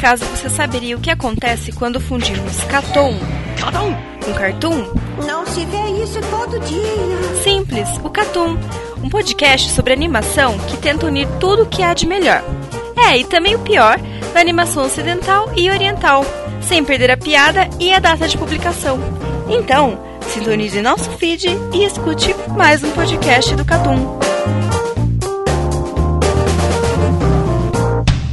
acaso você saberia o que acontece quando fundimos Caton com Cartoon? Não se vê isso todo dia. Simples, o Catum, um podcast sobre animação que tenta unir tudo o que há de melhor. É, e também o pior da animação ocidental e oriental, sem perder a piada e a data de publicação. Então, sintonize nosso feed e escute mais um podcast do Catum.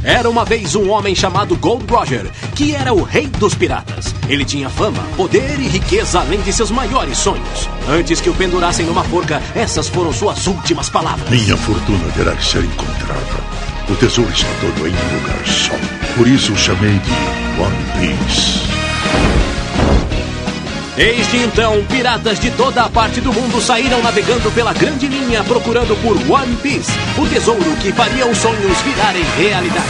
Era uma vez um homem chamado Gold Roger, que era o rei dos piratas. Ele tinha fama, poder e riqueza além de seus maiores sonhos. Antes que o pendurassem numa forca, essas foram suas últimas palavras. Minha fortuna terá que ser encontrada. O tesouro está todo em um lugar só. Por isso o chamei de One Piece. Desde então, piratas de toda a parte do mundo saíram navegando pela grande linha procurando por One Piece, o tesouro que faria os sonhos virarem realidade.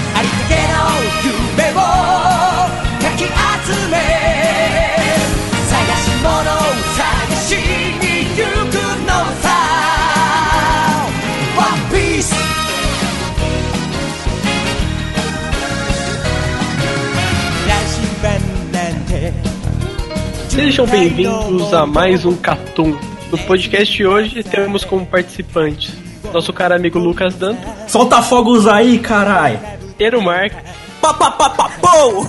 Sejam bem-vindos a mais um Catum. No podcast de hoje temos como participantes nosso caro amigo Lucas Dantas, Solta fogos aí, carai! Eero Mark Papapapapou!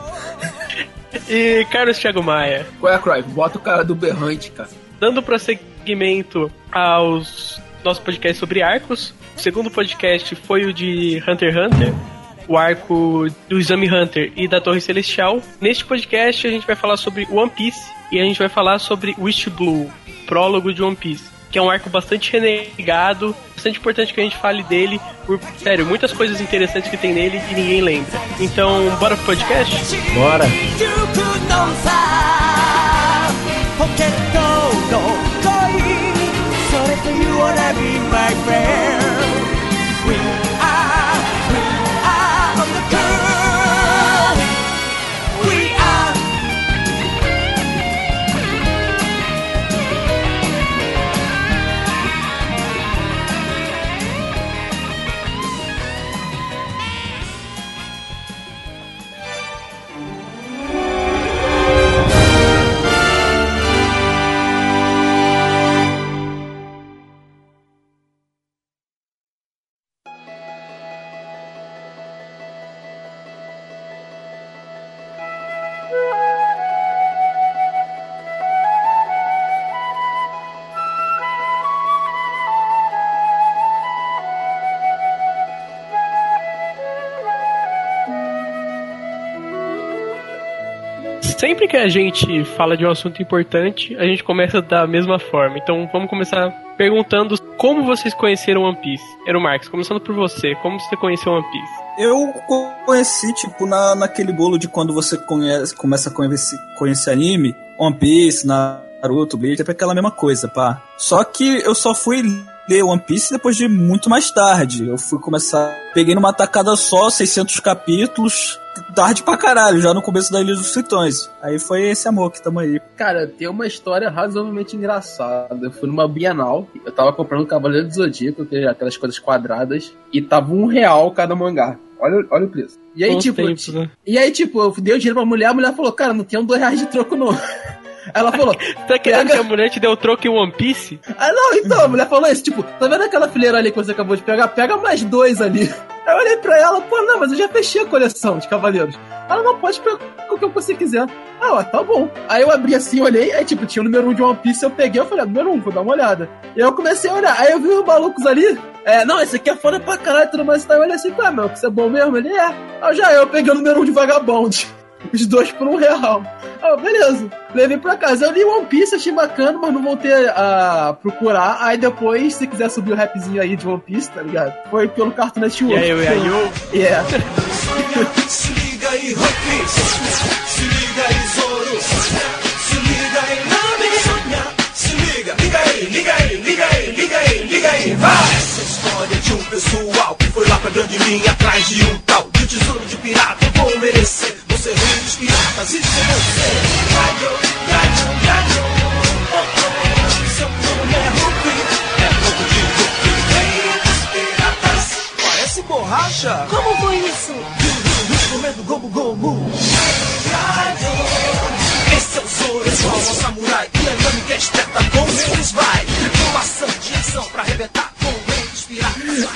e Carlos Thiago Maia. Qual é a Cruyff? Bota o cara do berrante, cara. Dando prosseguimento aos nosso podcast sobre arcos. O segundo podcast foi o de Hunter x Hunter, o arco do Exame Hunter e da Torre Celestial. Neste podcast a gente vai falar sobre One Piece e a gente vai falar sobre Wish Blue, prólogo de One Piece. Que é um arco bastante renegado, bastante importante que a gente fale dele, por, sério, muitas coisas interessantes que tem nele e ninguém lembra. Então, bora pro podcast? Bora! 行 que a gente fala de um assunto importante, a gente começa da mesma forma. Então vamos começar perguntando como vocês conheceram One Piece. Eero Marx, começando por você, como você conheceu One Piece? Eu conheci, tipo, na, naquele bolo de quando você conhece, começa a conhecer, conhecer anime, One Piece, Naruto, Bleach, é aquela mesma coisa, pá. Só que eu só fui ler One Piece depois de muito mais tarde. Eu fui começar, peguei numa tacada só, 600 capítulos, tarde pra caralho, já no começo da Ilha dos Tritões. Aí foi esse amor que tamo aí. Cara, tem uma história razoavelmente engraçada. Eu fui numa Bienal, eu tava comprando o Cavaleiro do Zodíaco, que é aquelas coisas quadradas, e tava um real cada mangá. Olha, olha o preço. E aí, tipo, tempos, né? e aí, tipo, eu dei o dinheiro pra mulher, a mulher falou, cara, não tem um dois reais de troco, não. Ela falou, Tá querendo que a mulher te deu troco em One Piece? Ah, não, então, a mulher falou isso, tipo, tá vendo aquela fileira ali que você acabou de pegar? Pega mais dois ali. Aí eu olhei pra ela, pô, não, mas eu já fechei a coleção de cavaleiros. Ela não pode pegar o que você quiser. Ah, ó, tá bom. Aí eu abri assim, olhei, aí tipo, tinha o número 1 um de One Piece, eu peguei, eu falei, ah, número 1, um, vou dar uma olhada. E aí eu comecei a olhar, aí eu vi os malucos ali, é, não, esse aqui é foda pra caralho tudo mais, tal. eu olhei assim, pá, meu, que isso é bom mesmo? Ele é. Aí já eu peguei o número 1 um de Vagabond. Os dois por um real. Ah, beleza. Levei pra casa. Eu li One Piece, achei bacana, mas não voltei a procurar. Aí depois, se quiser subir o rapzinho aí de One Piece, tá ligado? Foi pelo Cartoon Network. E aí, e aí, eu... Yeah. Se liga aí, One Se liga aí, Zoro. Se liga aí, Nami. Se liga, liga aí, liga aí, liga aí, liga aí, liga aí, vai! Essa história de um pessoal que foi lá pra grande linha atrás de um tal de tesouro de pirata. Eu vou merecer, fantasias com você. Galho, galho, galho. Seu nome é Rubi, é de Rubi. Rei piratas. Parece borracha. Como foi isso? Comendo gomu gomu. Caio, Esse é o Zoro, esse é o samurai.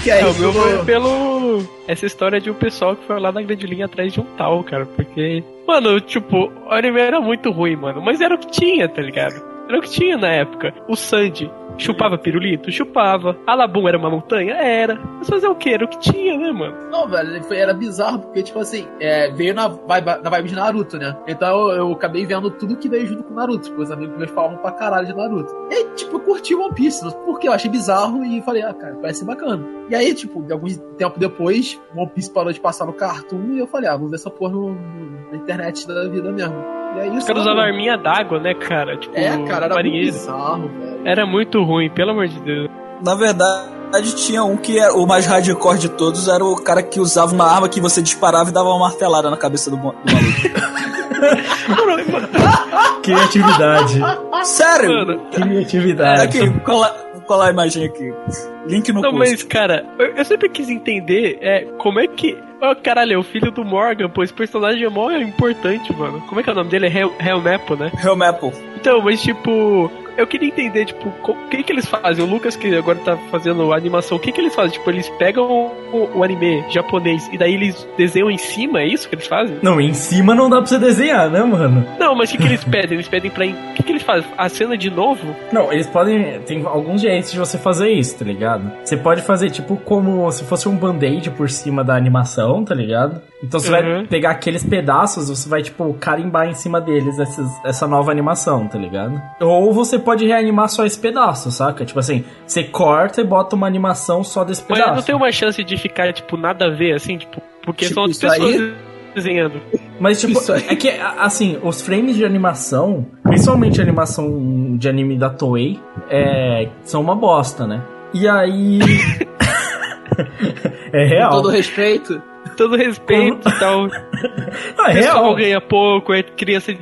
Que aí É, o meu foi pelo. Essa história de um pessoal que foi lá na grande linha atrás de um tal, cara. Porque. Mano, tipo, o anime era muito ruim, mano. Mas era o que tinha, tá ligado? Era o que tinha na época. O Sandy chupava pirulito? Chupava. A Labum era uma montanha? Era. Mas fazer o que? Era o que tinha, né, mano? Não, velho, foi- era bizarro, porque, tipo assim, é, veio na vibe, na vibe de Naruto, né? Então eu, eu acabei vendo tudo que veio junto com Naruto. Tipo, os amigos meus falavam pra caralho de Naruto. E tipo, eu curti One Piece, porque eu achei bizarro e falei, ah, cara, parece bacana. E aí, tipo, de algum tempo depois, One Piece parou de passar no Cartoon e eu falei, ah, vamos ver essa porra no- no- na internet da vida mesmo. E aí, Os caras usavam arminha d'água, né, cara? Tipo, É, cara, era muito marinheiro. bizarro, velho. Era muito ruim, pelo amor de Deus. Na verdade, tinha um que era o mais hardcore de todos, era o cara que usava uma arma que você disparava e dava uma martelada na cabeça do, do maluco. Criatividade. Sério? Mano, Criatividade. Aqui, vou colar, a imagem aqui. Link no Não, post. mas, cara, eu, eu sempre quis entender é, como é que. Oh, caralho, é o filho do Morgan, pô, esse personagem é mó importante, mano. Como é que é o nome dele? É Hel, Helmepo, né? Helmepo. Então, mas tipo. Eu queria entender, tipo, o que que eles fazem? O Lucas, que agora tá fazendo a animação, o que que eles fazem? Tipo, eles pegam o, o anime japonês e daí eles desenham em cima, é isso que eles fazem? Não, em cima não dá pra você desenhar, né, mano? Não, mas o que, que eles pedem? Eles pedem pra. O que, que eles fazem? A cena de novo? Não, eles podem. Tem alguns jeitos de você fazer isso, tá ligado? Você pode fazer tipo como se fosse um band-aid por cima da animação, tá ligado? Então você vai Uhum. pegar aqueles pedaços, você vai, tipo, carimbar em cima deles esses- essa nova animação, tá ligado? Ou você pode reanimar só esse pedaço, saca? Tipo assim, você corta e bota uma animação só desse Mas pedaço. não tem uma chance de ficar, tipo, nada a ver, assim, tipo, porque Tipo são outras isso aí? pessoas desenhando. Mas, tipo, é que, assim, os frames de animação, principalmente a animação de anime da Toei, é, são uma bosta, né? E aí. é Com real. todo respeito. Todo respeito e tal. É O pessoal real. ganha pouco, é criança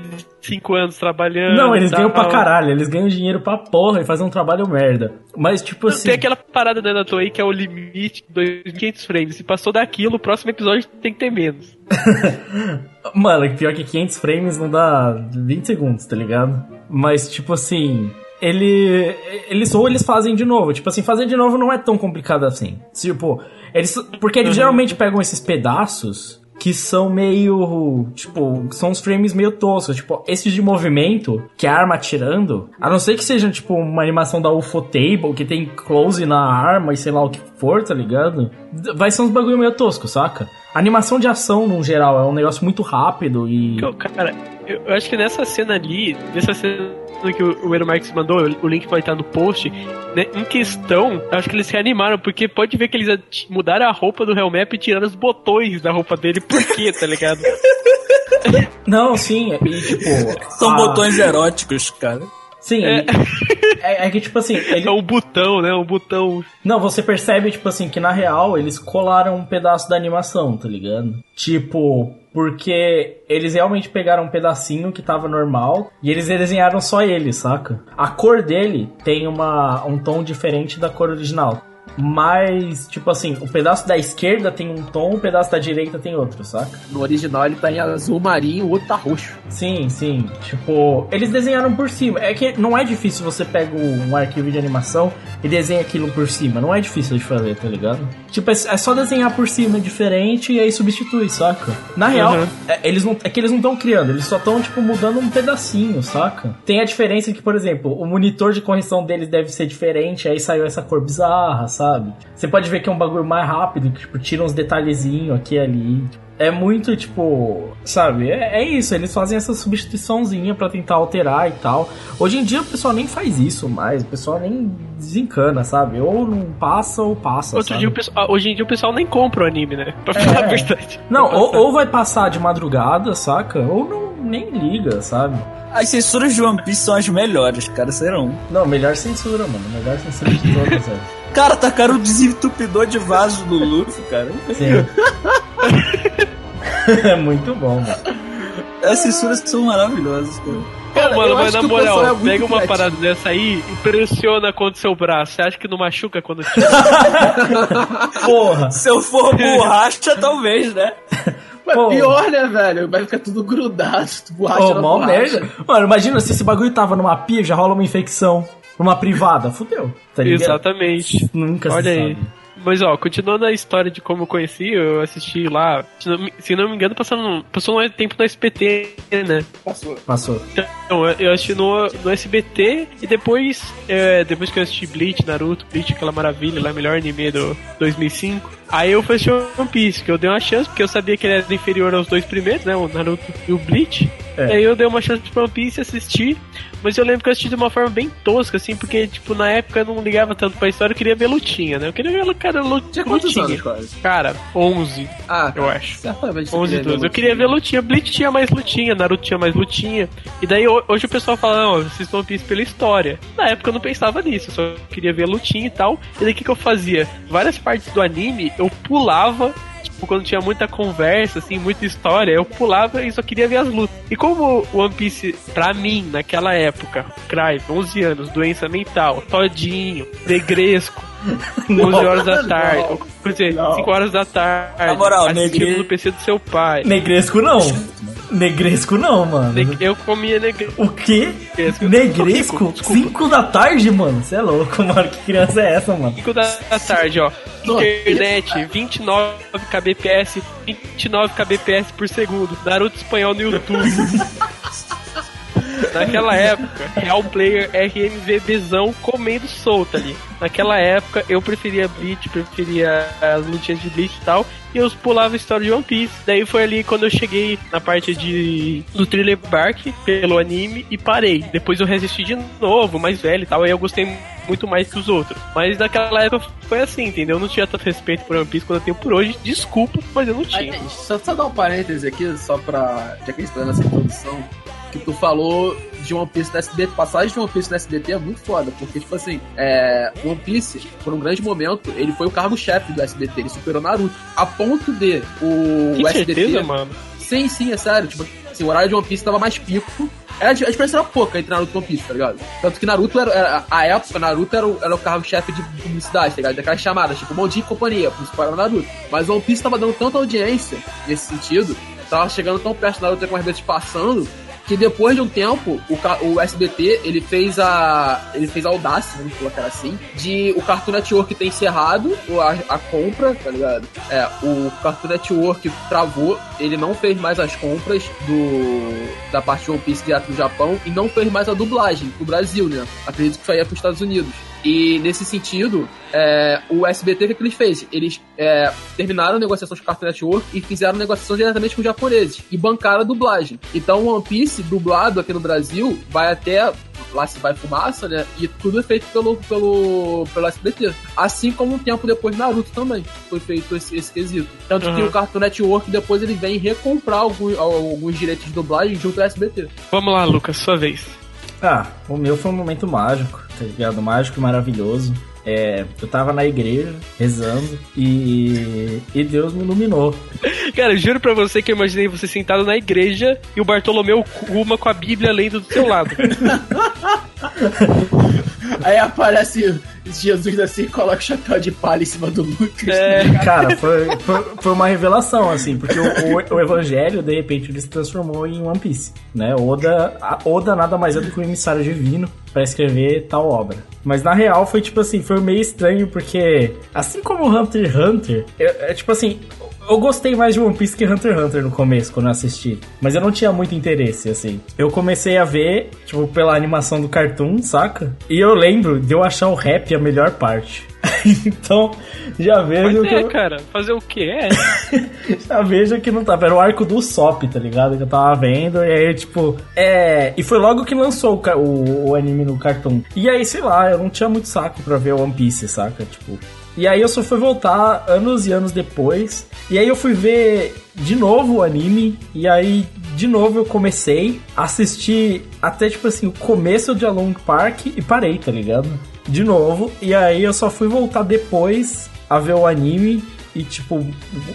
5 anos trabalhando. Não, eles ganham pra caralho, eles ganham dinheiro pra porra e fazem um trabalho merda. Mas, tipo assim. Tem aquela parada da Toei que é o limite de 2.500 frames. Se passou daquilo, o próximo episódio tem que ter menos. Mano, pior que 500 frames não dá 20 segundos, tá ligado? Mas, tipo assim. Ele. Eles ou eles fazem de novo. Tipo assim, fazer de novo não é tão complicado assim. Tipo, eles. Porque eles geralmente pegam esses pedaços que são meio. Tipo, são uns frames meio toscos. Tipo, esses de movimento, que é a arma atirando, a não ser que seja, tipo, uma animação da UFO Table, que tem close na arma e sei lá o que for, tá ligado? Vai ser uns bagulho meio tosco, saca? A animação de ação, no geral, é um negócio muito rápido e. Cara, eu, acho que nessa cena ali, nessa cena que o, Eero Marx mandou, o link vai estar no post, né, em questão, eu acho que eles reanimaram, porque pode ver que eles mudaram a roupa do Hellmap e tiraram os botões da roupa dele, por quê, tá ligado? Não, sim, e tipo. São a- botões eróticos, cara. Sim, É. é, é que tipo assim, ele, É um botão, né? Um botão. Não, você percebe, tipo assim, que na real eles colaram um pedaço da animação, tá ligado? Tipo, porque eles realmente pegaram um pedacinho que tava normal e eles desenharam só ele, saca? A cor dele tem uma, um tom diferente da cor original. Mas, tipo assim, o pedaço da esquerda tem um tom, o pedaço da direita tem outro, saca? No original ele tá em azul marinho, o outro tá roxo. Sim, sim. Tipo, eles desenharam por cima. É que não é difícil você pega um arquivo de animação e desenha aquilo por cima. Não é difícil de fazer, tá ligado? Tipo, é é só desenhar por cima diferente e aí substitui, saca? Na real, Uhum. é, eles não, é que eles não estão criando, eles só estão, tipo, mudando um pedacinho, saca? Tem a diferença que, por exemplo, o monitor de correção deles deve ser diferente, aí saiu essa cor bizarra, sabe? Você pode ver que é um bagulho mais rápido, que, tipo, tira uns detalhezinhos aqui e ali. É muito, tipo, sabe? É, é isso, eles fazem essa substituiçãozinha pra tentar alterar e tal. Hoje em dia o pessoal nem faz isso mais, o pessoal nem desencana, sabe? Ou não passa ou passa. Outro sabe? dia o pessoal, ah, hoje em dia o pessoal nem compra o anime, né? Pra falar a verdade. Não, ou, ou vai passar de madrugada, saca? Ou não nem liga, sabe? As censuras de One Piece são as melhores, cara, serão. Não, melhor censura, mano. Melhor censura de todas, velho. Cara, tacaram o desentupidor de vaso no Luffy, cara. Sim. é muito bom, mano. As censuras são maravilhosas, cara. Cara, Ô, mano, mas na moral, é pega uma parada dessa aí e pressiona contra o seu braço. Você acha que não machuca quando tira? Porra! Se eu for borracha, talvez, né? Mas Pô. pior, né, velho? Vai ficar tudo grudado, borracha Pô, na mó borracha. merda. Mano, imagina se esse bagulho tava numa pia, já rola uma infecção. Numa privada, fudeu. Tá ligado? Exatamente. Nunca Olha se aí. sabe. Mas ó, continuando a história de como eu conheci, eu assisti lá, se não, me- se não me engano, passando, no- passou um tempo no SBT, né? Passou. Passou. Então, eu- assisti no, no SBT e depois, é, depois que eu assisti Bleach, Naruto, Bleach, aquela maravilha lá, melhor anime do 2005. Aí eu fui assistir One Piece, que eu dei uma chance, porque eu sabia que ele era inferior aos dois primeiros, né? O Naruto e o Bleach. É. Aí eu dei uma chance pro One Piece e assisti. Mas eu lembro que eu assisti de uma forma bem tosca, assim, porque, tipo, na época eu não ligava tanto pra história, eu queria ver lutinha, né? Eu queria ver cara lu- Tinha quantos lutinha. anos, quase? Cara, 11, Ah, eu acho. certamente. você 11 e queria ver 12. Eu queria ver lutinha. Bleach tinha mais lutinha, Naruto tinha mais lutinha. E daí ho- hoje o pessoal fala, não, vocês estão Piece pela história. Na época eu não pensava nisso, eu só queria ver lutinha e tal. E daí o que, que eu fazia? Várias partes do anime eu pulava. Tipo, quando tinha muita conversa, assim, muita história, eu pulava e só queria ver as lutas. E como o One Piece, pra mim, naquela época, Crive, 11 anos, doença mental, todinho, negresco, 11 horas da tarde, ou, quer dizer, Não. 5 horas da tarde, Na moral, assistindo negre- no PC do seu pai. Negresco não. Negresco não, mano. Ne- Eu comia negresco. O quê? Negresco. Negresco? Desculpa. 5 da tarde, mano? Você é louco, mano. Que criança é essa, mano? 5 da tarde, ó. Internet, 29 kbps, 29 kbps por segundo. Naruto espanhol no YouTube. Naquela época, Real Player RMVBzão comendo solto ali. Naquela época, eu preferia Bleach, preferia as lutinhas de Bleach e tal. E eu pulava a história de One Piece. Daí foi ali quando eu cheguei na parte de do Thriller Bark pelo anime e parei. Depois eu resisti de novo, mais velho e tal. Aí eu gostei muito mais que os outros. Mas naquela época foi assim, entendeu? Eu não tinha tanto respeito por One Piece quanto eu tenho por hoje. Desculpa, mas eu não tinha. Só, só dar um parêntese aqui, só pra. Já que a gente tá nessa introdução, que tu falou de One Piece no SBT, passagem de One Piece no SBT é muito foda, porque, tipo assim, é, One Piece, por um grande momento, ele foi o cargo-chefe do SBT, ele superou Naruto, a ponto de o, Tem o SBT. certeza, mano? Sim, sim, é sério, tipo, assim, o horário de One Piece tava mais pico. Era, a diferença era pouca entre Naruto e One Piece, tá ligado? Tanto que Naruto era, era a época, Naruto era o, era o cargo-chefe de publicidade, tá ligado? Daquelas chamadas, tipo, Bom Dia e Companhia, principal era o Naruto. Mas o One Piece tava dando tanta audiência nesse sentido, tava chegando tão perto do Naruto com as vezes passando, que depois de um tempo, o, o SBT, ele fez a ele fez a audácia, vamos colocar assim, de o Cartoon Network ter encerrado a, a compra, tá ligado? É, o Cartoon Network travou, ele não fez mais as compras do da parte One Piece direto do Japão e não fez mais a dublagem pro Brasil, né? Acredito que isso aí é pros Estados Unidos. E nesse sentido, é, o SBT, o que, que eles fez? Eles é, terminaram negociações com o Cartoon Network e fizeram negociações diretamente com os japoneses e bancaram a dublagem. Então, o One Piece, dublado aqui no Brasil, vai até lá se vai fumaça, né? E tudo é feito pelo, pelo, pelo SBT. Assim como um tempo depois Naruto também foi feito esse, esse quesito. Tanto que Uhum. o Cartoon Network depois ele vem recomprar alguns, alguns direitos de dublagem junto ao SBT. Vamos lá, Lucas, sua vez. Ah, o meu foi um momento mágico, tá ligado? Mágico e maravilhoso. É, eu tava na igreja, rezando, e, e Deus me iluminou. Cara, eu juro pra você que eu imaginei você sentado na igreja e o Bartolomeu Kuma com a Bíblia lendo do seu lado. Aí aparece Jesus assim e coloca o chapéu de palha em cima do Lucas. É. Cara, foi, foi, foi uma revelação, assim, porque o, o, o evangelho, de repente, ele se transformou em One Piece, né? Oda, a Oda nada mais é do que um emissário divino pra escrever tal obra. Mas na real foi tipo assim, foi meio estranho, porque assim como o Hunter x Hunter, eu- é tipo assim, eu gostei mais de One Piece que Hunter x Hunter no começo, quando eu assisti. Mas eu não tinha muito interesse, assim. Eu comecei a ver, tipo, pela animação do cartoon, saca? E eu lembro de eu achar o rap a melhor parte. então, já vejo Mas que é, eu- cara, fazer o quê? É. já vejo que não tava. Era o arco do Sop, tá ligado? Que eu tava vendo. E aí, tipo. É. E foi logo que lançou o, o, o anime no cartoon. E aí, sei lá, eu não tinha muito saco pra ver One Piece, saca? Tipo. E aí eu só fui voltar anos e anos depois. E aí eu fui ver de novo o anime. E aí, de novo, eu comecei a assistir até, tipo assim, o começo de Along Park e parei, tá ligado? De novo. E aí eu só fui voltar depois a ver o anime. E, tipo,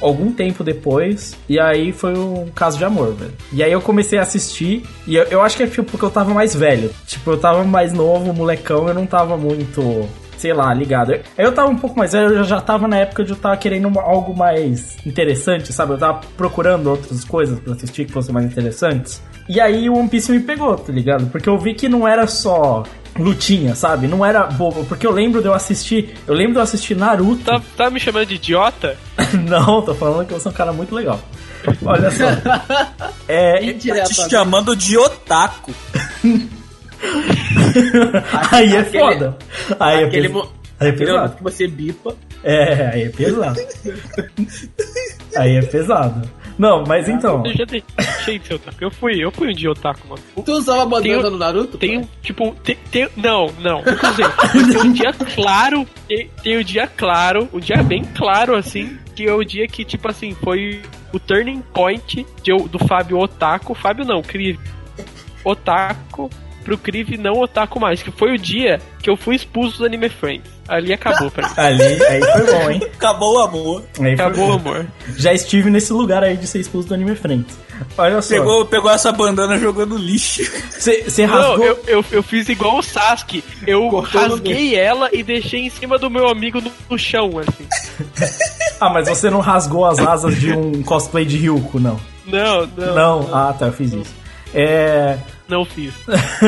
algum tempo depois. E aí foi um caso de amor, velho. E aí eu comecei a assistir. E eu, eu acho que é tipo porque eu tava mais velho. Tipo, eu tava mais novo, molecão, eu não tava muito. Sei lá, ligado. Aí eu tava um pouco mais velho, eu já tava na época de eu tava querendo algo mais interessante, sabe? Eu tava procurando outras coisas pra assistir que fossem mais interessantes. E aí o One Piece me pegou, tá ligado? Porque eu vi que não era só lutinha, sabe? Não era bobo, porque eu lembro de eu assistir, eu lembro de eu assistir Naruto. Tá, tá me chamando de idiota? Não, tô falando que você é um cara muito legal. Olha só. É, Tá te chamando de otaku. aí é Aquele- foda. Aí é, Aquele, pes- mo- aí é pesado. que você bipa. É, aí é pesado. aí é pesado. Não, mas então. Eu já deixei de ser otaku. Eu fui, eu fui um dia otaku, mano. Tu usava bandana Tem- no Naruto? Tem um, tipo, tem, tem- não, não. Tem um dia claro, tem, tem um dia claro, um dia bem claro, assim, que é o dia que, tipo assim, foi o turning point de do Fábio Otaku, Fábio não, Crive. Otaku pro Crive não Otaku mais, que foi o dia que eu fui expulso do Anime Friends. Ali acabou pra mim. Ali, aí foi bom, hein? Acabou o amor. Aí foi Acabou o amor. Já estive nesse lugar aí de ser expulso do Anime Friends. Olha só. Pegou, pegou essa bandana jogando lixo. Você Não, rasgou. eu, eu, eu fiz igual o Sasuke. Eu Cortou rasguei ela e deixei em cima do meu amigo no, no chão, assim. Ah, mas você não rasgou as asas de um cosplay de Ryuko, não. Não, não. Não, ah, tá, eu fiz isso. É. Não fiz.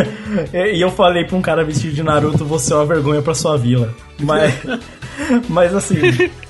e eu falei pra um cara vestido de Naruto, você é uma vergonha pra sua vila. Mas. mas assim.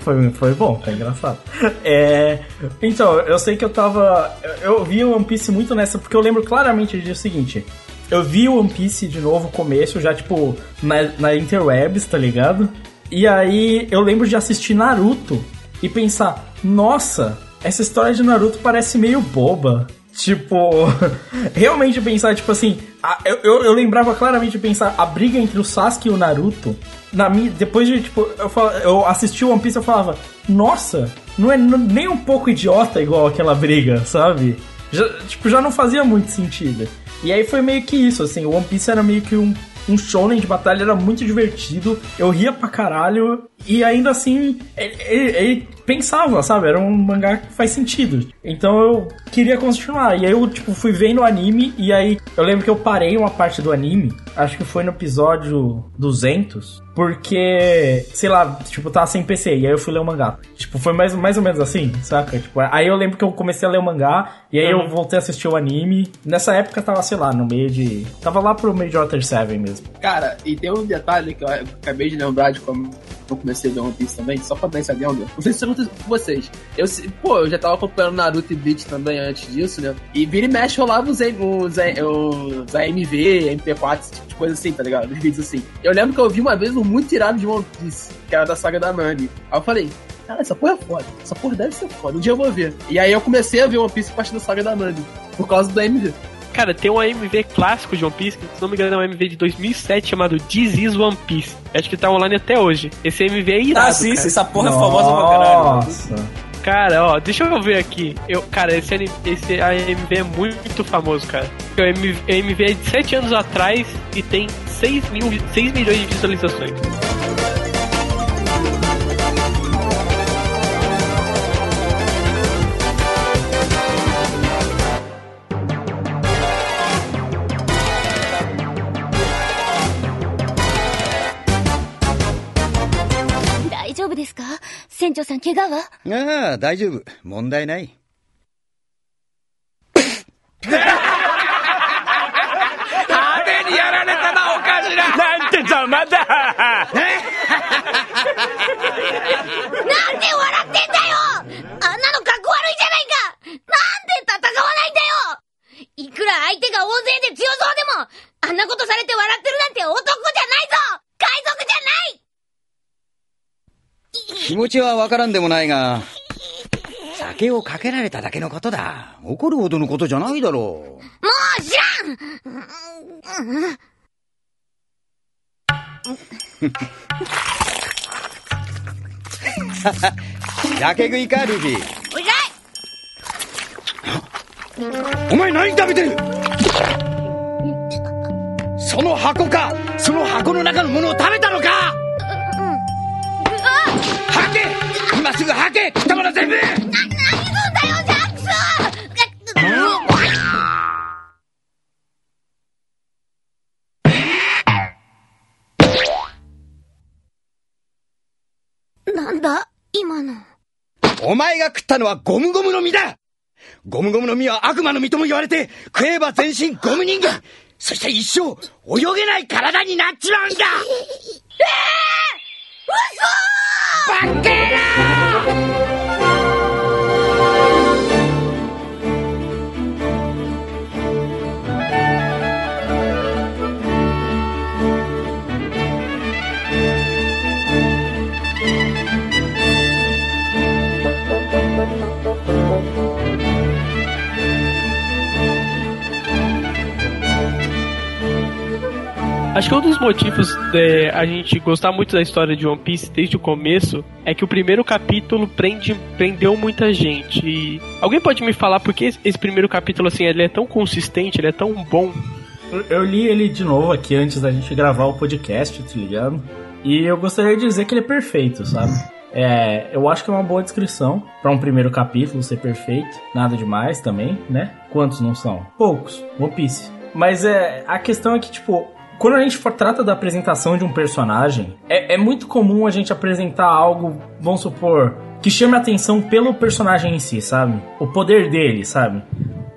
Foi, foi bom, foi engraçado. É, então, eu sei que eu tava. Eu, vi o One Piece muito nessa, porque eu lembro claramente do seguinte. Eu vi o One Piece de novo, começo, já tipo, na, na Interwebs, tá ligado? E aí eu lembro de assistir Naruto e pensar, nossa, essa história de Naruto parece meio boba. Tipo, realmente pensar, tipo assim, a- eu, eu, lembrava claramente de pensar a briga entre o Sasuke e o Naruto. Na minha, depois de, tipo, eu, fal- eu assisti One Piece eu falava, nossa, não é nem um pouco idiota igual aquela briga, sabe? Já, tipo, já não fazia muito sentido. E aí foi meio que isso, assim, o One Piece era meio que um, um shonen de batalha, era muito divertido, eu ria pra caralho, e ainda assim, ele, ele- ele pensava, sabe? Era um mangá que faz sentido. Então eu queria continuar. E aí eu, tipo, fui vendo o anime, e aí eu lembro que eu parei uma parte do anime, acho que foi no episódio 200, porque, sei lá, tipo, tava sem PC, e aí eu fui ler o mangá. Tipo, foi mais, mais ou menos assim, saca? Tipo, aí eu lembro que eu comecei a ler o mangá, e aí eu voltei a assistir o anime. Nessa época tava, sei lá, no meio de. Tava lá pro meio de Water 7 mesmo. Cara, e tem um detalhe que eu acabei de lembrar de como eu comecei a ver One Piece também, só pra dar esse adendo. Não sei se isso aconteceu com vocês. Eu, pô, eu já tava acompanhando Naruto e Bleach também antes disso, né? E vira e mexe rolava os, os, os AMV, MP4, esse tipo de coisa assim, tá ligado? Os vídeos assim. Eu lembro que eu vi uma vez um muito tirado de One Piece, que era da saga da Nami. Aí eu falei, cara, essa porra é foda. Essa porra deve ser foda. Um dia eu vou ver. E aí eu comecei a ver One Piece a partir da saga da Nami. Por causa do AMV. Cara, tem um AMV clássico de One Piece, que se não me engano é um AMV de 2007 chamado This is One Piece. Acho que tá online até hoje. Esse AMV é irado, Ah, sim, cara. essa porra é famosa pra caralho. Nossa. Cara, ó, deixa eu ver aqui. Eu, cara, esse, esse AMV é muito famoso, cara. O AMV, AMV é de 7 anos atrás e tem 6, mil, 6 milhões de visualizações.「船長さん怪我は？ああ、大丈夫。問題ない。なんてざまだ。なんで笑ってんだよ！あんなのかっこ悪いじゃないか！なんで戦わないんだよ！いくら相手が大勢で強そうでもあんなことされて笑ってるなんて男じゃないぞ！海賊じゃない気持ちはわからんでもないが、酒をかけられただけのことだ。怒るほどのことじゃないだろもう知らんうんうん。酒食いか、ルフィ。うるさいお前何食べてる？その箱かその箱の中のものを食べたのか？吐け!今すぐ吐け食ったもの全部何すんだよジャックスなんだ今の。お前が食ったのはゴムゴムの実だゴムゴムの実は悪魔の実とも言われて、食えば全身ゴム人間そして一生泳げない体になっちまうんだバッ我操！放开了！Acho que um dos motivos de a gente gostar muito da história de One Piece desde o começo é que o primeiro capítulo prende, prendeu muita gente. E alguém pode me falar por que esse- primeiro capítulo assim ele é tão consistente, ele é tão bom? Eu- li ele de novo aqui antes da gente gravar o podcast, tá ligado? E eu gostaria de dizer que ele é perfeito, sabe? É, eu acho que é uma boa descrição pra um primeiro capítulo ser perfeito. Nada demais também, né? Quantos não são? Poucos. One Piece. Mas é, a questão é que, tipo, quando a gente for- trata da apresentação de um personagem, é, é muito comum a gente apresentar algo, vamos supor, que chame a atenção pelo personagem em si, sabe? O poder dele, sabe?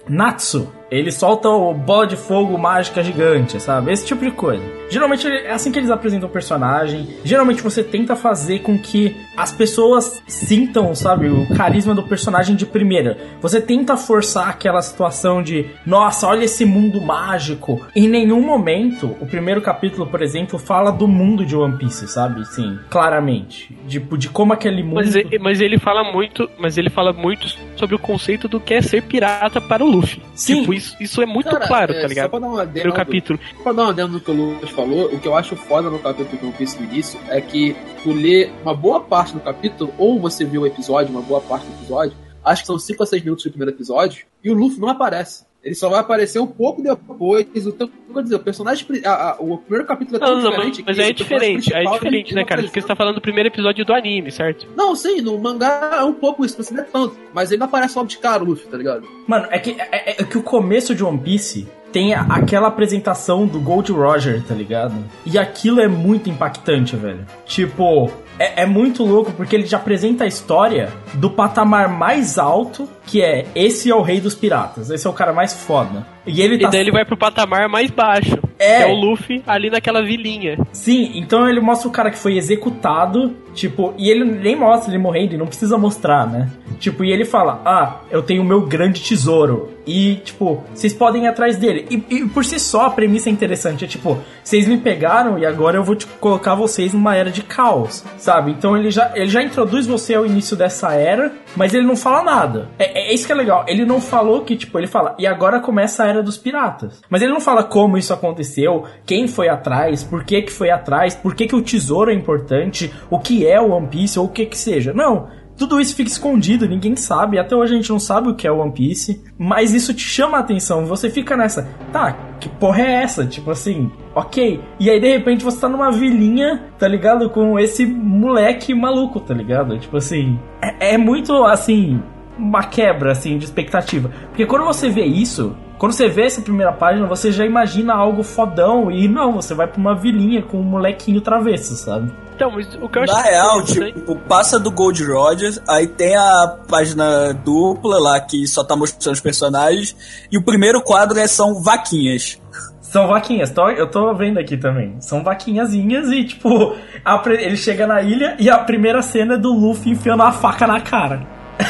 Natsu, ele solta o bola de fogo mágica gigante, sabe? Esse tipo de coisa. Geralmente é assim que eles apresentam o personagem. Geralmente você tenta fazer com que as pessoas sintam, sabe, o carisma do personagem de primeira. Você tenta forçar aquela situação de, nossa, olha esse mundo mágico. Em nenhum momento, o primeiro capítulo, por exemplo, fala do mundo de One Piece, sabe? Sim, claramente. Tipo, de como aquele mundo. Mas ele, mas ele fala muito, mas ele fala muito sobre o conceito do que é ser pirata para o Luffy. Sim. Tipo, isso, isso é muito Cara, claro, é, tá ligado? Só pra dar uma adendo, capítulo. Só pra dar uma adendo no que o Lucas falou, o que eu acho foda no capítulo que eu fiz no início é que tu lê uma boa parte do capítulo, ou você viu o episódio, uma boa parte do episódio, acho que são 5 a 6 minutos do primeiro episódio, e o Luffy não aparece. Ele só vai aparecer um pouco depois. O, teu- quer dizer, o personagem. a- a- o primeiro capítulo é tão Não, não, diferente. mas, mas é diferente, aí é diferente, né, cara? Porque você tá falando do primeiro episódio do anime, certo? Não, sim, no mangá é um pouco isso, você não é tanto. Mas ele não aparece logo de cara, Luffy, tá ligado? Mano, é que, é, é que o começo de One Piece tem aquela apresentação do Gold Roger, tá ligado? E aquilo é muito impactante, velho. Tipo, é, é muito louco porque ele já apresenta a história do patamar mais alto, que é esse é o rei dos piratas, esse é o cara mais foda. E ele tá E daí ele vai pro patamar mais baixo, É. que é o Luffy ali naquela vilinha. Sim, então ele mostra o cara que foi executado, tipo, e ele nem mostra ele morrendo, ele não precisa mostrar, né? Tipo, e ele fala: Ah, eu tenho o meu grande tesouro. E, tipo, vocês podem ir atrás dele. E, e por si só a premissa é interessante. É tipo, vocês me pegaram e agora eu vou te colocar vocês numa era de caos, sabe? Então ele já, ele já introduz você ao início dessa era, mas ele não fala nada. É, é isso que é legal. Ele não falou que, tipo, ele fala, e agora começa a era dos piratas. Mas ele não fala como isso aconteceu, quem foi atrás, por que que foi atrás, por que que o tesouro é importante, o que é o One Piece ou o que que seja. Não. Tudo isso fica escondido, ninguém sabe. Até hoje a gente não sabe o que é One Piece. Mas isso te chama a atenção. Você fica nessa. Tá, que porra é essa? Tipo assim, ok. E aí de repente você tá numa vilinha, tá ligado? Com esse moleque maluco, tá ligado? Tipo assim. É, é muito assim. Uma quebra, assim, de expectativa. Porque quando você vê isso. Quando você vê essa primeira página, você já imagina algo fodão. E não, você vai pra uma vilinha com um molequinho travesso, sabe? Então, mas o que eu acho Na real, tipo, passa do Gold Rogers, aí tem a página dupla lá que só tá mostrando os personagens, e o primeiro quadro é são vaquinhas. São vaquinhas, tô- eu tô vendo aqui também. São vaquinhazinhas e, tipo, a ele chega na ilha e a primeira cena é do Luffy enfiando a faca na cara.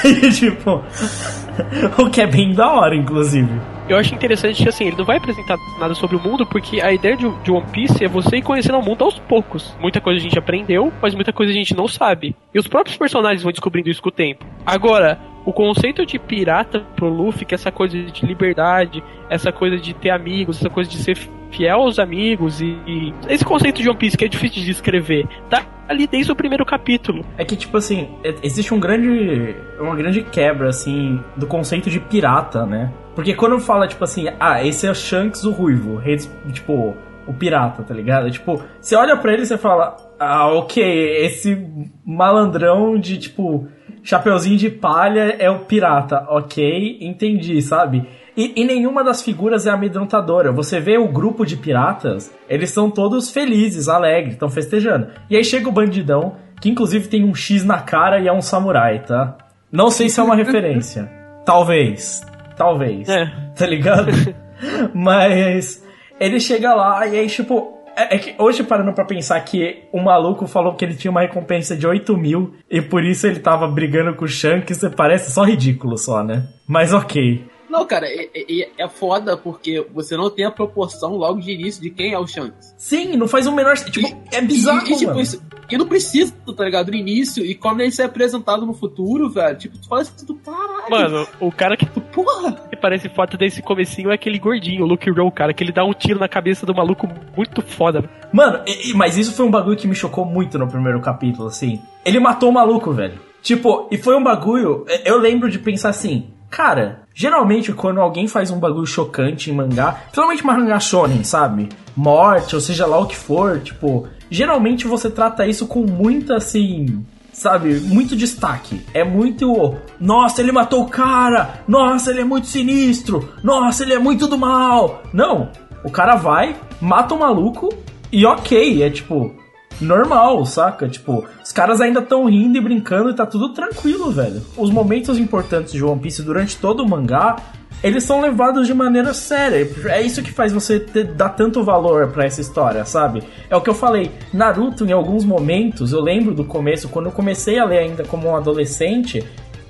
E, tipo, o que é bem da hora, inclusive. Eu acho interessante que assim, ele não vai apresentar nada sobre o mundo, porque a ideia de, de One Piece é você ir conhecendo o mundo aos poucos. Muita coisa a gente aprendeu, mas muita coisa a gente não sabe. E os próprios personagens vão descobrindo isso com o tempo. Agora, o conceito de pirata pro Luffy, que é essa coisa de liberdade, essa coisa de ter amigos, essa coisa de ser fiel aos amigos e, e esse conceito de One Piece que é difícil de descrever, tá ali desde o primeiro capítulo. É que, tipo assim, existe um grande. uma grande quebra, assim, do conceito de pirata, né? Porque quando fala, tipo assim, ah, esse é o Shanks o Ruivo, rei tipo, o pirata, tá ligado? Tipo, você olha pra ele e você fala, ah, ok, esse malandrão de, tipo, chapeuzinho de palha é o pirata, ok, entendi, sabe? E, e nenhuma das figuras é amedrontadora. Você vê o grupo de piratas, eles são todos felizes, alegres, estão festejando. E aí chega o bandidão, que inclusive tem um X na cara e é um samurai, tá? Não sei se é uma referência. Talvez. Talvez. É. Tá ligado? Mas. ele chega lá e aí, tipo, é, é que hoje parando pra pensar que o maluco falou que ele tinha uma recompensa de 8 mil e por isso ele tava brigando com o Shanks, parece só ridículo só, né? Mas ok. Não, cara, é, é, é foda porque você não tem a proporção logo de início de quem é o Shanks. Sim, não faz o menor. Tipo, é bizarro, e, e, tipo, mano. isso- e não precisa, tá ligado? No início, e quando ele se é apresentado no futuro, velho, tipo, tu fala assim, tu, caralho. Mano, o cara que, Porra! que parece foto desse comecinho é aquele gordinho, o Luke Rowe, cara, que ele dá um tiro na cabeça do maluco muito foda. Mano, e- e- mas isso foi um bagulho que me chocou muito no primeiro capítulo, assim. Ele matou o maluco, velho. Tipo, e foi um bagulho. Eu lembro de pensar assim, cara, geralmente quando alguém faz um bagulho chocante em mangá, principalmente mangá shonen, sabe? Morte, ou seja lá o que for, tipo, geralmente você trata isso com muita assim. Sabe, muito destaque. É muito. Nossa, ele matou o cara! Nossa, ele é muito sinistro! Nossa, ele é muito do mal! Não! O cara vai, mata o maluco e ok, é tipo normal, saca? Tipo, os caras ainda estão rindo e brincando e tá tudo tranquilo, velho. Os momentos importantes de One Piece durante todo o mangá, eles são levados de maneira séria. É isso que faz você ter, dar tanto valor pra essa história, sabe? É o que eu falei. Naruto, em alguns momentos, eu lembro do começo, quando eu comecei a ler ainda como um adolescente,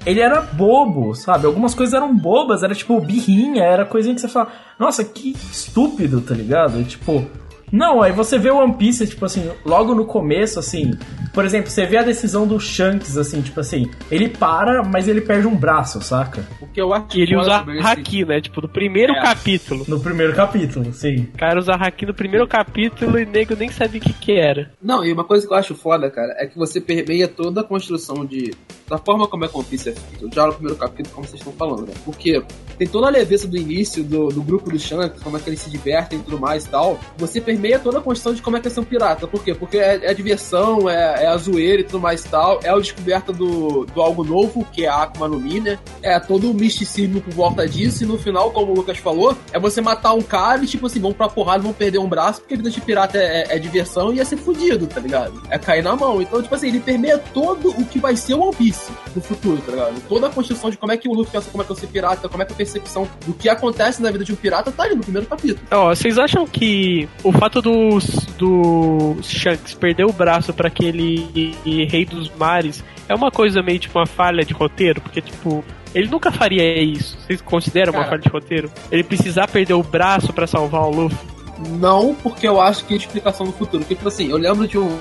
ele era bobo, sabe? Algumas coisas eram bobas, era tipo birrinha, era coisinha que você fala, nossa, que estúpido, tá ligado? E, tipo, não, aí você vê o One Piece, tipo assim, logo no começo, assim, por exemplo, você vê a decisão do Shanks, assim, tipo assim, ele para, mas ele perde um braço, saca? O que eu acho ele usa esse- haki, né? Tipo, no primeiro É. capítulo. No primeiro capítulo, sim. O cara usa haki no primeiro capítulo e nego nem sabia o que que era. Não, e uma coisa que eu acho foda, cara, é que você permeia toda a construção de. Da forma como é que One Piece é feito. Já no primeiro capítulo, como vocês estão falando, né? Porque tem toda a leveza do início, do, do grupo do Shanks, como é que eles se divertem e tudo mais e tal. Você permeia toda a construção de como é que é ser um pirata. Por quê? Porque é, é diversão, é, é a zoeira e tudo mais e tal. É a descoberta do, do algo novo, que é a Akuma no Mi, né? É todo o misticismo por volta disso. E no final, como o Lucas falou, é você matar um cara e, tipo assim, vão pra porrada, vão perder um braço, porque a vida de pirata é, é- é diversão e ia ser fudido, tá ligado? É cair na mão. Então, tipo assim, ele permeia todo o que vai ser o One Piece no futuro, tá ligado? Toda a construção de como é que o Luffy pensa como é que é ser pirata, como é que a percepção do que acontece na vida de um pirata tá ali no primeiro capítulo. Ó, vocês acham que o fato do, do Shanks perder o braço pra aquele rei dos mares é uma coisa meio tipo uma falha de roteiro? Porque, tipo, ele nunca faria isso. Vocês consideram uma Cara. falha de roteiro? Ele precisar perder o braço pra salvar o Luffy? Não, porque eu acho que é explicação no futuro. Porque, tipo assim, eu lembro de um.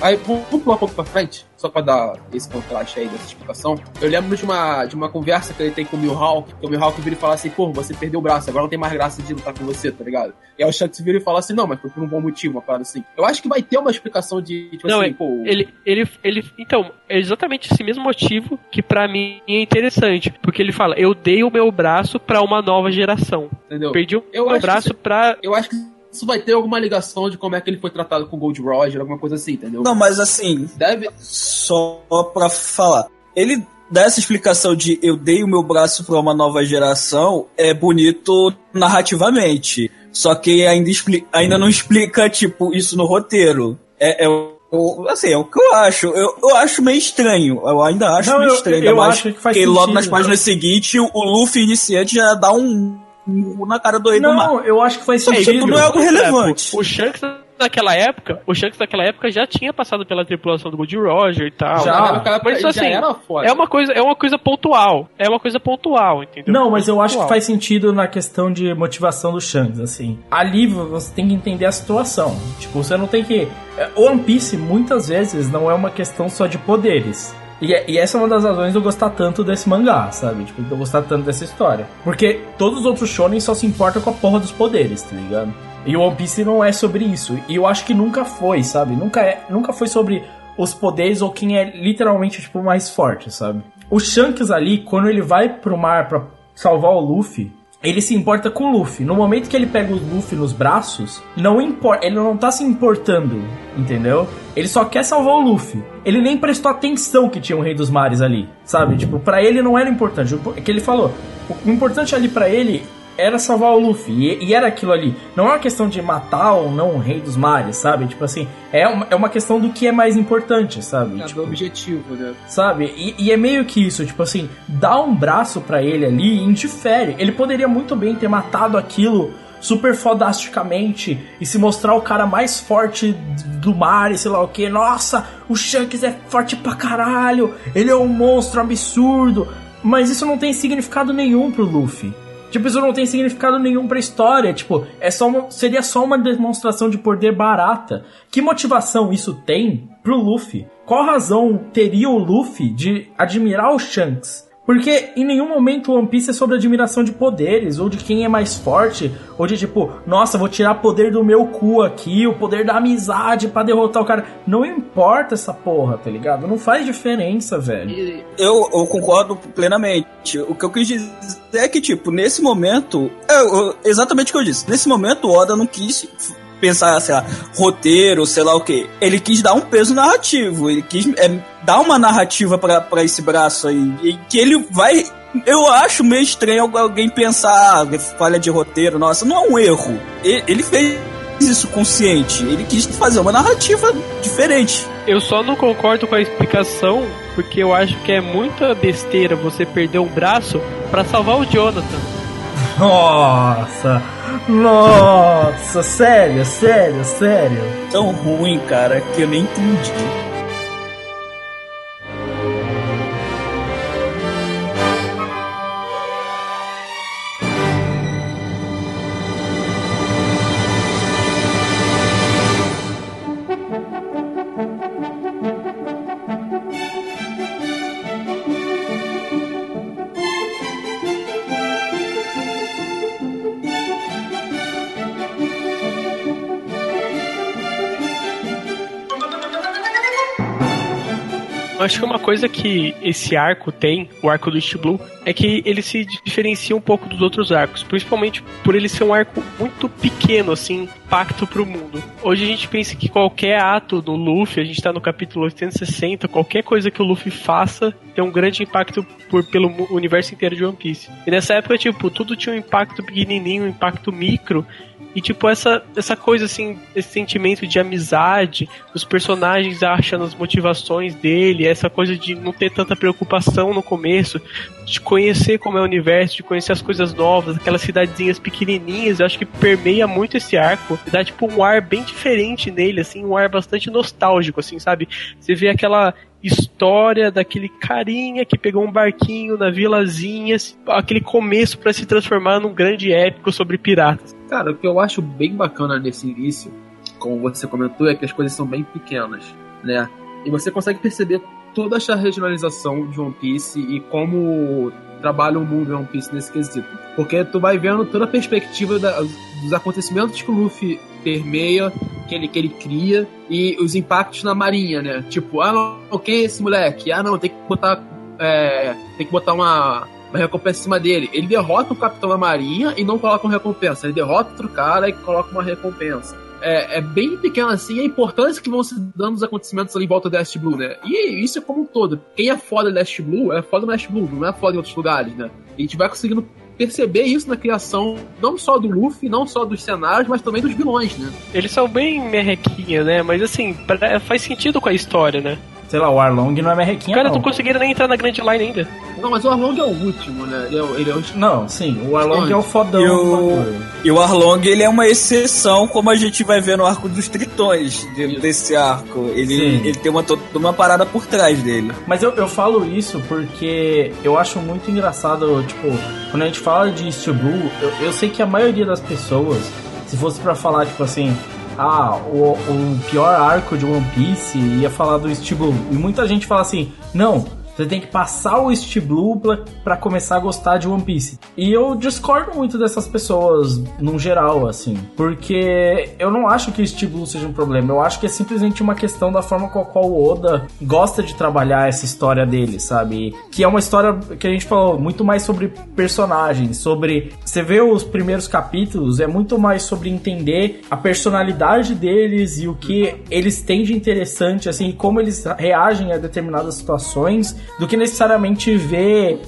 Aí, vamos vamos pular um pouco pra frente, só pra dar esse contraste aí dessa explicação. Eu lembro de uma, de uma conversa que ele tem com o Mihawk, que o Mihawk vira e fala assim, pô, você perdeu o braço, agora não tem mais graça de lutar com você, tá ligado? E aí o Shanks vira e fala assim, não, mas foi por um bom motivo, uma parada assim. Eu acho que vai ter uma explicação de, tipo Não, assim, é- pô. Ele, ele, ele. Então, é exatamente esse mesmo motivo que pra mim é interessante. Porque ele fala: eu dei o meu braço pra uma nova geração. Entendeu? Perdi o Eu meu acho que braço isso- pra. Eu acho que isso vai ter alguma ligação de como é que ele foi tratado com o Gold Roger, alguma coisa assim, entendeu? Não, mas assim, Deve. só pra falar. Ele dá essa explicação de eu dei o meu braço pra uma nova geração é bonito narrativamente. Só que ainda, expli- ainda não explica, tipo, isso no roteiro. É, é o- assim, é o que eu acho. Eu, eu acho meio estranho. Eu ainda acho Não, meio eu- estranho. eu mais acho que faz porque logo sentido. nas páginas seguintes, o Luffy iniciante já dá um, um na cara do rei do mar. Não, eu acho que faz sentido. tipo, não é algo relevante. O Shanks naquela época, o Shanks naquela época já tinha passado pela tripulação do Gold Roger e tal. Já. Mas já assim, era foda. é uma coisa, é uma coisa pontual. É uma coisa pontual, entendeu? Não, mas eu acho que faz sentido na questão de motivação do Shanks, assim. Ali você tem que entender a situação. Tipo, você não tem que. é, One Piece muitas vezes não é uma questão só de poderes. E, é- e essa é uma das razões de eu gostar tanto desse mangá, sabe? Tipo, de eu gostar tanto dessa história. Porque todos os outros shonen só se importam com a porra dos poderes, tá ligado? E o One Piece não é sobre isso. E eu acho que nunca foi, sabe? Nunca, é, nunca foi sobre os poderes ou quem é literalmente, tipo, mais forte, sabe? O Shanks ali, quando ele vai pro mar pra salvar o Luffy, ele se importa com o Luffy. No momento que ele pega o Luffy nos braços, não importa, ele não tá se importando, entendeu? Ele só quer salvar o Luffy. Ele nem prestou atenção que tinha um Rei dos Mares ali, sabe? Tipo, pra ele não era importante. O que ele falou, o importante ali pra ele era salvar o Luffy. E, e era aquilo ali. Não é uma questão de matar ou não o Rei dos Mares, sabe? Tipo assim, é uma, é uma questão do que é mais importante, sabe? É Tipo, do objetivo, né? Sabe? E, e é meio que isso, tipo assim, dá um braço pra ele ali e indifere. Ele poderia muito bem ter matado aquilo super fodasticamente e se mostrar o cara mais forte do mar e sei lá o que. Nossa, o Shanks é forte pra caralho, ele é um monstro absurdo. Mas isso não tem significado nenhum pro Luffy. Tipo, isso não tem significado nenhum pra história. Tipo, é só uma, seria só uma demonstração de poder barata. Que motivação isso tem pro Luffy? Qual razão teria o Luffy de admirar o Shanks? Porque em nenhum momento o One Piece é sobre admiração de poderes, ou de quem é mais forte, ou de tipo, nossa, vou tirar poder do meu cu aqui, o poder da amizade para derrotar o cara. Não importa essa porra, tá ligado? Não faz diferença, velho. Eu, eu concordo plenamente. O que eu quis dizer é que, tipo, nesse momento, é exatamente o que eu disse. Nesse momento, o Oda não quis pensar, sei lá, roteiro, sei lá o que. Ele quis dar um peso narrativo. Ele quis é, dar uma narrativa pra esse braço aí. E que ele vai. Eu acho meio estranho alguém pensar, ah, falha de roteiro, nossa, não é um erro. Ele fez isso consciente. Ele quis fazer uma narrativa diferente. Eu só não concordo com a explicação, porque eu acho que é muita besteira você perder um braço pra salvar o Jonathan. Nossa! Nossa! Sério, sério, sério. Tão ruim, cara, que eu nem entendi. Coisa que esse arco tem, o arco do East Blue, é que ele se diferencia um pouco dos outros arcos, principalmente por ele ser um arco muito pequeno, assim, impacto pro mundo. Hoje a gente pensa que qualquer ato do Luffy, a gente tá no capítulo 860, qualquer coisa que o Luffy faça tem um grande impacto por, pelo universo inteiro de One Piece. E nessa época, tipo, tudo tinha um impacto pequenininho, um impacto micro, e tipo, essa, essa coisa assim, esse sentimento de amizade, os personagens achando as motivações dele, essa coisa de não ter tanta preocupação no começo, de conhecer como é o universo, de conhecer as coisas novas, aquelas cidadezinhas pequenininhas, eu acho que permeia muito esse arco, dá tipo um ar bem diferente nele, assim, um ar bastante nostálgico, assim, sabe? Você vê aquela história daquele carinha que pegou um barquinho na vilazinha, aquele começo pra se transformar num grande épico sobre piratas. Cara, o que eu acho bem bacana nesse início, como você comentou, é que as coisas são bem pequenas, né? E você consegue perceber toda essa regionalização de One Piece e como trabalha o mundo de One Piece nesse quesito. Porque tu vai vendo toda a perspectiva da- dos acontecimentos que o Luffy permeia, que ele, que ele cria, e os impactos na marinha, né? Tipo, ah não, quem é esse moleque? Ah não, tem que botar. é, tem que botar uma, uma recompensa em cima dele. Ele derrota o capitão da marinha e não coloca uma recompensa. Ele derrota outro cara e coloca uma recompensa. É, é bem pequeno assim a importância que vão se dando os acontecimentos ali em volta do West Blue, né? E isso é como um todo. Quem é foda do West Blue é foda no West Blue, não é foda em outros lugares, né? E a gente vai conseguindo perceber isso na criação, não só do Luffy, não só dos cenários, mas também dos vilões, né? Eles são bem merrequinha, né? Mas assim, pra- faz sentido com a história, né? Sei lá, o Arlong não é merrequinha, Os caras não. não conseguiram nem entrar na Grand Line ainda. Não, mas o Arlong é o último, né? Ele é, o- ele é o... Não, sim, o Arlong é o fodão. E do o, e o Arlong, ele é uma exceção, como a gente vai ver no arco dos tritões, de- desse arco. Ele, Sim. ele tem uma, uma parada por trás dele. Mas eu, eu falo isso porque eu acho muito engraçado, tipo, quando a gente fala de East Blue, eu, eu sei que a maioria das pessoas, se fosse pra falar, tipo assim, ah, o, o pior arco de One Piece ia falar do East Blue. E muita gente fala assim, não, você tem que passar o East Blue pra começar a gostar de One Piece. E eu discordo muito dessas pessoas, num geral, assim. Porque eu não acho que o East Blue seja um problema. Eu acho que é simplesmente uma questão da forma com a qual o Oda gosta de trabalhar essa história dele, sabe? Que é uma história que a gente falou muito mais sobre personagens, sobre. Você vê os primeiros capítulos, é muito mais sobre entender a personalidade deles e o que eles têm de interessante, assim, como eles reagem a determinadas situações, do que necessariamente ver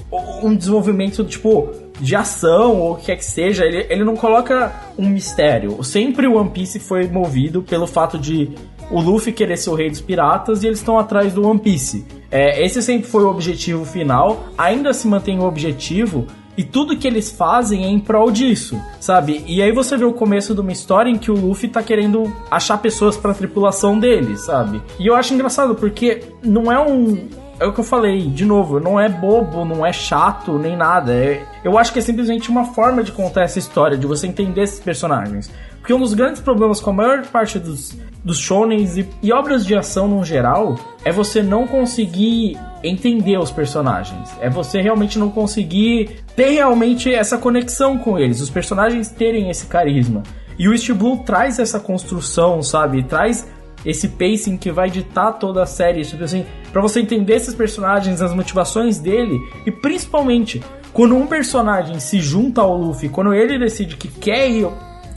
um desenvolvimento, tipo, de ação ou o que quer que seja. Ele, ele não coloca um mistério. Sempre o One Piece foi movido pelo fato de o Luffy querer ser o rei dos piratas e eles estão atrás do One Piece. É, esse sempre foi o objetivo final, ainda se mantém o objetivo. E tudo que eles fazem é em prol disso, sabe? E aí você vê o começo de uma história em que o Luffy tá querendo achar pessoas pra tripulação dele, sabe? E eu acho engraçado porque não é um. É o que eu falei, de novo, não é bobo, não é chato, nem nada. É, eu acho que é simplesmente uma forma de contar essa história, de você entender esses personagens. Porque um dos grandes problemas com a maior parte dos, dos shonens e, e obras de ação no geral é você não conseguir entender os personagens. É você realmente não conseguir ter realmente essa conexão com eles, os personagens terem esse carisma. E o East Blue traz essa construção, sabe? Traz esse pacing que vai ditar toda a série, tipo assim, para você entender esses personagens, as motivações dele e principalmente quando um personagem se junta ao Luffy, quando ele decide que quer ir,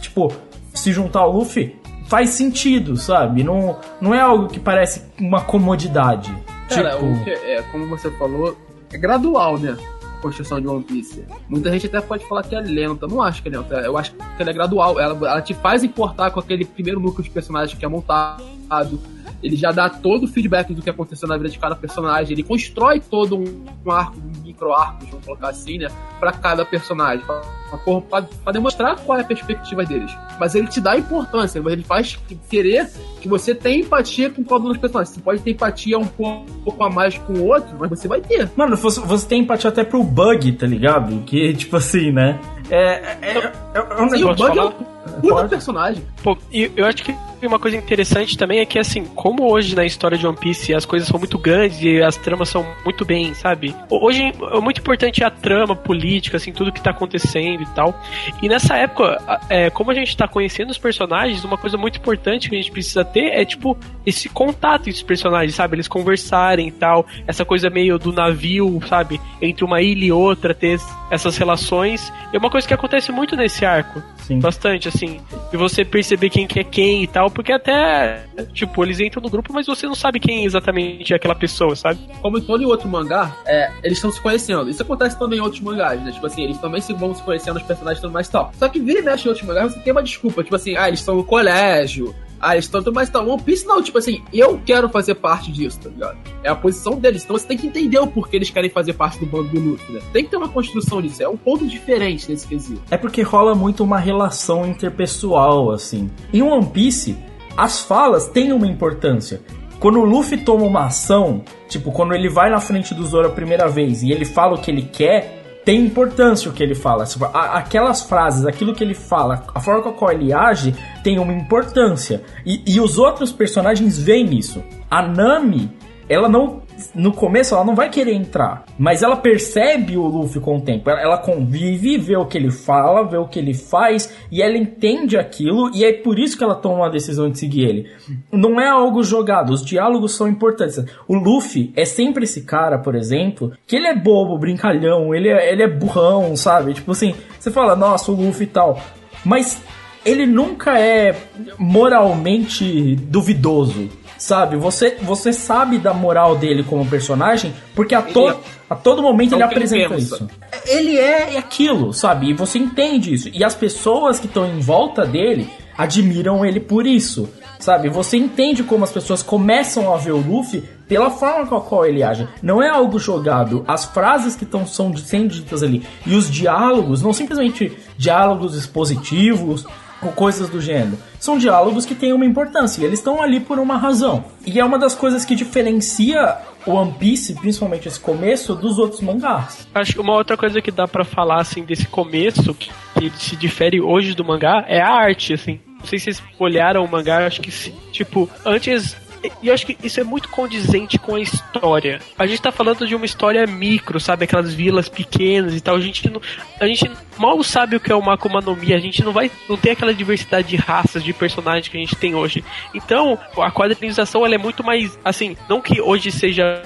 tipo, se juntar ao Luffy, faz sentido, sabe? Não, não é algo que parece uma comodidade. Cara, tipo, o que é, como você falou, é gradual, né? Construção de One Piece. Muita gente até pode falar que é lenta. Não acho que é lenta. Eu acho que ela é gradual. Ela, ela te faz importar com aquele primeiro núcleo de personagens que é montado. Ele já dá todo o feedback do que aconteceu na vida de cada personagem. Ele constrói todo um, um arco, um micro arco, vamos colocar assim, né? Pra cada personagem. Pra demonstrar qual é a perspectiva deles. Mas ele te dá importância. Mas ele faz querer que você tenha empatia com cada um dos personagens. Você pode ter empatia um pouco, um pouco a mais com o outro, mas você vai ter. Mano, você, você tem empatia até pro Bug, tá ligado? Que, tipo assim, né? É, é, é, é um Sim, o negócio. Bug é um puta personagem. Pô, e eu acho que uma coisa interessante também é que, assim, como hoje na história de One Piece as coisas são muito grandes e as tramas são muito bem, sabe? Hoje é muito importante a trama política, assim, tudo que tá acontecendo e tal. E nessa época, é, como a gente tá conhecendo os personagens, uma coisa muito importante que a gente precisa ter é, tipo, esse contato entre os personagens, sabe? Eles conversarem e tal, essa coisa meio do navio, sabe? Entre uma ilha e outra, ter essas relações. É uma coisa que acontece muito nesse arco. Sim. Bastante, assim. E você perceber quem que é quem e tal, porque até, tipo, eles entram no grupo, mas você não sabe quem exatamente é aquela pessoa, sabe? como em todo outro mangá, é, eles estão se conhecendo. Isso acontece também em outros mangás, né? Tipo assim, eles também se vão se conhecendo, os personagens e tudo mais tal. Só que vira e mexe em outros mangás, você tem uma desculpa. Tipo assim, ah, eles estão no colégio. Ah, estão tudo mais e tal. One Piece não, tipo assim, eu quero fazer parte disso, tá ligado? É a posição deles. Então você tem que entender o porquê eles querem fazer parte do bando do Luffy, né? Tem que ter uma construção disso. É um ponto diferente nesse quesito. É porque rola muito uma relação interpessoal, assim. Em One Piece, as falas têm uma importância. Quando o Luffy toma uma ação, tipo, quando ele vai na frente do Zoro a primeira vez e ele fala o que ele quer, tem importância o que ele fala. Aquelas frases, aquilo que ele fala, a forma com a qual ele age, tem uma importância. E, e os outros personagens veem isso. A Nami, ela não. No começo ela não vai querer entrar, mas ela percebe o Luffy com o tempo. Ela, ela convive, vê o que ele fala, vê o que ele faz, e ela entende aquilo, e é por isso que ela toma a decisão de seguir ele. Não é algo jogado, os diálogos são importantes. O Luffy é sempre esse cara, por exemplo, que ele é bobo, brincalhão, ele é, ele é burrão, sabe? Tipo assim, você fala, nossa, o Luffy e tal. Mas ele nunca é moralmente duvidoso, sabe? Você, você sabe da moral dele como personagem, porque a, to, a todo momento É ele ele apresenta pensa. isso. Ele é aquilo, sabe? E você entende isso. E as pessoas que estão em volta dele admiram ele por isso, sabe? Você entende como as pessoas começam a ver o Luffy pela forma com a qual ele age. Não é algo jogado. As frases que estão são sendo ditas ali e os diálogos, não simplesmente diálogos expositivos ou coisas do gênero. São diálogos que têm uma importância e eles estão ali por uma razão. E é uma das coisas que diferencia o One Piece, principalmente esse começo, dos outros mangás. Acho que uma outra coisa que dá pra falar, assim, desse começo, que, que se difere hoje do mangá, é a arte, assim. Não sei se vocês olharam o mangá, acho que, se- tipo, antes... E eu acho que isso é muito condizente com a história. A gente tá falando de uma história micro, sabe? Aquelas vilas pequenas e tal. A gente, não, a gente mal sabe o que é uma Mi. A gente não vai. Não tem aquela diversidade de raças, de personagens que a gente tem hoje. Então, a quadrinização ela é muito mais. Assim, não que hoje seja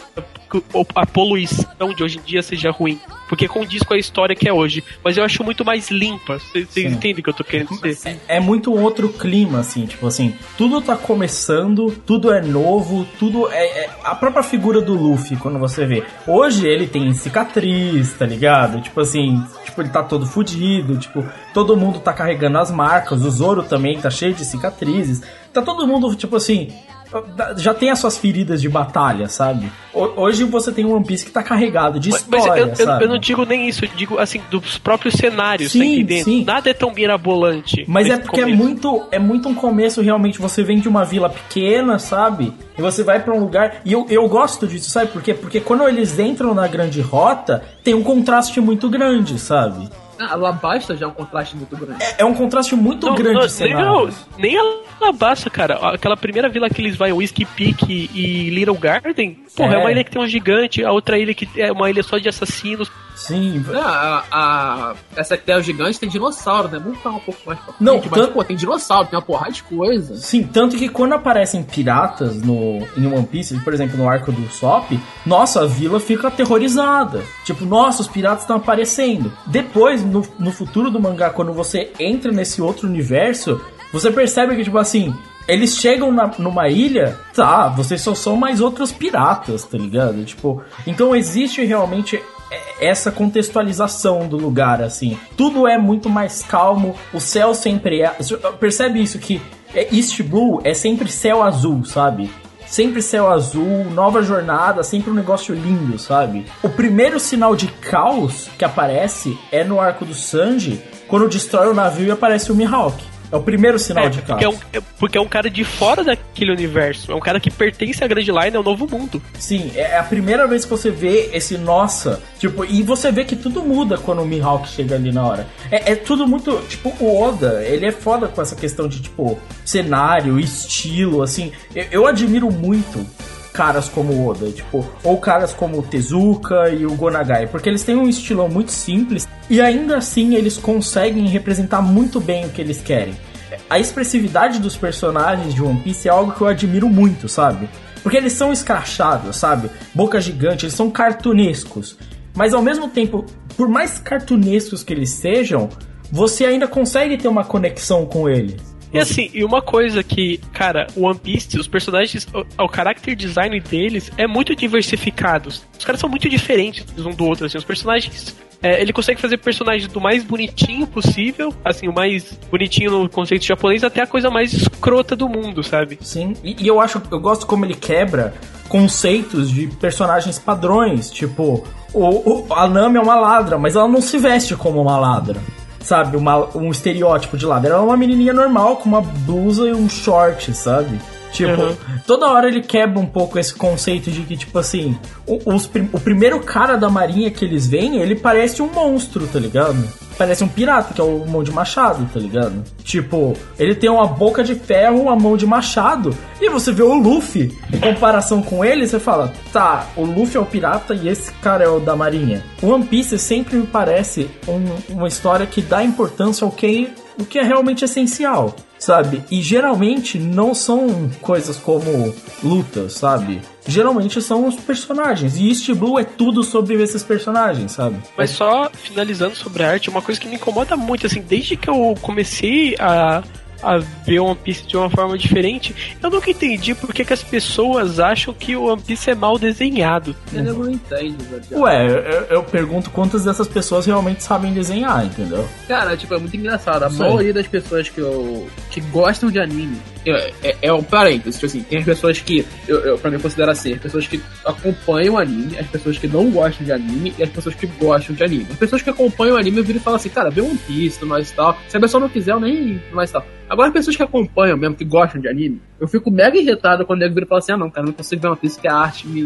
que a poluição de hoje em dia seja ruim, porque condiz com a história que é hoje, mas eu acho muito mais limpa. Vocês entendem o que eu tô querendo dizer? É muito um outro clima, assim, tipo assim, tudo tá começando, tudo é novo, tudo é, é- a própria figura do Luffy, quando você vê. Hoje ele tem cicatriz, tá ligado? Tipo assim, tipo, ele tá todo fudido, tipo, todo mundo tá carregando as marcas, o Zoro também tá cheio de cicatrizes. Tá todo mundo, tipo assim, já tem as suas feridas de batalha, sabe? Ho- Hoje você tem um One Piece que tá carregado de Mas história, eu, eu, sabe? eu não digo nem isso, eu digo assim, dos próprios cenários, Sim, tá entendendo? sim. Nada é tão mirabolante. Mas é porque é muito, é muito um começo realmente. Você vem de uma vila pequena, sabe? E você vai pra um lugar. E eu, eu gosto disso, sabe por quê? Porque quando eles entram na grande rota, tem um contraste muito grande, sabe? Ah, Alabasta já é um contraste muito grande. É um contraste muito Não, grande não, de nem, cenários. nem Alabasta, cara. Aquela primeira vila que eles vão, Whiskey Peak e Little Garden, porra, é. É. uma ilha que tem um gigante, a outra ilha que é uma ilha só de assassinos. Sim. Ah, a, a- essa o gigante tem dinossauro, né? Vamos falar um pouco mais pra frente, Não, mas, tanto- pô, tem dinossauro, tem uma porrada de coisa. Sim, tanto que quando aparecem piratas no, em One Piece, por exemplo, no arco do Sop, nossa, a vila fica aterrorizada. Tipo, nossa, os piratas estão aparecendo. Depois, no, no futuro do mangá, quando você entra nesse outro universo, você percebe que, tipo assim, eles chegam na- numa ilha, tá, vocês só são mais outros piratas, tá ligado? Tipo, então existe realmente essa contextualização do lugar, assim. Tudo é muito mais calmo, o céu sempre é. Percebe isso que é, East Blue é sempre céu azul, sabe? Sempre céu azul, nova jornada, sempre um negócio lindo, sabe? O primeiro sinal de caos que aparece é no arco do Sanji, quando destrói o navio e aparece o Mihawk. É o primeiro sinal É, de caos. porque, é um, é- porque é um cara de fora daquele universo. É um cara que pertence à Grand Line, é o novo mundo. Sim, é a primeira vez que você vê esse nossa, tipo, e você vê que tudo muda quando o Mihawk chega ali na hora. É, é tudo muito, tipo, o Oda, ele é foda com essa questão de, tipo, cenário, estilo, assim. Eu, eu admiro muito caras como o Oda, tipo, ou caras como o Tezuka e o Gonagai, porque eles têm um estilão muito simples e ainda assim eles conseguem representar muito bem o que eles querem. A expressividade dos personagens de One Piece é algo que eu admiro muito, sabe? Porque eles são escrachados, sabe? Boca gigante, eles são cartunescos. Mas ao mesmo tempo, por mais cartunescos que eles sejam, você ainda consegue ter uma conexão com eles. E assim, e uma coisa que, cara, o One Piece, os personagens, o, o character design deles é muito diversificado. Os caras são muito diferentes um do outro, assim, os personagens. é, ele consegue fazer personagens do mais bonitinho possível, assim, o mais bonitinho no conceito japonês, até a coisa mais escrota do mundo, sabe? Sim, e, e eu acho, eu gosto como ele quebra conceitos de personagens padrões, tipo, o, o- a Nami é uma ladra, mas ela não se veste como uma ladra. Sabe, uma, um estereótipo de ladra. Ela é uma menininha normal com uma blusa e um short, sabe? Tipo, Uhum. toda hora ele quebra um pouco esse conceito de que, tipo assim, o, os o primeiro cara da marinha que eles veem, ele parece um monstro, tá ligado? Parece um pirata, que é o mão de machado, tá ligado? Tipo, ele tem uma boca de ferro, uma mão de machado. E você vê o Luffy, em comparação com ele, você fala, tá, o Luffy é o pirata e esse cara é o da marinha. One Piece sempre me parece um- uma história que dá importância ao que, o que é realmente essencial sabe? E geralmente não são coisas como lutas, sabe? Geralmente são os personagens. E East Blue é tudo sobre esses personagens, sabe? Mas só finalizando sobre a arte, uma coisa que me incomoda muito, assim, desde que eu comecei a, a ver One Piece de uma forma diferente, eu nunca entendi por que, que as pessoas acham que o One Piece é mal desenhado. Eu não entendo, velho. Ué, eu, eu pergunto quantas dessas pessoas realmente sabem desenhar, entendeu? Cara, tipo, é muito engraçado. A Sim. maioria das pessoas que eu que gostam de anime é, é, um parênteses, tipo assim, tem as pessoas que eu, eu pra mim considero assim, as pessoas que acompanham anime, as pessoas que não gostam de anime e as pessoas que gostam de anime. As pessoas que acompanham anime eu viro e falo assim, cara, vê One Piece, tudo mais e tal. Se a pessoa não quiser, eu nem mais tal. Agora, as pessoas que acompanham mesmo, que gostam de anime, eu fico mega irritado quando o nego vira e fala assim, ah não, cara, eu não consigo ver One Piece que a arte me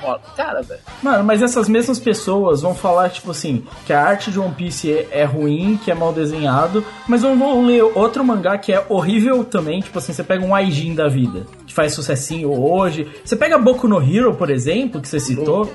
rola. Cara, velho. Mano, mas essas mesmas pessoas vão falar, tipo assim, que a arte de One Piece é, é ruim, que é mal desenhado, mas vão ler outro mangá que é horrível também, tipo assim, você pega um Aijin da vida, que faz sucessinho hoje. Você pega Boku no Hero, por exemplo, que você citou.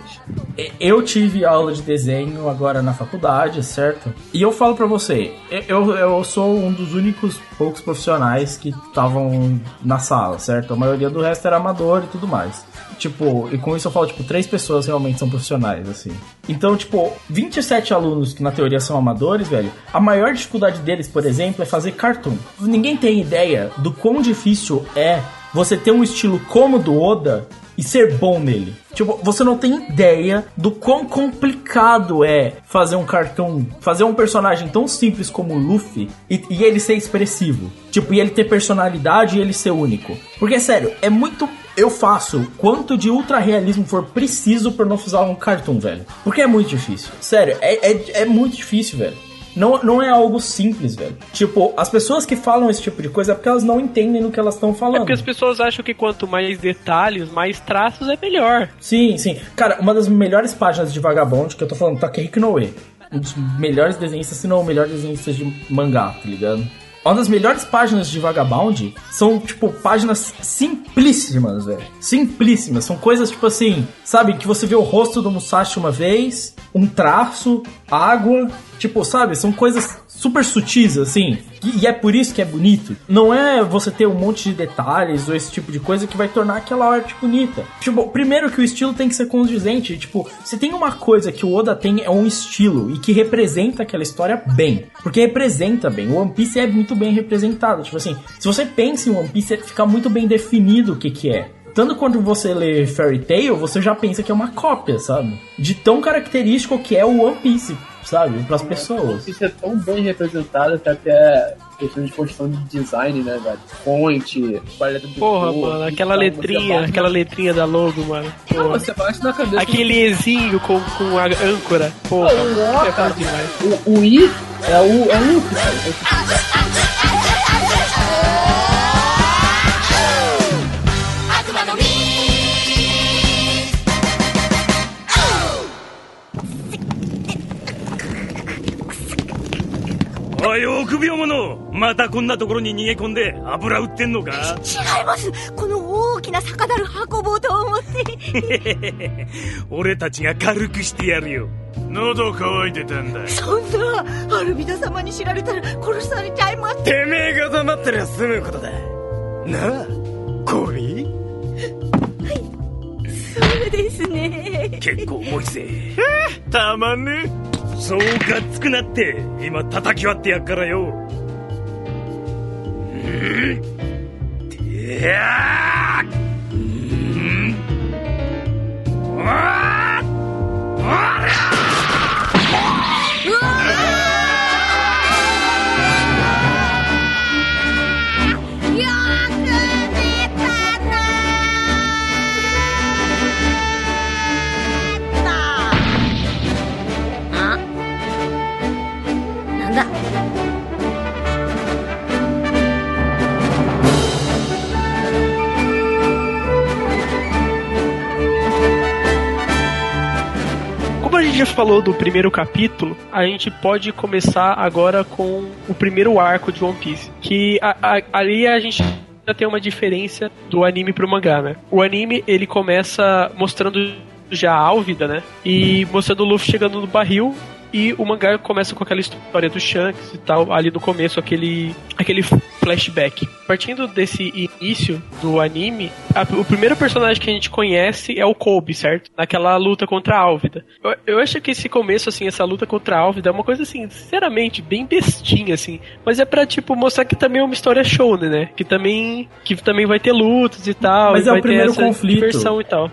Eu tive aula de desenho agora na faculdade, certo? E eu falo pra você, eu, eu sou um dos únicos poucos profissionais que estavam na sala, certo? A maioria do resto era amador e tudo mais. Tipo, e com isso eu falo, tipo, três pessoas realmente são profissionais, assim. Então, tipo, 27 alunos que na teoria são amadores, velho, a maior dificuldade deles, por exemplo, é fazer cartoon. Ninguém tem ideia do quão difícil é você ter um estilo como o do Oda e ser bom nele. Tipo, você não tem ideia do quão complicado é fazer um cartoon, fazer um personagem tão simples como o Luffy e, e ele ser expressivo. Tipo, e ele ter personalidade e ele ser único. Porque, sério, é muito eu faço quanto de ultra realismo for preciso pra não usar um cartoon, velho. Porque é muito difícil. Sério, é, é, é muito difícil, velho. Não, não é algo simples, velho. Tipo, as pessoas que falam esse tipo de coisa é porque elas não entendem no que elas estão É falando. porque as pessoas acham que quanto mais detalhes, mais traços é melhor. Sim, sim. Cara, uma das melhores páginas de Vagabond que eu tô falando, Takehiko Noe. Um dos melhores desenhistas, se não o melhor desenhista de mangá, tá ligado? Uma das melhores páginas de Vagabond são, tipo, páginas simplíssimas, velho. Simplíssimas. São coisas, tipo assim, sabe? Que você vê o rosto do Musashi uma vez, um traço, água. Tipo, sabe? São coisas super sutis, assim. E, é por isso que é bonito. Não é você ter um monte de detalhes ou esse tipo de coisa que vai tornar aquela arte bonita. Tipo, primeiro que o estilo tem que ser condizente. Tipo, se tem uma coisa que o Oda tem é um estilo e que representa aquela história bem. Porque representa bem. O One Piece é muito bem representado. Tipo assim, se você pensa em One Piece, fica muito bem definido o que que é. Tanto quando você lê Fairy Tail, você já pensa que é uma cópia, sabe? De tão característico que é o One Piece, sabe? Para as pessoas. Isso é tão bem representado que até questão de construção de design, né, velho? Fonte, paleta de Porra, cor, mano, aquela então, letrinha, você bate aquela letrinha da logo, mano. Não, Porra. você bate na cabeça. Aquele Ezinho com, com a âncora. Porra, Não, o O, é demais. o, o I é o, é o おい臆病者またこんなところに逃げ込んで油売ってんのか？違います。この大きな酒樽運ぼうと思って。俺たちが軽くしてやるよ。喉乾いてたんだそんなアルビダ様に知られたら殺されちゃいます。てめえが黙ってりゃ済むことだ。なあコビそうですね。結構重いぜ。たまんねそうがっつくなって今叩き割ってやっからよ。うん。てやうん。おら Como a gente já falou do primeiro capítulo, a gente pode começar agora com o primeiro arco de One Piece. Que a, a, ali a gente já tem uma diferença do anime pro mangá, né? O anime ele começa mostrando já a Álvida, né? E mostrando o Luffy chegando no barril e o mangá começa com aquela história do Shanks e tal, ali no começo, aquele, aquele flashback. Partindo desse início do anime, a- o primeiro personagem que a gente conhece é o Kobe, certo? Naquela luta contra a Álvida. Eu, eu acho que esse começo, assim, essa luta contra a Álvida é uma coisa, assim, sinceramente, bem bestinha, assim. Mas é pra, tipo, mostrar que também é uma história shonen, né? Que também, que também vai ter lutas e tal. Mas é o primeiro conflito.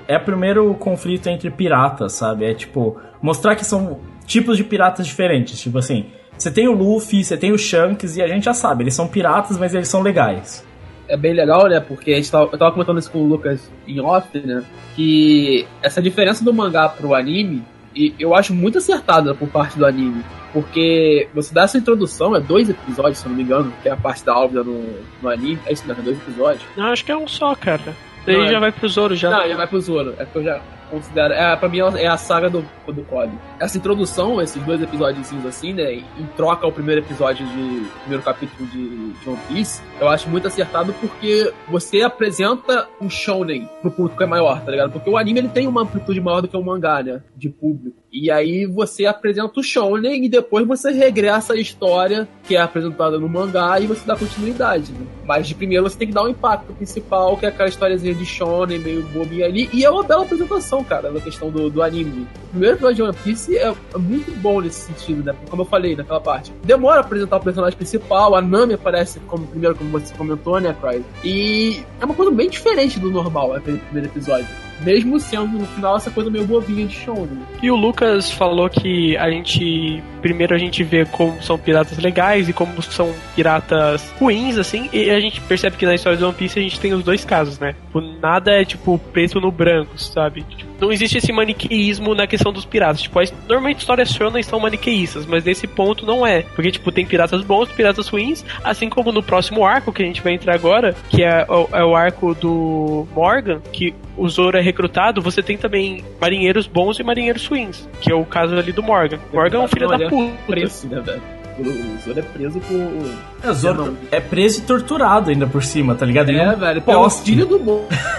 É o primeiro conflito entre piratas, sabe? É tipo, mostrar que são tipos de piratas diferentes. Tipo assim, você tem o Luffy, você tem o Shanks, e a gente já sabe, eles são piratas, mas eles são legais. é bem legal, né? Porque a gente tava, eu tava comentando isso com o Lucas em off, né? Que essa diferença do mangá pro anime, e eu acho muito acertada por parte do anime. Porque você dá essa introdução, é dois episódios, se eu não me engano, que é a parte da Álvida no, no anime. É isso mesmo, é dois episódios. Não, acho que é um só, cara. Daí Não, é- já vai pro Zoro já. Não, já vai pro Zoro. É porque eu já considero. É, pra mim é a saga do, do Kobe. Essa introdução, esses dois episódios assim, né? Em troca ao primeiro episódio de. primeiro capítulo de, de One Piece, eu acho muito acertado porque você apresenta um shounen pro público que é maior, tá ligado? Porque o anime ele tem uma amplitude maior do que o mangá, né? De público. E aí você apresenta o shounen e depois você regressa a história que é apresentada no mangá e você dá continuidade, né? Mas de primeiro você tem que dar um impacto principal, que é aquela historiazinha de shonen meio bobinha ali. E é uma bela apresentação, cara, na questão do, do anime. O primeiro episódio de One Piece é muito bom nesse sentido, né? Como eu falei naquela parte. Demora a apresentar o personagem principal, a Nami aparece como primeiro, como você comentou, né, Cry? E é uma coisa bem diferente do normal, aquele primeiro episódio. Mesmo sendo no final essa coisa meio bobinha de show, né? E o Lucas falou que a gente. Primeiro a gente vê como são piratas legais e como são piratas ruins, assim, e a gente percebe que na história do One Piece a gente tem os dois casos, né? Tipo, nada é tipo preto no branco, sabe? Tipo, não existe esse maniqueísmo na questão dos piratas. Tipo, normalmente histórias shonen são maniqueístas, mas nesse ponto não é. Porque, tipo, tem piratas bons, piratas ruins, assim como no próximo arco que a gente vai entrar agora, que é, o- é o arco do Morgan, que o Zoro é recrutado, você tem também marinheiros bons e marinheiros ruins, que é o caso ali do Morgan. Morgan é um filho da puta. Preço, né, velho? O Zoro é preso por. É, o Zoro é preso e torturado ainda por cima, tá ligado? Ele É, velho, pelo filho do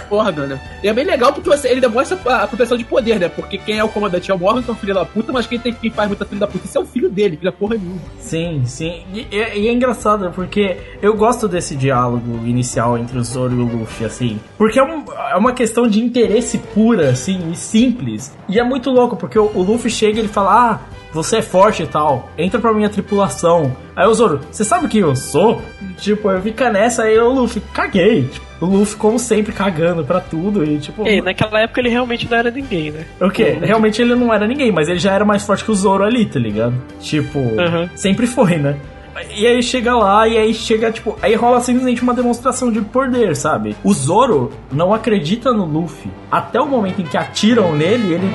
Morgan, né? E é bem legal porque você- ele demonstra a, a proteção de poder, né? Porque quem é o comandante é o Morgan, que é um filho da puta, mas quem, tem, quem faz muita filho da puta, isso é o filho dele, filho da porra nenhuma. Sim, sim. E, e- e é engraçado, porque eu gosto desse diálogo inicial entre o Zoro e o Luffy, assim. Porque é, um- é uma questão de interesse pura, assim, e simples. E é muito louco, porque o, o Luffy chega e ele fala, ah, você é forte e tal, entra pra minha tripulação. Aí o Zoro, você sabe quem eu sou? Tipo, eu fica nessa, aí o Luffy, caguei. Tipo, o Luffy, como sempre, cagando pra tudo e tipo... E naquela época ele realmente não era ninguém, né? O quê? Realmente ele não era ninguém, mas ele já era mais forte que o Zoro ali, tá ligado? Tipo, sempre foi, né? E aí chega lá, e aí chega, tipo, aí rola simplesmente uma demonstração de poder, sabe? O Zoro não acredita no Luffy. Até o momento em que atiram nele, ele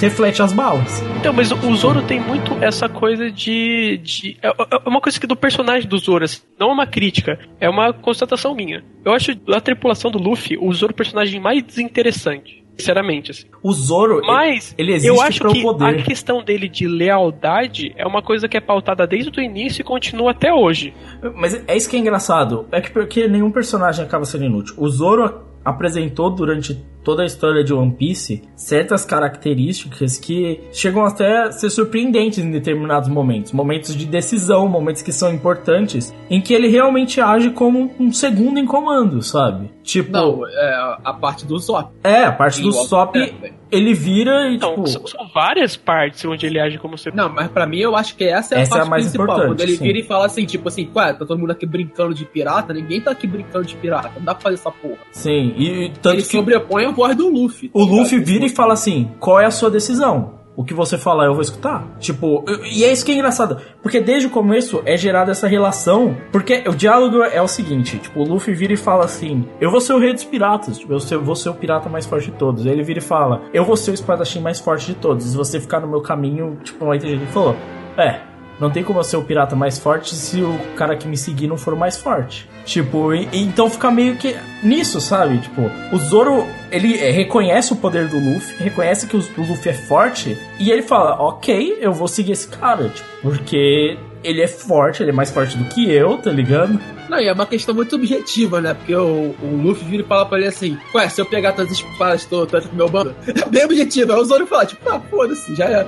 reflete as balas. Então, mas o Zoro tem muito essa coisa de. de é é uma coisa que do personagem do Zoro, assim, não é uma crítica, é uma constatação minha. Eu acho a tripulação do Luffy o Zoro o personagem mais desinteressante. Sinceramente, assim. O Zoro, Mas ele, ele eu existe acho para que poder. a questão dele de lealdade é uma coisa que é pautada desde o início e continua até hoje. Mas é isso que é engraçado. É que porque nenhum personagem acaba sendo inútil. O Zoro apresentou durante toda a história de One Piece certas características que chegam até a ser surpreendentes em determinados momentos. Momentos de decisão, momentos que são importantes, em que ele realmente age como um segundo em comando, sabe? Tipo. Não, é a parte do Zop. É, a parte do Sop, é, ele vira e Então, tipo. são, são várias partes onde ele age como segundo. Não, mas pra mim eu acho que essa é a Essa é a parte mais principal. importante, Quando ele sim. vira e fala assim, tipo assim, ué, tá todo mundo aqui brincando de pirata, ninguém tá aqui brincando de pirata, não dá pra fazer essa porra. Sim, e, e tanto ele que sobrepõe a voz do Luffy. o Luffy vira e fala assim: qual é a sua decisão? O que você falar eu vou escutar. Tipo, e é isso que é engraçado. Porque desde o começo é gerada essa relação. Porque o diálogo é o seguinte: tipo, o Luffy vira e fala assim: Eu vou ser o rei dos piratas. Tipo, eu vou ser o pirata mais forte de todos. Aí ele vira e fala: Eu vou ser o espadachim mais forte de todos. Se você ficar no meu caminho, tipo, gente que falou: É, não tem como eu ser o pirata mais forte se o cara que me seguir não for o mais forte. Tipo, então fica meio que nisso, sabe? Tipo, o Zoro, ele é, reconhece o poder do Luffy, reconhece que o, Luffy é forte, e ele fala, ok, eu vou seguir esse cara, tipo, porque ele é forte, ele é mais forte do que eu, tá ligado? Não, e é uma questão muito objetiva, né? Porque o, o Luffy vira e fala pra ele assim: Ué, se eu pegar todas as espadas, tu entra pro meu bando. É bem objetivo. Aí o Zoro fala, tipo, ah, foda-se, já é.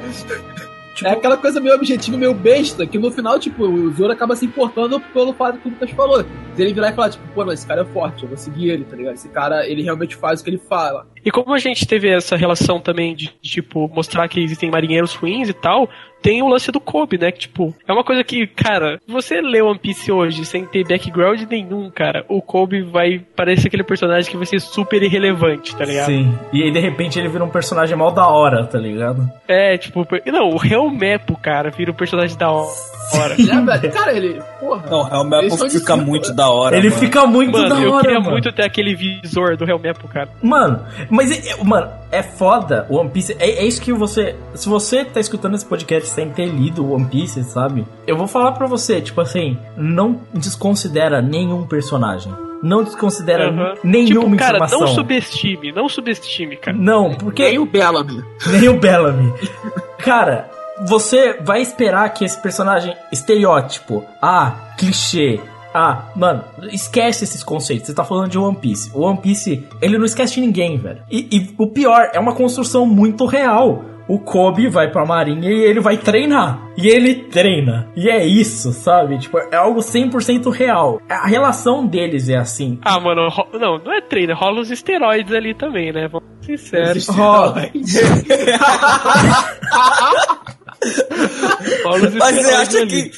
É aquela coisa meio objetiva, meio besta, que no final, tipo, o Zoro acaba se importando pelo fato que o Lucas falou. Se ele virar e falar, tipo, pô, não, esse cara é forte, eu vou seguir ele, tá ligado? Esse cara, ele realmente faz o que ele fala. E como a gente teve essa relação também de, tipo, mostrar que existem marinheiros ruins e tal, tem o lance do Kobe, né? Que, tipo, é uma coisa que, cara, você lê One Piece hoje sem ter background nenhum, cara, o Kobe vai parecer aquele personagem que vai ser super irrelevante, tá ligado? Sim. E aí, de repente, ele vira um personagem mal da hora, tá ligado? É, tipo, não, o Helmepo, cara, vira um personagem da hora. Velho, cara, ele. Porra. Não, o são fica muito da hora. Ele mano. fica muito Mano, da eu hora, queria mano. muito ter aquele visor do Helmepo, cara. Mano, mas, é- mano, é foda o One Piece. É, é isso que você. Se você tá escutando esse podcast sem ter lido o One Piece, sabe? Eu vou falar pra você, tipo assim, não desconsidera nenhum personagem. Não desconsidera Aham. nenhuma tipo, cara, informação. não subestime, não subestime, cara. Não, porque. Nem o Bellamy. Nem o Bellamy. Cara, você vai esperar que esse personagem estereótipo, ah, clichê, ah, mano, esquece esses conceitos. Você tá falando de One Piece. O One Piece, ele não esquece de ninguém, velho. E, e o pior, é uma construção muito real. O Kobe vai pra marinha e ele vai treinar. E ele treina. E é isso, sabe? Tipo, é algo 100% real. A relação deles é assim. Ah, mano, não, não é treino, rola os esteroides ali também, né? Vamos ser sinceros. Rola. Rola Mas você acha que.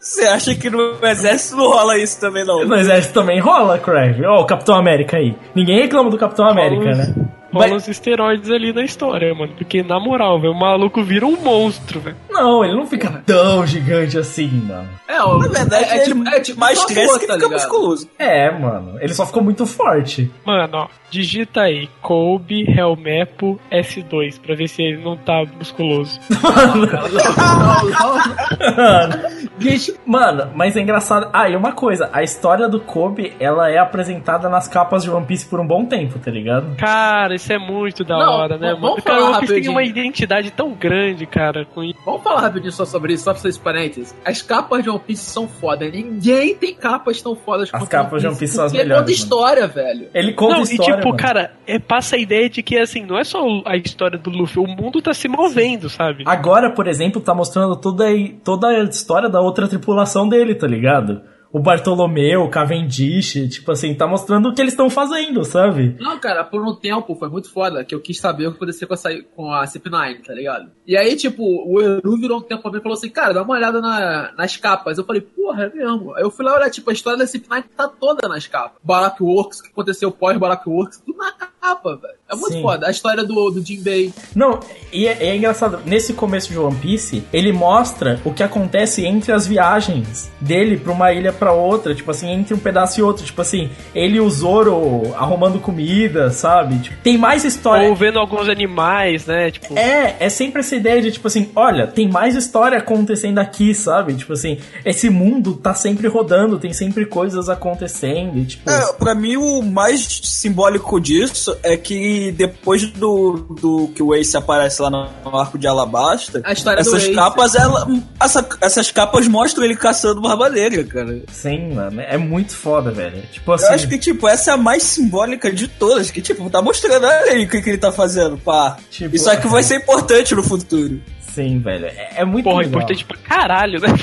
Você acha que no exército não rola isso também, não? No exército também rola, Crave. Ó, o Capitão América aí. Ninguém reclama do Capitão América, né? rolam os esteroides ali na história, mano. Porque, na moral, velho, o maluco vira um monstro, velho. Não, ele não fica tão gigante assim, mano. É, ó, Na verdade, é, é tipo, é tipo mais cresce que tá fica ligado? musculoso. É, mano. Ele só ficou muito forte. Mano, ó, digita aí, Kobe Helmepo S2, pra ver se ele não tá musculoso. Mano, mas é engraçado. Ah, e uma coisa, a história do Kobe, ela é apresentada nas capas de One Piece por um bom tempo, tá ligado? Cara, isso é muito da Não, hora, né, mano? falar Cara, o One Piece tem uma identidade tão grande, cara, com isso. Vamos falar rapidinho só sobre isso, só pra vocês parênteses. As capas de One Piece são foda. Ninguém tem capas tão fodas As capas de One Piece são as melhores, conta história, velho. Ele conta não, história, e tipo, mano. cara, é, passa a ideia de que, assim, não é só a história do Luffy, o mundo tá se movendo, sabe? Agora, por exemplo, tá mostrando toda a, toda a história da outra tripulação dele, tá ligado? O Bartolomeu, o Cavendish, tipo assim, tá mostrando o que eles estão fazendo, sabe? Não, cara, por um tempo foi muito foda que eu quis saber o que acontecia com com a CP9, tá ligado? E aí, tipo, o Eru virou um tempo pra mim e falou assim, cara, dá uma olhada na- nas capas. Eu falei, porra, é mesmo. Aí eu fui lá olhar, tipo, a história da CP9 tá toda nas capas. Barak Works, o que aconteceu pós-Barak Works, tudo na capa, velho. É muito Sim. foda. A história do, do Jinbei. Não, e é, é engraçado, nesse começo de One Piece, ele mostra o que acontece entre as viagens dele pra uma ilha pra outra, tipo assim, entre um pedaço e outro, tipo assim, ele e o Zoro arrumando comida, sabe? Tipo, tem mais história. Ou vendo alguns animais, né? Tipo, É, é sempre essa ideia de, tipo assim, olha, tem mais história acontecendo aqui, sabe? Tipo assim, esse mundo tá sempre rodando, tem sempre coisas acontecendo, tipo... É, pra mim, o mais simbólico disso é que depois do, do que o Ace aparece lá no arco de Alabasta, A história do essas Ace. capas, ela, essa- essas capas mostram ele caçando Barba Negra, cara. Sim, mano, é muito foda, velho. Tipo Eu assim... acho que, tipo, essa é a mais simbólica de todas, que, tipo, tá mostrando, olha aí o que, que ele tá fazendo, pá. Tipo, Isso aqui vai ser importante no futuro. Sim, velho. É, é muito porra, legal. importante pra caralho, né?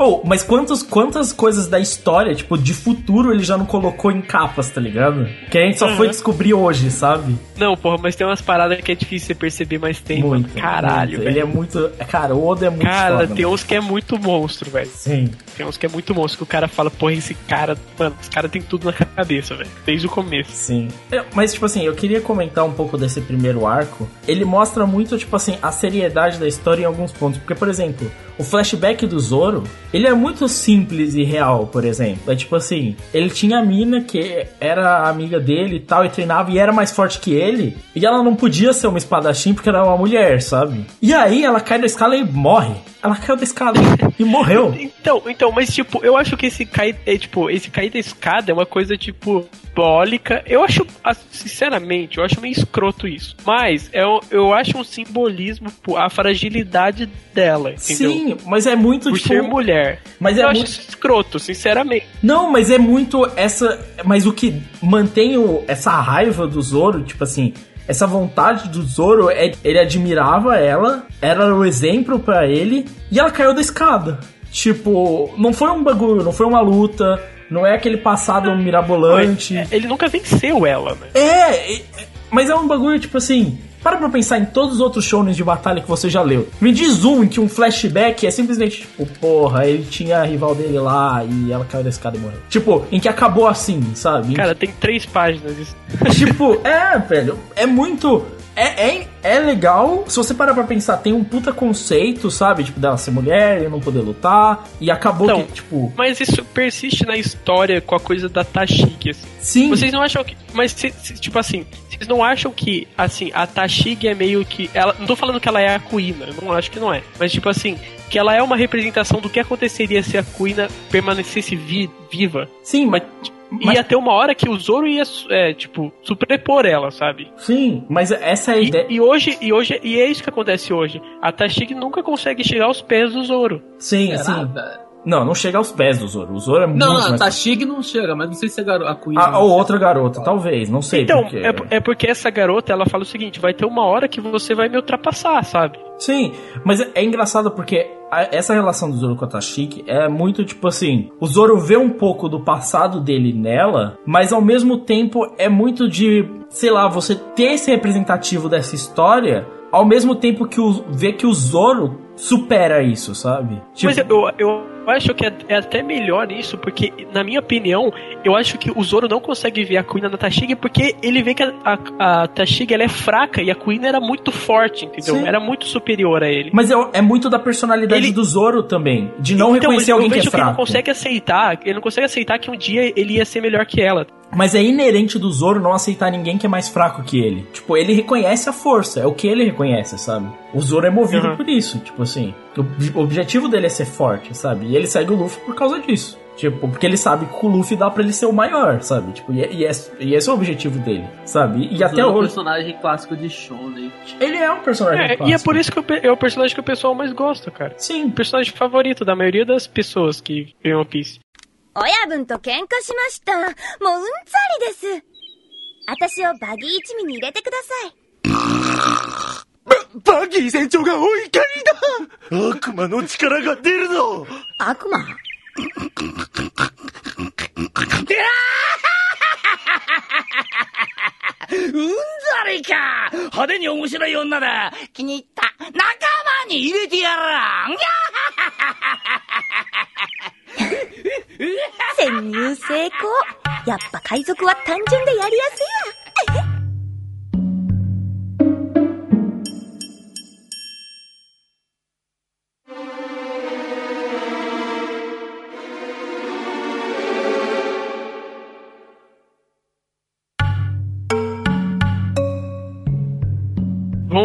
Oh, mas quantos, quantas coisas da história, tipo, de futuro ele já não colocou em capas, tá ligado? Que a gente só Uhum. foi descobrir hoje, sabe? Não, porra, mas tem umas paradas que é difícil você perceber, mas tem, mano. Muito. Caralho, muito. Ele é muito. Cara, o Oda é muito Cara, foda, tem mano. uns que é muito monstro, velho. Sim. Tem uns que é muito monstro, que o cara fala, porra, esse cara, mano, esse cara tem tudo na cabeça, velho. Desde o começo. Sim. Mas, tipo assim, eu queria comentar um pouco desse primeiro arco. Ele mostra muito, tipo assim, a seriedade da história em alguns pontos. Porque, por exemplo, o flashback do Zoro, ele é muito simples e real, por exemplo. É tipo assim, ele tinha a mina que era amiga dele e tal, e treinava e era mais forte que ele. E ela não podia ser uma espadachim porque era uma mulher, sabe? E aí ela cai da escala e morre. Ela caiu da escala e morreu. Então, então, mas tipo, eu acho que esse cair, é, tipo, esse cair da escada é uma coisa tipo simbólica. Eu acho, sinceramente, eu acho meio escroto isso. Mas eu, eu acho um simbolismo pô, a fragilidade dela, entendeu? Sim, mas é muito Por tipo. ser mulher. Mas eu é acho muito- isso escroto, sinceramente. Não, mas é muito essa. Mas o que mantém o- essa raiva do Zoro, tipo assim, essa vontade do Zoro é ele admirava ela, era o exemplo pra ele e ela caiu da escada. Tipo, não foi um bagulho, não foi uma luta, não é aquele passado mirabolante. É, Ele nunca venceu ela, né? É, é, mas é um bagulho tipo assim. Para pra pensar em todos os outros shonen de batalha que você já leu. Me diz um em que um flashback é simplesmente tipo, porra, ele tinha a rival dele lá e ela caiu da escada e morreu. Tipo, em que acabou assim, sabe? Cara, tem três páginas. Isso. tipo, é, velho, é muito. É, é, é legal. Se você parar pra pensar, tem um puta conceito, sabe? Tipo, dela ser mulher e não poder lutar. E acabou Então, que, tipo. Mas isso persiste na história com a coisa da Tashigi, assim. Sim. Vocês não acham que. Mas, se- se- tipo assim, vocês não acham que, assim, a Tashigi é meio que. Ela, não tô falando que ela é a Kuina, eu não acho que não é. Mas, tipo assim, que ela é uma representação do que aconteceria se a Kuina permanecesse vi- viva. Sim, mas. Ia ter uma hora que o Zoro ia, é, tipo, superpor ela, sabe? Sim, mas essa é a ideia. E hoje, e hoje, e é isso que acontece hoje. A Tashigi nunca consegue chegar aos pés do Zoro. Sim, Será, sim. Não, não chega aos pés do Zoro. O Zoro é muito Não, não, mais. Tashig não chega, mas não sei se é garo- a Queen. A, ou outra garota, talvez, não sei. Então, porque... é, é porque essa garota, ela fala o seguinte, vai ter uma hora que você vai me ultrapassar, sabe? Sim, mas é, é engraçado porque a- essa relação do Zoro com a Tashiki é muito tipo assim: o Zoro vê um pouco do passado dele nela, mas ao mesmo tempo é muito de, sei lá, você ter esse representativo dessa história ao mesmo tempo que o, vê que o Zoro supera isso, sabe? Tipo, Mas eu, eu acho que é, é até melhor isso, porque, na minha opinião, eu acho que o Zoro não consegue ver a Kuina na Tashigi porque ele vê que a, a, a Tashigi ela é fraca e a Kuina era muito forte, entendeu? Sim. Era muito superior a ele. Mas é, é muito da personalidade do Zoro também, de não Então, reconhecer alguém que é vejo que ele não fraco. consegue aceitar, ele não consegue aceitar que um dia ele ia ser melhor que ela. Mas é inerente do Zoro não aceitar ninguém que é mais fraco que ele. Tipo, ele reconhece a força, é o que ele reconhece, sabe? O Zoro é movido Uhum. por isso, tipo assim. O ob- o objetivo dele é ser forte, sabe? E ele segue o Luffy por causa disso. Tipo, porque ele sabe que com o Luffy dá pra ele ser o maior, sabe? Tipo, e, é- e, é- e esse é o objetivo dele, sabe? E, e até é um hoje. personagem clássico de Shonen. Ele é um personagem É, e é clássico. por isso que o pe- é o personagem que o pessoal mais gosta, cara. Sim. O personagem favorito da maioria das pessoas que veem One Piece. 親分と喧嘩しました。もううんざりです。私をバギー一味に入れてください。 バギー船長がお怒りだ。悪魔の力が出るぞ。悪魔？うんざりか。派手に面白い女だ。気に入った。仲間に入れてやらん。潜入成功。やっぱ海賊は単純でやりやすいわ。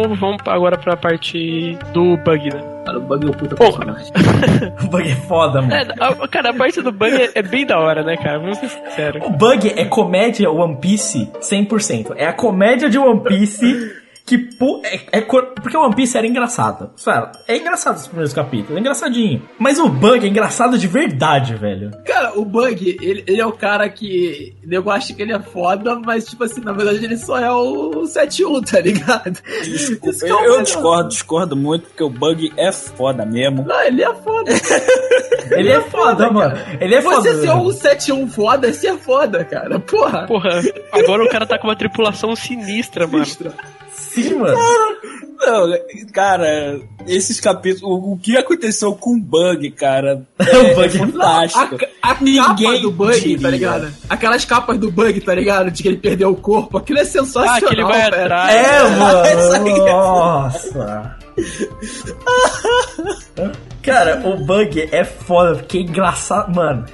Vamos, vamos agora pra parte do Bug, né? Cara, o Bug é um puta Porra. personagem. o Bug é foda, mano. É, a- cara, a parte do Bug é, é bem da hora, né, cara? Vamos ser sinceros. O Bug é comédia One Piece 100%. É a comédia de One Piece que... pu- É, é cor- porque One Piece era engraçado. Sério, é engraçado os primeiros capítulos. É engraçadinho. Mas o Bug é engraçado de verdade, velho. Cara, o Bug, ele, ele é o cara que. Eu acho que ele é foda, mas, tipo assim, na verdade ele só é o 7-1, tá ligado? Isso que é o Eu, eu discordo, discordo muito, porque o Bug é foda mesmo. Não, ele é foda. Ele é foda, mano. Ele é Você foda. ser um 7-1 foda, você é foda, cara. Porra. Porra, agora o cara tá com uma tripulação sinistra, mano. Sim, mano. Não, cara, esses capítulos. O, o que aconteceu com o Bug, cara? É, O Bug é fantástico. A, a capa do Bug, tá ligado? Aquelas capas do Bug, tá ligado? De que ele perdeu o corpo. Aquilo é sensacional, Ah, que ele vai velho. atrás. É, mano. é Nossa. Cara, o Bug é foda, porque é engraçado. Mano,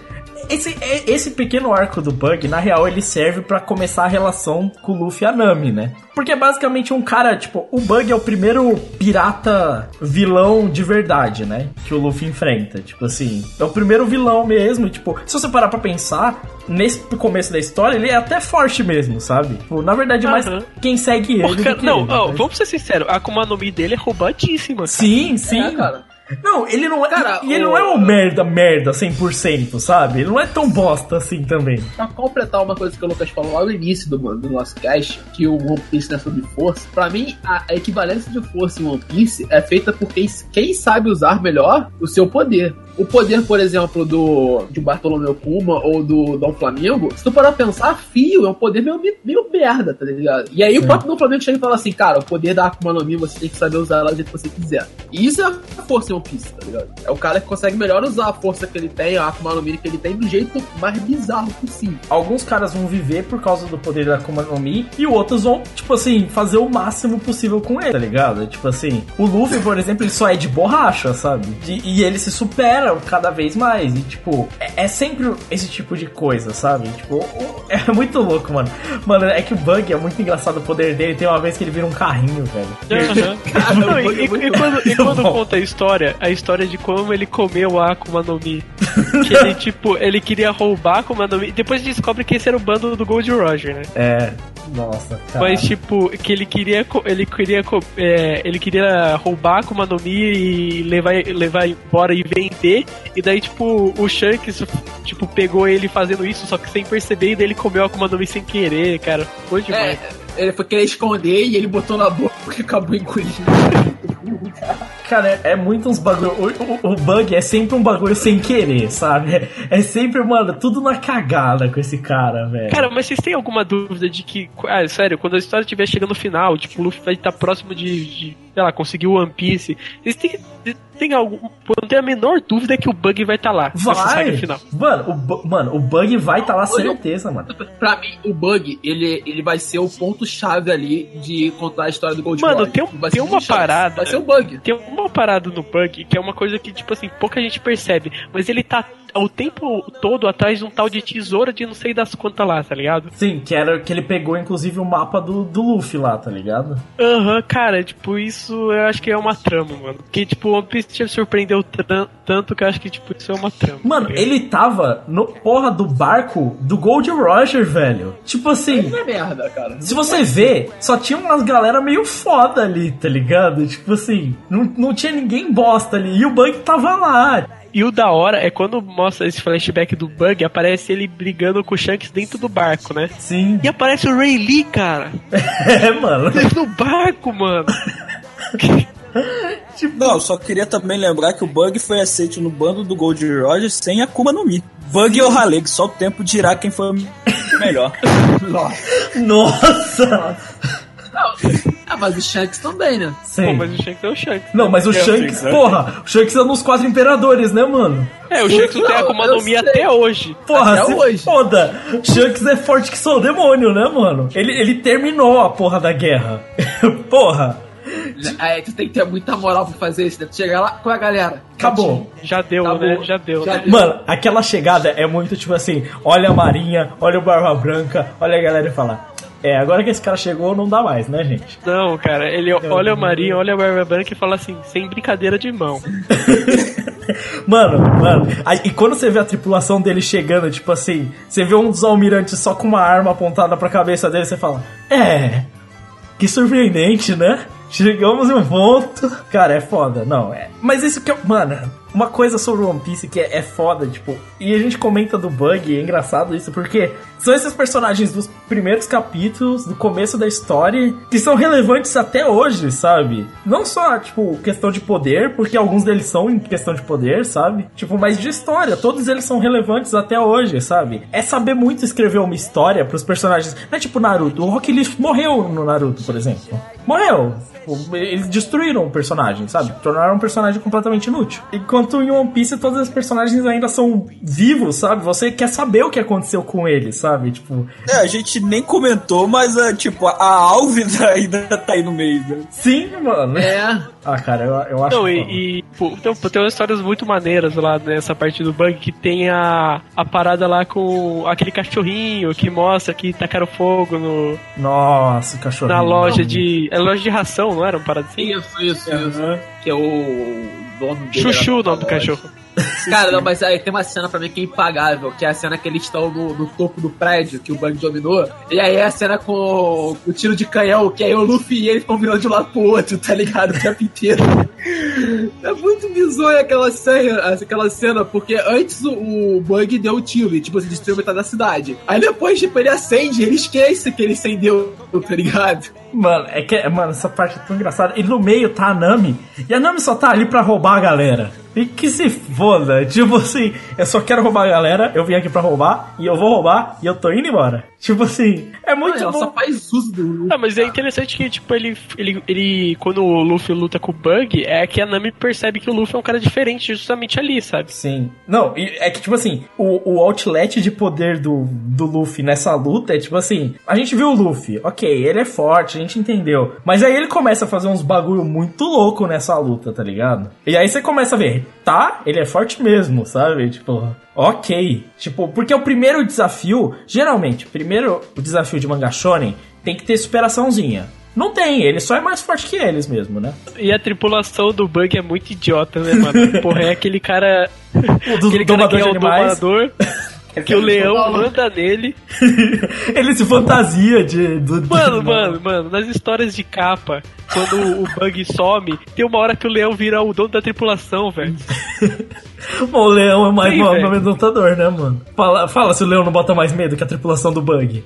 esse, é- esse pequeno arco do Bug, na real, ele serve pra começar a relação com o Luffy e a Nami, né? Porque é basicamente um cara, tipo, o Bug é o primeiro pirata vilão de verdade, né? Que o Luffy enfrenta. Tipo assim, é o primeiro vilão mesmo. Tipo, se você parar pra pensar, nesse começo da história, ele é até forte mesmo, sabe? Tipo, na verdade, mais Aham. quem segue ele. Não, ele, ó, né? vamos ser sinceros, a Akuma no Mi dele é roubadíssima. Sim, sim. É, cara. Não, ele não é. Cara, e ele o- não é um merda, merda 100%, sabe? Ele não é tão bosta assim também. Pra completar uma coisa que o Lucas falou lá no início do, do nosso cast, que o One Piece não é sobre força, pra mim a, a equivalência de força em One Piece é feita por quem, quem sabe usar melhor o seu poder. O poder, por exemplo, do de Bartolomeu Kuma ou do Dom Flamengo, se tu parar pra pensar, fio é um poder meio, meio merda, tá ligado? E aí o próprio Dom Flamengo chega e fala assim, cara, o poder da Akuma no Mi você tem que saber usar ela do jeito que você quiser. E isso é a força em One Piece, tá ligado? É o cara que consegue melhor usar a força que ele tem, a Akuma no Mi que ele tem, do jeito mais bizarro possível. Alguns caras vão viver por causa do poder da Akuma no Mi e outros vão, tipo assim, fazer o máximo possível com ele, tá ligado? Tipo assim, o Luffy, por exemplo, ele só é de borracha, sabe? De- e ele se supera cada vez mais. E, tipo, é, é sempre esse tipo de coisa, sabe? Tipo, é muito louco, mano. Mano, é que o Bug é muito engraçado o poder dele. Tem uma vez que ele vira um carrinho, velho. Aham. Não, e, e- e quando, e quando conta a história, a história de como ele comeu a Akuma no Mi. Que ele, tipo, ele queria roubar a Akuma no Mi. Depois descobre que esse era o bando do Gold Roger, né? É, nossa, cara. Mas, tipo, que ele queria. Ele queria. é, ele queria roubar a Akuma no Mi e levar, levar embora e vender. E daí, tipo, o Shanks, tipo, pegou ele fazendo isso, só que sem perceber, e daí ele comeu a Akuma no Mi sem querer, cara. Foi demais. É, ele foi querer esconder e ele botou na boca e acabou engolindo. Cara, é, é muito uns bagulho. O, o- o bug é sempre um bagulho sem querer, sabe? É, sempre, mano, tudo na cagada com esse cara, velho. Cara, mas vocês têm alguma dúvida de que. Ah, sério, quando a história estiver chegando no final, tipo, o Luffy vai estar próximo de, de, sei lá, conseguir o One Piece. Vocês têm, tem algum. Não tenho a menor dúvida que o Bug vai estar lá. nessa Vai! final. Mano, o, bu- mano, o bug vai estar lá, certeza, mano. Pra mim, o Bug, ele, ele vai ser o ponto-chave ali de contar a história do Gold Mano, Roger. tem, um- Vai tem ser uma parada. Vai ser o Bug. Tem uma parada no Bug que é uma coisa que, tipo assim, pouca gente percebe. Mas ele tá o tempo todo atrás de um tal de tesoura de não sei das quantas lá, tá ligado? Sim, que era que ele pegou, inclusive, o mapa do, do Luffy lá, tá ligado? Aham, cara, tipo, isso eu acho que é uma trama, mano. Que, tipo, o One Piece te surpreendeu tanto que eu acho que, tipo, isso é uma trama. Mano, tá ele tava no porra do barco do Gold Roger, velho. Tipo assim. Não é merda, cara. Se você vê, só tinha umas galera meio foda ali, tá ligado? Tipo assim, não, não tinha ninguém bosta ali. E o Bug tava lá. E o da hora é quando mostra esse flashback do Bug, aparece ele brigando com o Shanks dentro do barco, né? Sim. E aparece o Ray Lee, cara. É, mano. Dentro do barco, mano. Não, eu só queria também lembrar que o Bug foi aceito no bando do Gold Roger sem Akuma no Mi. Bug e o Haleg, só o tempo dirá quem foi o melhor. Nossa! Ah, mas o Shanks também, né? Sim. Pô, mas o Shanks é o Shanks. Não, mas o É, Shanks, sim, né? porra, o Shanks é um dos quatro imperadores, né, mano? É, o Shanks não tem Akuma no Mi até hoje. Porra, Até se hoje. foda. Shanks é forte que só o demônio, né, mano? Ele, ele terminou a porra da guerra. porra. Aí tu tem que ter muita moral pra fazer isso, né? Tu chegar lá com a galera. Acabou. Já deu, Acabou. né? Já deu. Já né? deu. Mano, aquela chegada é muito tipo assim: olha a Marinha, olha o Barba Branca, olha a galera e fala: É, agora que esse cara chegou, não dá mais, né, gente? Não, cara, ele olha o Marinho, olha a Barba Branca e fala assim, sem brincadeira de mão. Mano, mano, aí- e quando você vê a tripulação dele chegando, tipo assim, você vê um dos almirantes só com uma arma apontada pra cabeça dele, você fala: É, que surpreendente, né? Chegamos em um ponto. Cara, é foda, não, é. Mas isso que eu. Mano, uma coisa sobre One Piece que é, é foda, tipo, e a gente comenta do bug, é engraçado isso, porque são esses personagens dos primeiros capítulos, do começo da história, que são relevantes até hoje, sabe? Não só, tipo, questão de poder, porque alguns deles são em questão de poder, sabe? Tipo, mas de história, todos eles são relevantes até hoje, sabe? É saber muito escrever uma história pros personagens. Não é tipo Naruto, o Rock Lee morreu no Naruto, por exemplo. Morreu. Tipo, eles destruíram o personagem, sabe? Tornaram um personagem completamente inútil. Enquanto em One Piece todos os personagens ainda são vivos, sabe? Você quer saber o que aconteceu com eles, sabe? Tipo, É, a gente nem comentou, mas é, tipo, a Alves ainda tá aí no meio. Né? sim, mano. É. Ah, cara, eu, eu acho. Não, e, e pô, tem, tem umas histórias muito maneiras lá nessa parte do bug que tem a, a parada lá com aquele cachorrinho que mostra que tacaram fogo no, Nossa, cachorro. na loja de. É loja de ração, não era uma parada assim? Isso, isso, isso. Que é o dono dele. Chuchu Cara, não, mas aí tem uma cena pra mim que é impagável, que é a cena que eles estão no, no topo do prédio, que o Bug dominou. E aí é a cena com o tiro de canhão, que aí o Luffy e ele ficam virando de um lado pro outro, tá ligado? O tempo inteiro. É muito bizonha aquela cena, aquela cena, porque antes o, o Bug deu o tiro e, tipo, assim, destruiu metade da cidade. Aí depois, tipo, ele acende, ele esquece que ele acendeu, tá ligado? Mano, é que, mano, essa parte é tão engraçada. E no meio tá a Nami. E a Nami só tá ali pra roubar a galera. E que se foda. Tipo assim, eu só quero roubar a galera, eu vim aqui pra roubar, e eu vou roubar, e eu tô indo embora. Tipo assim, é muito ela bom. só faz uso do Ah, mas é interessante que, tipo, ele, ele, ele. Quando o Luffy luta com o Bug, é que a Nami percebe que o Luffy é um cara diferente justamente ali, sabe? Sim. Não, é que, tipo assim, o, o outlet de poder do, do Luffy nessa luta é tipo assim: a gente viu o Luffy, ok, ele é forte, a gente entendeu. Mas aí ele começa a fazer uns bagulho muito louco nessa luta, tá ligado? E aí você começa a ver, tá, ele é forte mesmo, sabe? Tipo, ok. Tipo, porque o primeiro desafio, geralmente, primeiro o desafio de manga shonen tem que ter superaçãozinha. Não tem, ele só é mais forte que eles mesmo, né? E a tripulação do Bug é muito idiota, né, mano? Porra, é aquele cara. do aquele cara domador que é de o animais. domador. Que o leão manda nele. ele se fantasia de. Do, Mano, mano, mano, nas histórias de capa, quando o Bug some, tem uma hora que o leão vira o dono da tripulação, velho. Bom, o leão é mais Sim, um amedrontador, né, mano? Fala, fala se o leão não bota mais medo que a tripulação do Bug.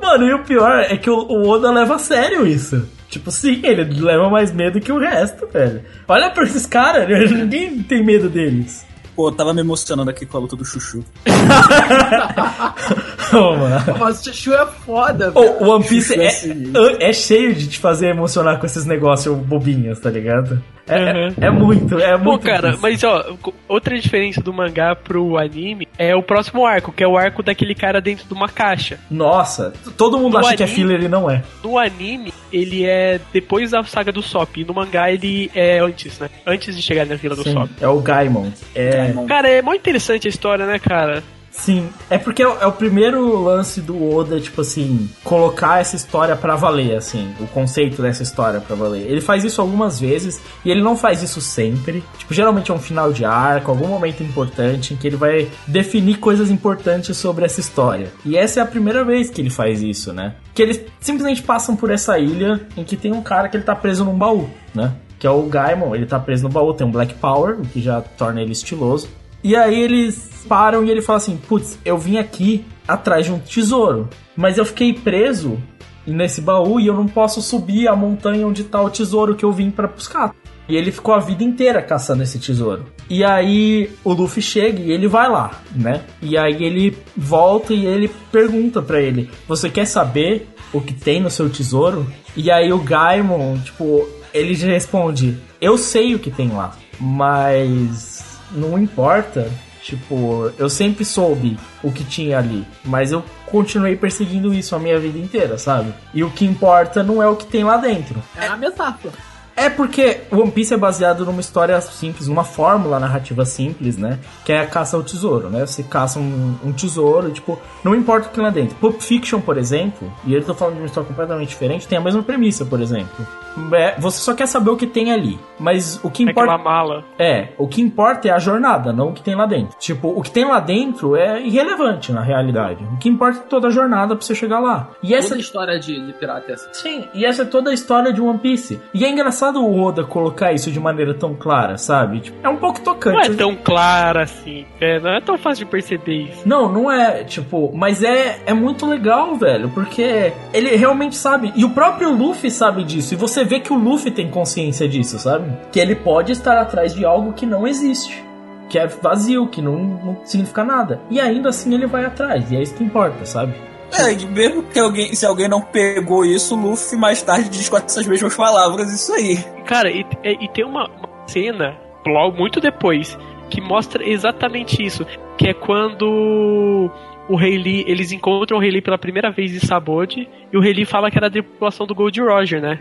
Mano, e o pior é que o, o Oda leva a sério isso. Tipo, sim, ele leva mais medo que o resto, velho. Olha pra esses caras, ninguém tem medo deles. Pô, tava me emocionando aqui com a luta do Chuchu. Ô, mano. Mas o Chuchu é foda, O velho. o One Piece é é, sinistro. é cheio de te fazer emocionar com esses negócios bobinhos, tá ligado? É, Uhum. é, é muito, é Pô, muito. cara, disso. mas ó, outra diferença do mangá pro anime é o próximo arco, que é o arco daquele cara dentro de uma caixa. Nossa, todo mundo No acha que é anime- filler e não é. No anime, ele é depois da saga do Sop. E no mangá, ele é antes, né? Antes de chegar na vila do Sim, Sop. é o Gaimon. É, Cara, é muito interessante a história, né, cara? Sim, é porque é o, é o primeiro lance do Oda, tipo assim, colocar essa história pra valer, assim, o conceito dessa história pra valer. Ele faz isso algumas vezes e ele não faz isso sempre. Tipo, geralmente é um final de arco, algum momento importante em que ele vai definir coisas importantes sobre essa história. E essa é a primeira vez que ele faz isso, né? Que eles simplesmente passam por essa ilha em que tem um cara que ele tá preso num baú, né? Que é o Gaimon, ele tá preso no baú, tem um Black Power, o que já torna ele estiloso. E aí eles param e ele fala assim: Putz, eu vim aqui atrás de um tesouro, mas eu fiquei preso nesse baú e eu não posso subir a montanha onde tá o tesouro que eu vim pra buscar. E ele ficou a vida inteira caçando esse tesouro. E aí o Luffy chega e ele vai lá, né? E aí ele volta e ele pergunta pra ele: Você quer saber o que tem no seu tesouro? E aí o Gaimon, tipo, ele responde: Eu sei o que tem lá, mas não importa. Tipo, eu sempre soube o que tinha ali, mas eu continuei perseguindo isso a minha vida inteira, sabe? E o que importa não é o que tem lá dentro. É a metáfora. É porque o One Piece é baseado numa história simples, numa fórmula narrativa simples, né? Que é a caça ao tesouro, né? Você caça um, um tesouro, tipo, não importa o que tem lá dentro. Pulp Fiction, por exemplo, e eu tô falando de uma história completamente diferente, tem a mesma premissa, por exemplo. É, você só quer saber o que tem ali, mas o que importa... Aquela mala. É, o que importa é a jornada, não o que tem lá dentro. Tipo, o que tem lá dentro é irrelevante na realidade. O que importa é toda a jornada pra você chegar lá. E essa Toda história de, de pirata é assim. Sim, e essa é toda a história de One Piece. E é engraçado o Oda colocar isso de maneira tão clara, sabe? Tipo, é um pouco Não tocante. é tão clara assim. É, não é tão fácil de perceber isso. Não, não é, tipo, mas é, é muito legal, velho, porque ele realmente sabe, e o próprio Luffy sabe disso, e você vê que o Luffy tem consciência disso, sabe? Que ele pode estar atrás de algo que não existe, que é vazio, que não, não significa nada. E ainda assim ele vai atrás, e é isso que importa, sabe? É, e mesmo que alguém, se alguém não pegou isso, o Luffy mais tarde diz com essas mesmas palavras isso aí. Cara, e, e- e tem uma, uma cena, logo muito depois, que mostra exatamente isso. Que é quando o Rei Lee, eles encontram o Rei Lee pela primeira vez em Sabode, e o Rei Lee fala que era a tripulação do Gold Roger, né?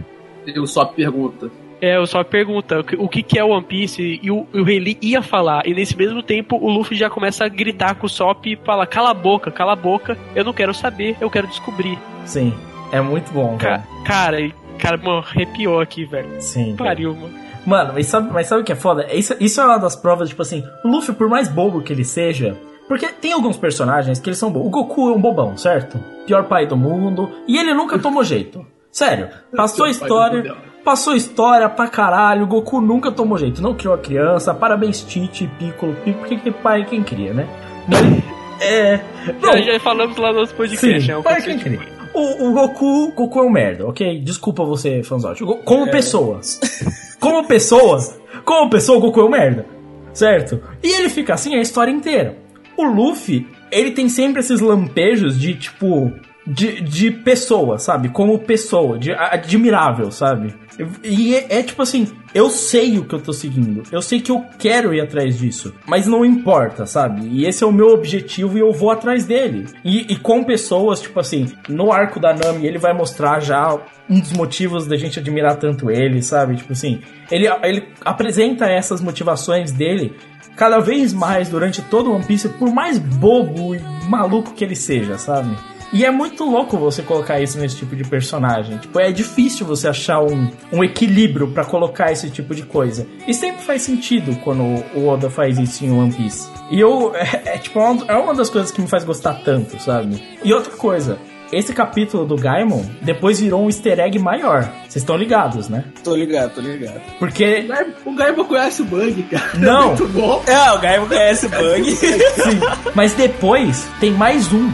Eu só pergunta. É, eu só pergunta o que, o que é o One Piece e o, o ia falar. E nesse mesmo tempo o Luffy já começa a gritar com o Sop e fala: Cala a boca, cala a boca, eu não quero saber, eu quero descobrir. Sim, é muito bom, Ca- cara. cara, e- cara, mano, arrepiou aqui, velho. Sim. cara. Pariu, mano. Mano, mas sabe, mas sabe o que é foda? Isso, isso é uma das provas, tipo assim, o Luffy, por mais bobo que ele seja. Porque tem alguns personagens que eles são bobos. O Goku é um bobão, certo? Pior pai do mundo. E ele nunca tomou jeito. Sério. Passou do história. Passou história pra caralho. O Goku nunca tomou jeito. Não criou a criança. Parabéns, Tite, Piccolo, Piccolo. Porque que pai é quem cria, né? Mas, é. Já, já falamos lá no nosso podcast, Sim, é um pai é quem cria. O, o Goku, Goku é um merda, ok? Desculpa você, fanzote. Go- Como É. pessoa. Como pessoa. Como pessoa, o Goku é um merda. Certo? E ele fica assim a história inteira. O Luffy, ele tem sempre esses lampejos de, tipo... De, de pessoa, sabe? Como pessoa, de admirável, sabe? E é, é tipo assim, eu sei o que eu tô seguindo, eu sei que eu quero ir atrás disso, mas não importa, sabe? E esse é o meu objetivo e eu vou atrás dele. E, e com pessoas, tipo assim, no arco da Nami, ele vai mostrar já um dos motivos da gente admirar tanto ele, sabe? Tipo assim, ele, ele apresenta essas motivações dele cada vez mais durante todo o One Piece, por mais bobo e maluco que ele seja, sabe? E é muito louco você colocar isso nesse tipo de personagem. Tipo, é difícil você achar um, um equilíbrio pra colocar esse tipo de coisa. E sempre faz sentido quando o Oda faz isso em One Piece. E eu, é, é, tipo, é uma das coisas que me faz gostar tanto, sabe? E outra coisa, esse capítulo do Gaimon depois virou um easter egg maior. Vocês estão ligados, né? Tô ligado, tô ligado. Porque. O Gaiba conhece o Bug, cara. Não. É muito bom. É, o Gaimo conhece o Bug. Sim. Mas depois tem mais um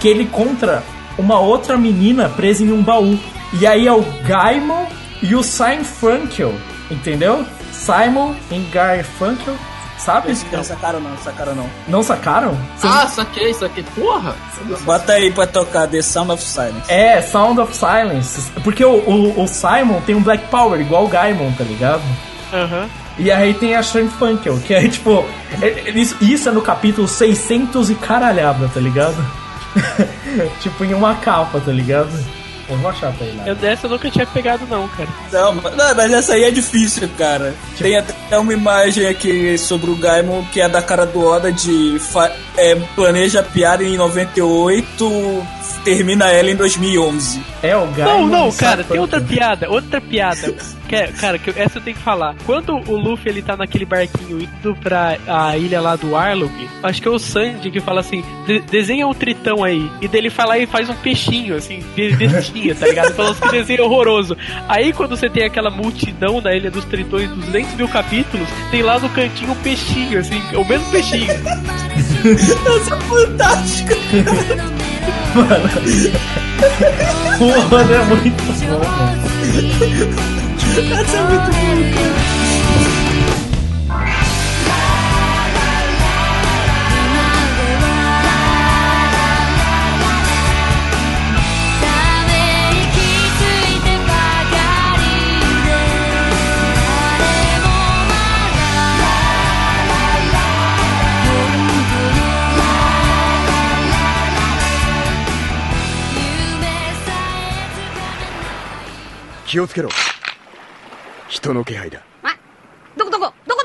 que ele encontra uma outra menina presa em um baú. E aí é o Gaimon e o Simon Funkel, entendeu? Simon e Garfunkel, sabe? Não sacaram não, sacaram não. Não sacaram? Vocês- Ah, saquei, saquei. Porra! Bota aí pra tocar The Sound of Silence. É, Sound of Silence. Porque o, o, o Simon tem um Black Power, igual o Gaimon, tá ligado? Aham. E aí tem a Sean Funkel, que é tipo. é- é- Isso, isso é no capítulo 600 e caralhada, tá ligado? tipo em uma capa, tá ligado? Eu vou achar pra ele. Eu dessa eu nunca tinha pegado, não, cara. Não, mas- não, mas essa aí é difícil, cara. Tem até uma imagem aqui sobre o Gaimon que é da cara do Oda de fa- é, planeja piada em 98, termina ela em 2011. É o Não, não, cara, tem outra piada, outra piada. Que, é- cara, que essa eu tenho que falar. Quando o Luffy ele tá naquele barquinho indo pra a ilha lá do Arlong, acho que é o Sandy que fala assim: "De- desenha um tritão aí. E daí ele fala e faz um peixinho, assim, bestinha, tá ligado? Falando que desenho horroroso. Aí quando você tem aquela multidão na ilha dos tritões, 200 mil capítulos, tem lá no cantinho um peixinho, assim, o mesmo peixinho. Essa é fantástica. O Oda é muito bom, mano. Essa é muito boa, cara.「気をつけろ。人の気配だ。どこどこどこどこ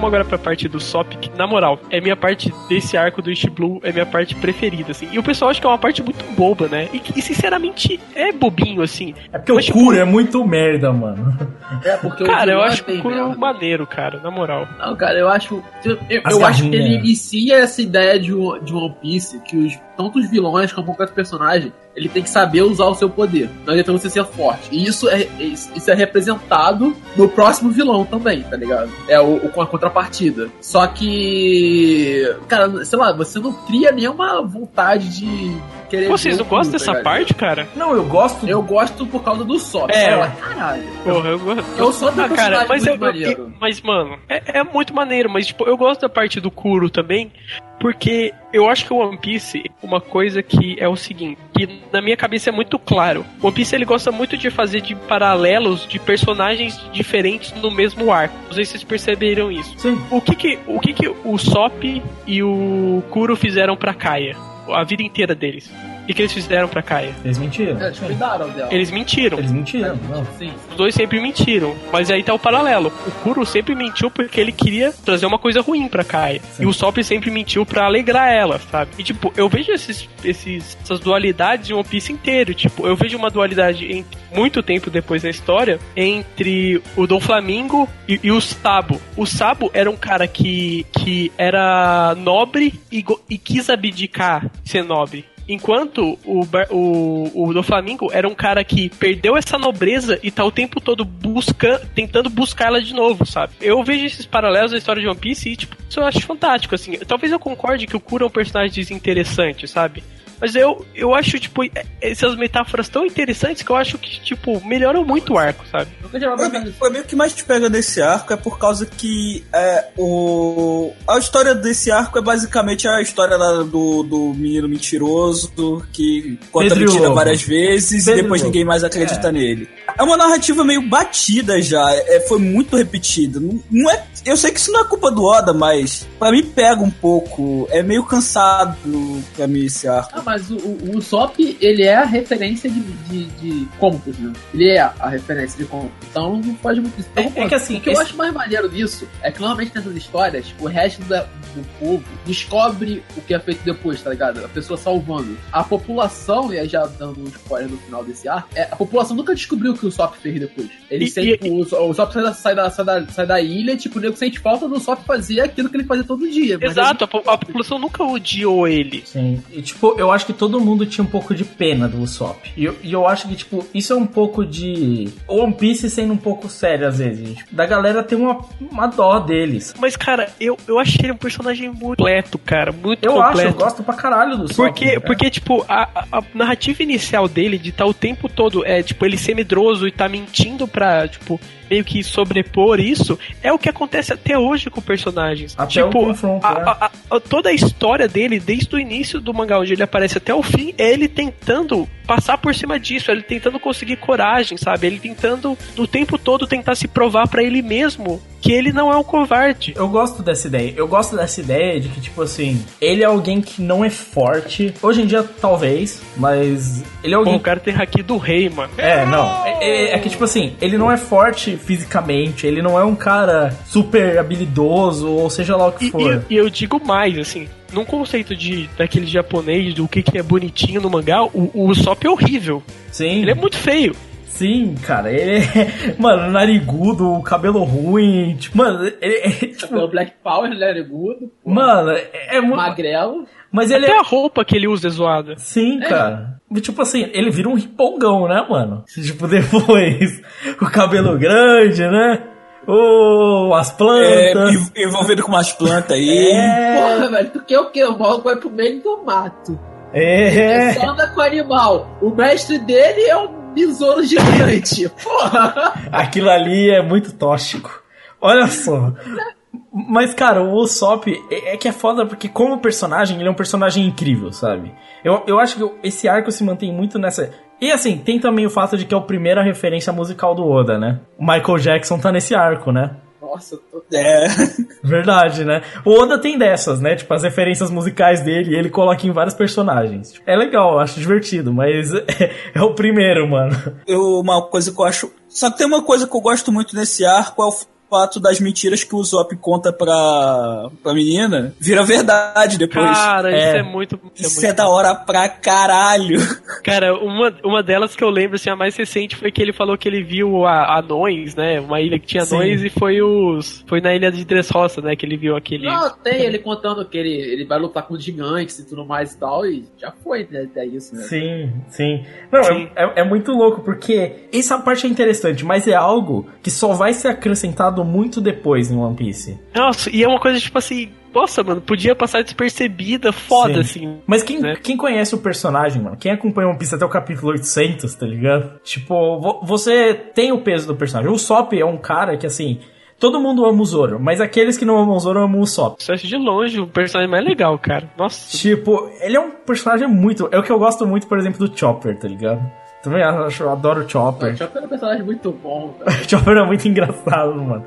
vamos agora pra parte do Sop, que na moral, é minha parte desse arco do East Blue, é minha parte preferida, assim. E o pessoal acha que é uma parte muito boba, né? E, e, sinceramente é bobinho, assim. É porque o Kuro é muito merda, mano. É, porque Cara, eu acho é bem o Kuro merda. maneiro, cara, na moral. Não, cara, eu acho. Eu, eu- acho que ele inicia essa ideia de, de One Piece que os, tanto os vilões como qualquer personagem ele tem que saber usar o seu poder. Não adianta você ser forte. E isso é, isso é representado no próximo vilão também, tá ligado? É o, o com a contrapartida. Só que. Cara, sei lá, você não cria nenhuma vontade de querer. Vocês ver não gostam tá dessa ligado? parte, cara? Não, eu gosto. Eu gosto por causa do Sop. É. Ela, caralho. Porra, eu gosto. Eu sou do ah, cara, mas, eu, eu- maneiro. mas mano, é, é muito maneiro, mas tipo, eu gosto da parte do Kuro também, porque eu acho que o One Piece, uma coisa que é o seguinte, que na minha cabeça é muito claro. O One Piece ele gosta muito de fazer de paralelos de personagens diferentes no mesmo arco. Não sei se vocês perceberam isso. Sim. O que que o que que o Sop e o Kuro fizeram pra Kaia? A vida inteira deles. O que, que eles fizeram pra Kaia? Eles mentiram. É, eles cuidaram dela. Eles mentiram. Eles mentiram. Não. Sim. Os dois sempre mentiram. Mas aí tá o paralelo. O Kuro sempre mentiu porque ele queria trazer uma coisa ruim pra Kaia. E o Sop sempre mentiu pra alegrar ela, sabe? E tipo, eu vejo esses, esses, essas dualidades em One Piece inteiro. Tipo, eu vejo uma dualidade em muito tempo depois da história entre o Dom Flamingo e, e o Sabo. O Sabo era um cara que, que era nobre e, e quis abdicar de ser nobre. Enquanto o, o, o do Flamengo era um cara que perdeu essa nobreza e tá o tempo todo busca, tentando buscar ela de novo, sabe? Eu vejo esses paralelos da história de One Piece e, tipo, isso eu acho fantástico, assim. Talvez eu concorde que o Kuro é um personagem desinteressante, sabe? Mas eu, eu acho, tipo, é- essas metáforas tão interessantes que eu acho que, tipo, melhoram muito o arco, sabe? O que mais te pega desse arco é por causa que é, o, a história desse arco é basicamente a história lá do, do menino mentiroso que conta Pedro mentira Lobo. várias vezes Pedro e depois ninguém mais acredita É. nele. É uma narrativa meio batida já, é, foi muito repetida. Não, não é, eu sei que isso não é culpa do Oda, mas pra mim pega um pouco. É meio cansado pra mim esse arco. Ah, mas o, o, o Usopp, ele é a referência de, de, de contos, né? Ele é a referência de contos. Então não pode muito isso. Então, É- é que assim, o que eu esse- acho mais maneiro disso é que normalmente nessas histórias, o resto da- do povo descobre o que é feito depois, tá ligado? A pessoa salvando. A população, e aí já dando um spoiler no final desse arco, é, a população nunca descobriu o que o Usopp fez depois. Ele E- sempre. o, o Usopp sai da, sai, da, sai, da, sai da ilha, tipo, o nego sente falta do Usopp fazer aquilo que ele fazia todo dia. Exato, a população nunca odiou ele. Sim. E, tipo, eu acho que todo mundo tinha um pouco de pena do Usopp. E eu, e eu acho que, tipo, isso é um pouco de. One Piece sendo um pouco sério às vezes. Tipo, da galera ter uma, uma dó deles. Mas, cara, eu, eu achei ele um personagem muito completo, cara. Muito Eu acho, completo. eu gosto pra caralho do Usopp. Porque, né? porque tipo, a, a- narrativa inicial dele de estar o tempo todo, é, tipo, ele ser medroso e tá mentindo pra, tipo, meio que sobrepor isso, é o que acontece até hoje com personagens. Até o tipo, confronto, a- né? a- a- a- toda a história dele, desde o início do mangá, onde ele aparece até o fim, é ele tentando passar por cima disso, ele tentando conseguir coragem, sabe? Ele tentando, o tempo todo, tentar se provar pra ele mesmo que ele não é um covarde. Eu gosto dessa ideia. Eu gosto dessa ideia de que, tipo assim, ele é alguém que não é forte. Hoje em dia, talvez, mas ele é Pô, alguém. o cara tem haki do rei, mano. É, não. É, é- é que, tipo assim, ele não é forte fisicamente, ele não é um cara super habilidoso, ou seja lá o que E, for. e- e eu digo mais, assim, num conceito de daquele japonês, do que, que é bonitinho no mangá, o, o Usopp é horrível. Sim. Ele é muito feio. Sim, cara, ele é. Mano, narigudo, cabelo ruim. Tipo, mano, ele é. Tipo, O Black Power, ele era agudo, mano, é, é muito. magrelo. Mas ele Até é. a roupa que ele usa é zoada. Sim, cara. E, Tipo assim, ele vira um ripongão, né, mano? Tipo, depois, o cabelo grande, né? Oh, as É, plantas. env- envolvido com umas plantas aí. É, Porra, velho, tu quer o quê? O maluco vai pro meio do mato. é. Só anda com o animal. O mestre dele é um besouro gigante. Porra! Aquilo ali é muito tóxico. Olha só. Mas, cara, o Usopp é, é que é foda porque, como personagem, ele é um personagem incrível, sabe? Eu, eu acho que esse arco se mantém muito nessa. E assim, tem também o fato de que é a primeira referência musical do Oda, né? O Michael Jackson tá nesse arco, né? Nossa, eu tô... É. Verdade, né? O Oda tem dessas, né? Tipo, as referências musicais dele, ele coloca em vários personagens. É legal, eu acho divertido, mas é, é o primeiro, mano. Eu, uma coisa que eu acho. Só que tem uma coisa que eu gosto muito nesse arco é o fato das mentiras que o Zop conta pra, pra menina vira verdade depois. Cara, isso É. é muito. Isso, Isso é é muito da hora pra caralho. Cara, uma, uma delas que eu lembro, assim, a mais recente foi que ele falou que ele viu a, anões, né? Uma ilha que tinha Sim. anões e foi os. Foi na ilha de Dressrosa, né? Que ele viu aquele. Não, tem ele contando que ele, ele vai lutar com os gigantes e tudo mais e tal, e já foi né, até isso, né? Sim, sim. Não, Sim. É, é- é muito louco, porque essa parte é interessante, mas é algo que só vai ser acrescentado muito depois em One Piece. Nossa, e é uma coisa tipo assim. Nossa, mano, podia passar despercebida, foda, Sim. assim. Mas quem, Né? quem conhece o personagem, mano, quem acompanha One Piece até o capítulo 800, tá ligado? Tipo, vo- você tem o peso do personagem. O Sop é um cara que, assim, todo mundo ama o Zoro, mas aqueles que não amam o Zoro amam o Sop. Só acho de longe o personagem mais legal, cara. Nossa. Tipo, ele é um personagem muito. É o que eu gosto muito, por exemplo, do Chopper, tá ligado? Também acho, eu adoro o O Chopper. Chopper é um personagem muito bom, O. Chopper é muito engraçado, mano.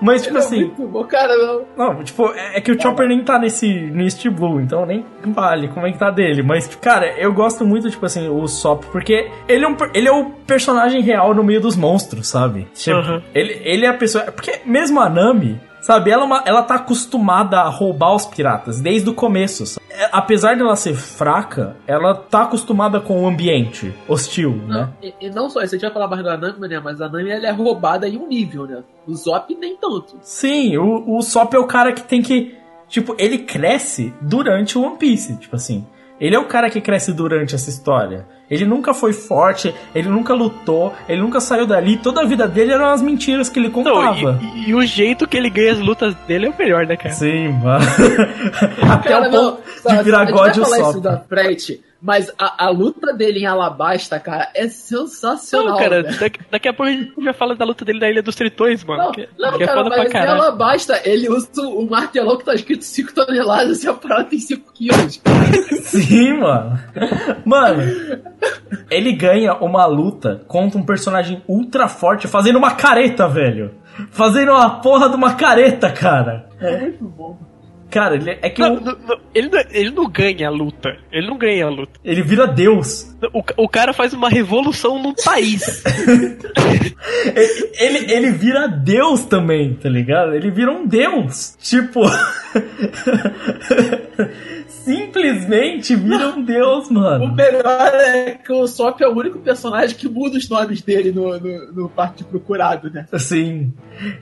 Mas, tipo Ele é assim. muito bom, cara, não. Não, tipo, é, é que o Chopper nem tá nesse, nesse Blue, então nem vale como é que tá dele. Mas, tipo, cara, eu gosto muito, tipo assim, o Sop, porque ele é, um, ele é o personagem real no meio dos monstros, sabe? Tipo, Uhum. ele, ele é a pessoa. Porque mesmo a Nami. Sabe, ela, é uma- ela tá acostumada a roubar os piratas desde o começo. sabe? É, apesar dela ser fraca, ela tá acostumada com o ambiente hostil, né? E, e não só isso, a gente vai falar mais da Nami, né? Mas a Nami ela é roubada em um nível, né? O Zop nem tanto. Sim, o, o Sop é o cara que tem que. Tipo, ele cresce durante o One Piece, tipo assim. Ele é o cara que cresce durante essa história. Ele nunca foi forte, ele nunca lutou, ele nunca saiu dali. Toda a vida dele eram as mentiras que ele Não, contava. e, e o jeito que ele ganha as lutas dele é o melhor, né, cara? Sim, mano. Até Cara, o não, ponto sabe, de virar God o falar isso da frente, Mas a, a luta dele em Alabasta, cara, é sensacional. Não, cara, velho. daqui, daqui a pouco a gente já fala da luta dele na Ilha dos Tritões, mano. Não, que, não que é cara, foda pra mas em. Alabasta, ele usa o martelão que tá escrito 5 toneladas e a parada tem 5 quilos. Sim, mano. Mano, ele ganha uma luta contra um personagem ultra forte fazendo uma careta, velho. Fazendo uma porra de uma careta, cara. É muito bom. Cara, ele é que Não, o- não, não, ele, não, ele não ganha a luta. Ele não ganha a luta. ele vira Deus. O, o cara faz uma revolução no país. Ele, ele vira Deus também, tá ligado? Ele vira um Deus. Tipo. Simplesmente vira um Deus, O mano. melhor é que o Sop é o único personagem que muda os nomes dele no, no, no parte procurado, né? Assim.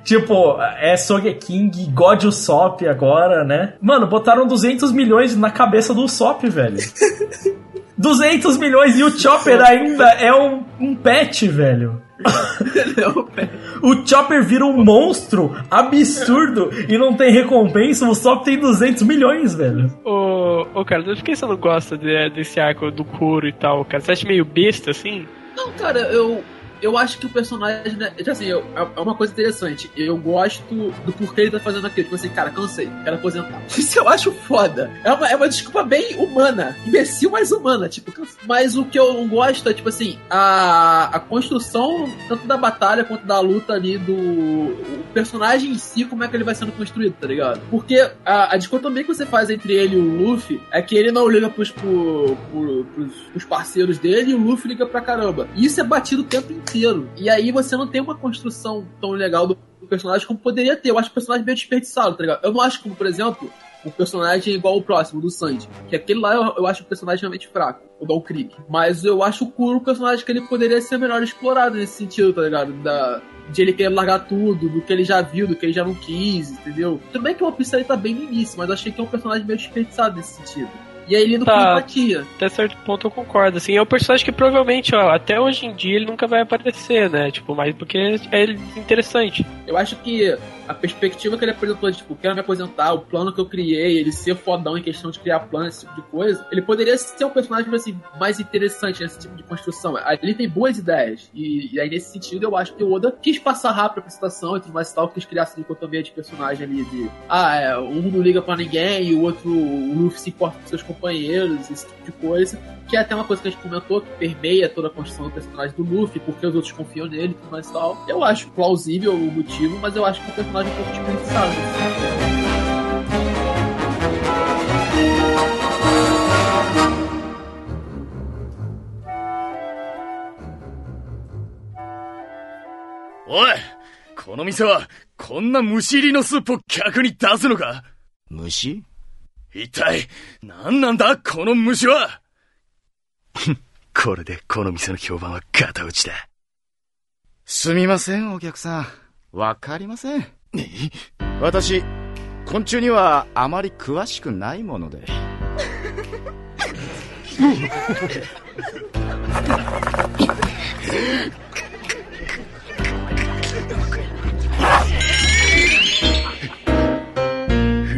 Tipo, é Sogeking, God Usopp agora, né? Mano, botaram 200 milhões na cabeça do Usopp, velho. 200 milhões e o Chopper ainda é um, um pet, velho. O Chopper vira um monstro absurdo e não tem recompensa. O Usopp tem 200 milhões, velho. Ô, ô, cara, por que você não gosta de- desse arco do couro e tal, cara? Você acha meio besta assim? Não, cara, eu, eu acho que o personagem, né, assim, eu- é é uma coisa interessante. Eu gosto do porquê ele tá fazendo aquilo. Tipo assim, cara, cansei, quero aposentar. Isso eu acho foda. É uma, é uma desculpa bem humana. Imbecil, mas humana. Tipo, cansei. mas o que eu não gosto é, tipo assim, a, a construção, tanto da batalha quanto da luta ali do. O personagem em si, como é que ele vai sendo construído, tá ligado? Porque a, a dicotomia que você faz entre ele e o Luffy é que ele não liga pros, pro, pro- pros, pros parceiros dele e o Luffy liga pra caramba. Isso é batido o tempo inteiro. E aí você não tem uma construção tão legal do personagem como poderia ter. Eu acho o personagem meio desperdiçado, tá ligado? Eu não acho como, por exemplo, um personagem igual o próximo, do Sanji. Que aquele lá eu, eu acho o personagem realmente fraco, o Don Krieg. Mas eu acho o Kuro um personagem que ele poderia ser melhor explorado nesse sentido, tá ligado? Da, de ele querer largar tudo, do que ele já viu, do que ele já não quis, entendeu? Tudo bem que o aí tá bem no início, mas eu achei que é um personagem meio desperdiçado nesse sentido. E aí ele não Tá. empatia. Até certo ponto eu concordo, assim, é um personagem que provavelmente, ó, até hoje em dia ele nunca vai aparecer, né? Tipo, mas porque é interessante. Eu acho que a perspectiva que ele apresentou tipo, quero me aposentar, o plano que eu criei, ele ser fodão em questão de criar plano, esse tipo de coisa, ele poderia ser um personagem, assim, mais interessante nesse tipo de construção. Ali tem boas ideias. E, e aí, nesse sentido, eu acho que o Oda quis passar rápido a apresentação e tudo mais e tal, quis criar essa dicotomia de personagem ali de, ah, é, um não liga pra ninguém e o outro, o Luffy se importa com seus companheiros, esse tipo de coisa. Que é até uma coisa que a gente comentou, que permeia toda a construção do personagem do Luffy, porque os outros confiam nele e tudo mais e tal. Eu acho plausível o motivo, mas eu acho que o personagem é um pouco desperdiçado.「おいこの店はこんな虫入りのスープを客に出すのか虫 一体何なんだこの虫は？これでこの店の評判はガタ落ちだ。すみません、お客さん。わかりません。私、昆虫にはあまり詳しくないもので。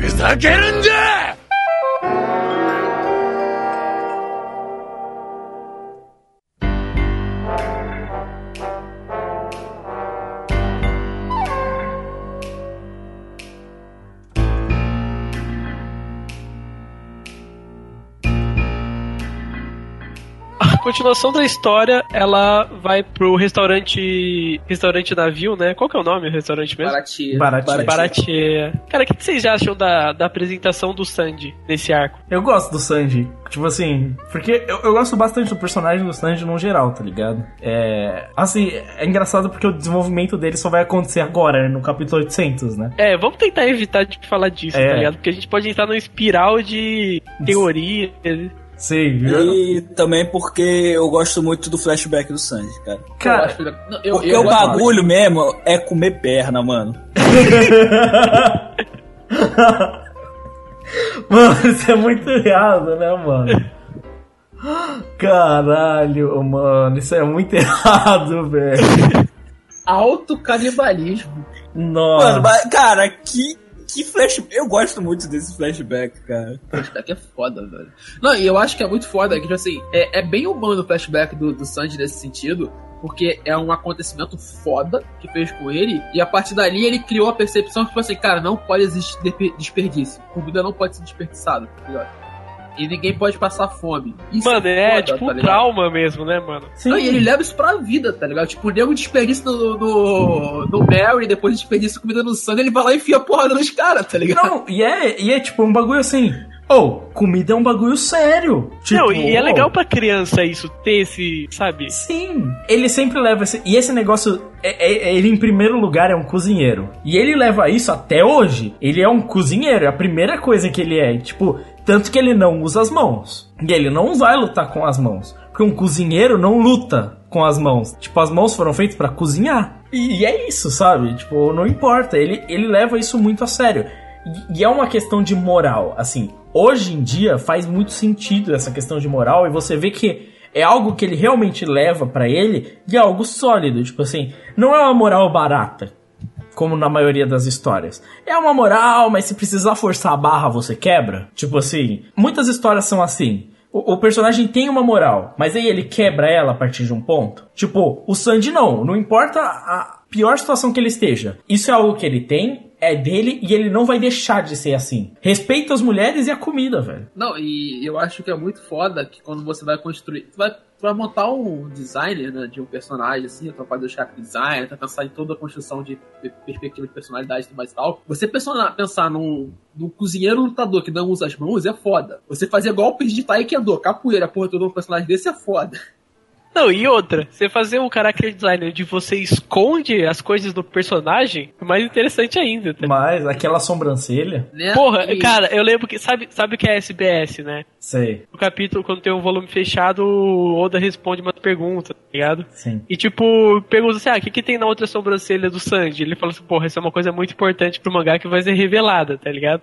ふざけるんじゃ continuação da história, ela vai pro restaurante. Restaurante navio, né? Qual que é o nome do restaurante mesmo? Baratia. Baratia. Baratia. Cara, o que, que vocês acham da, da apresentação do Sandy nesse arco? Eu gosto do Sanji. Tipo assim, porque eu, eu gosto bastante do personagem do Sanji no geral, tá ligado? É. Assim, é engraçado porque o desenvolvimento dele só vai acontecer agora, né, no capítulo 800, né? É, vamos tentar evitar de falar disso, É. tá ligado? Porque a gente pode entrar numa espiral de teoria. Sim, E também porque eu gosto muito do flashback do Sanji, cara. Cara, Eu acho que- não, eu- porque eu o gosto bagulho mesmo é comer perna, mano. Mano, isso é muito errado, né, mano? Caralho, mano, isso é muito errado, velho. Auto canibalismo. Nossa. Mano, mas, cara, que, Que flash... Eu gosto muito desse flashback, cara. flashback é foda, velho. Não, e eu acho que é muito foda, que, tipo assim, é, é bem humano o flashback do, do Sanji nesse sentido, porque é um acontecimento foda que fez com ele, e a partir dali ele criou a percepção que, tipo assim, cara, não pode existir despe- desperdício. Comida não pode ser desperdiçada, tá? E ninguém pode passar fome. Isso Mano, é foda, tipo tá um trauma mesmo, né, mano? Não, e ele leva isso pra vida, tá ligado? Tipo, o nego desperdiça no, no, no Mary, depois desperdiça comida no Sandy, ele vai lá e enfia a porrada nos caras, tá ligado? Não, e é, e é tipo um bagulho assim. Ô, comida é um bagulho sério. Tipo, não, e é legal pra criança isso, ter esse, sabe? Sim. Ele sempre leva esse. E esse negócio. é- é- é- ele, em primeiro lugar, é um cozinheiro. E ele leva isso até hoje. Ele é um cozinheiro. É a primeira coisa que ele é. Tipo, tanto que ele não usa as mãos. E ele não vai lutar com as mãos. Porque um cozinheiro não luta com as mãos. Tipo, as mãos foram feitas pra cozinhar. E, é isso, sabe? Tipo, não importa. Ele, ele leva isso muito a sério. E, e é uma questão de moral. Assim, hoje em dia faz muito sentido essa questão de moral. E você vê que é algo que ele realmente leva pra ele e é algo sólido. Tipo assim, não é uma moral barata. Como na maioria das histórias. É uma moral, mas se precisar forçar a barra, você quebra. Tipo assim, muitas histórias são assim. O, o personagem tem uma moral, mas aí ele quebra ela a partir de um ponto. Tipo, o Sandy não. Não importa a pior situação que ele esteja. Isso é algo que ele tem, é dele e ele não vai deixar de ser assim. Respeita as mulheres e a comida, velho. Não, e eu acho que é muito foda que quando você vai construir. Vai, vai montar um designer né, de um personagem, assim, vai fazer o character design, vai pensar em toda a construção de pe- perspectiva de personalidade e tudo mais e tal. Você pensar, pensar num, num cozinheiro lutador que não usa as mãos é foda. Você fazer golpes de taekwondo, capoeira, porra, todo um personagem desse é foda. Não, e outra, você fazer um character design onde você esconde as coisas do personagem, é mais interessante ainda. Tá? Mas aquela sobrancelha. Porra, cara, eu lembro que. Sabe, sabe o que é SBS, né? Sei. O capítulo, quando tem um volume fechado, o Oda responde uma pergunta, tá ligado? Sim. E tipo, pergunta assim: ah, o que, que tem na outra sobrancelha do Sanji? Ele fala assim: porra, isso é uma coisa muito importante pro mangá que vai ser revelada, tá ligado?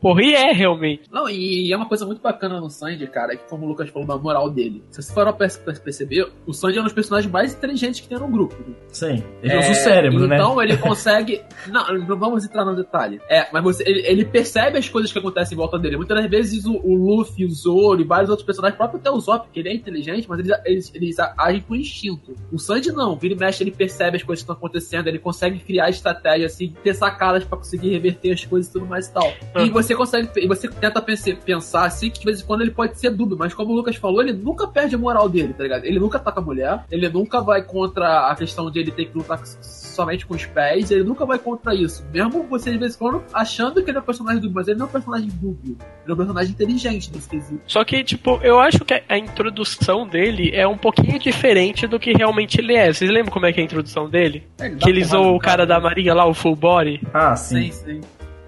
Porra, e é realmente. Não, e é uma coisa muito bacana no Sanji, cara, que como o Lucas falou da moral dele. Se você for perceber, o Sanji é um dos personagens mais inteligentes que tem no grupo. Sim. Ele usa o cérebro, né? Então ele consegue. não, não vamos entrar no detalhe. É, mas você, ele, ele percebe as coisas que acontecem em volta dele. Muitas das vezes o, o Luffy, o Zoro e vários outros personagens, próprio até o Zop, que ele é inteligente, mas eles, eles, eles agem com instinto. O Sanji não, vira e mexe, ele percebe as coisas que estão acontecendo, ele consegue criar estratégia, assim, ter sacadas pra conseguir reverter as coisas e tudo mais e tal. E você consegue, e você tenta pensar assim que de vez em quando ele pode ser dúbio, mas como o Lucas falou, ele nunca perde a moral dele, tá ligado? Ele nunca ataca a mulher, ele nunca vai contra a questão de ele ter que lutar somente com os pés, ele nunca vai contra isso. Mesmo você de vez em quando achando que ele é um personagem dúbio, mas ele não é um personagem dúbio, ele é um personagem inteligente nesse quesito. Só que, tipo, eu acho que a introdução dele é um pouquinho diferente do que realmente ele é. Vocês lembram como é que é a introdução dele? ele dá que ele zoou o cara da Marinha lá, o Full Body. Ah, sim. sim.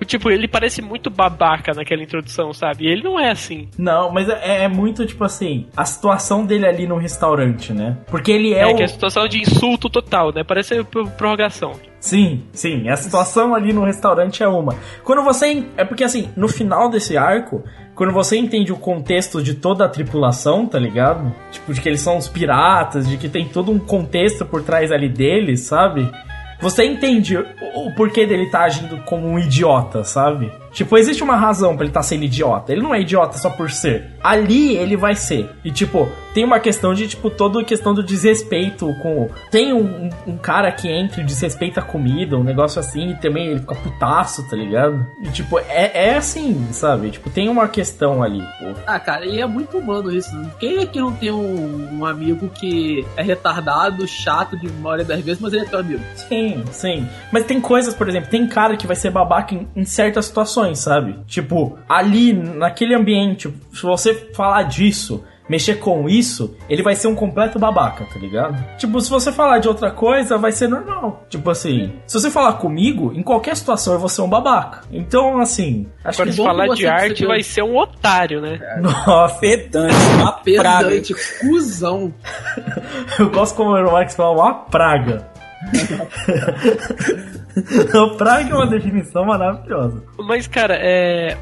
Tipo, ele parece muito babaca naquela introdução, sabe? E ele não é assim. Não, mas é, é muito tipo assim, a situação dele ali no restaurante, né? Porque ele é, É, o. que é a situação de insulto total, né? Parece pro- prorrogação. Sim, sim, a situação ali no restaurante é uma. Quando você. É porque assim, no final desse arco, quando você entende o contexto de toda a tripulação, tá ligado? Tipo, de que eles são os piratas, de que tem todo um contexto por trás ali deles, sabe? Você entende o, o porquê dele tá agindo como um idiota, sabe? Tipo, existe uma razão pra ele estar tá sendo idiota. Ele não é idiota só por ser. Ali ele vai ser. E tipo, tem uma questão de, tipo, toda a questão do desrespeito com. Tem um, um- cara que entra e desrespeita a comida, um negócio assim, e também ele fica putaço, tá ligado? E tipo, é, é assim, sabe? Tipo, tem uma questão ali, pô. Ah, cara, e é muito humano isso. Né? Quem aqui não tem um, um amigo que é retardado, chato de maioria das vezes, mas ele é teu amigo? Sim, sim. Mas tem coisas, por exemplo, tem cara que vai ser babaca em, em certas situações, sabe? Tipo, ali, naquele ambiente, se você falar disso, mexer com isso, ele vai ser um completo babaca, tá ligado? Tipo, se você falar de outra coisa, vai ser normal. Tipo assim, se você falar comigo, em qualquer situação eu vou ser um babaca. Então, assim, acho Agora, que se falar de arte, vai ser um otário, né? Nossa, pedante, uma praga. Pedante, cuzão. Eu gosto como o Max fala, uma praga. a praga é uma definição maravilhosa. Mas, cara, é.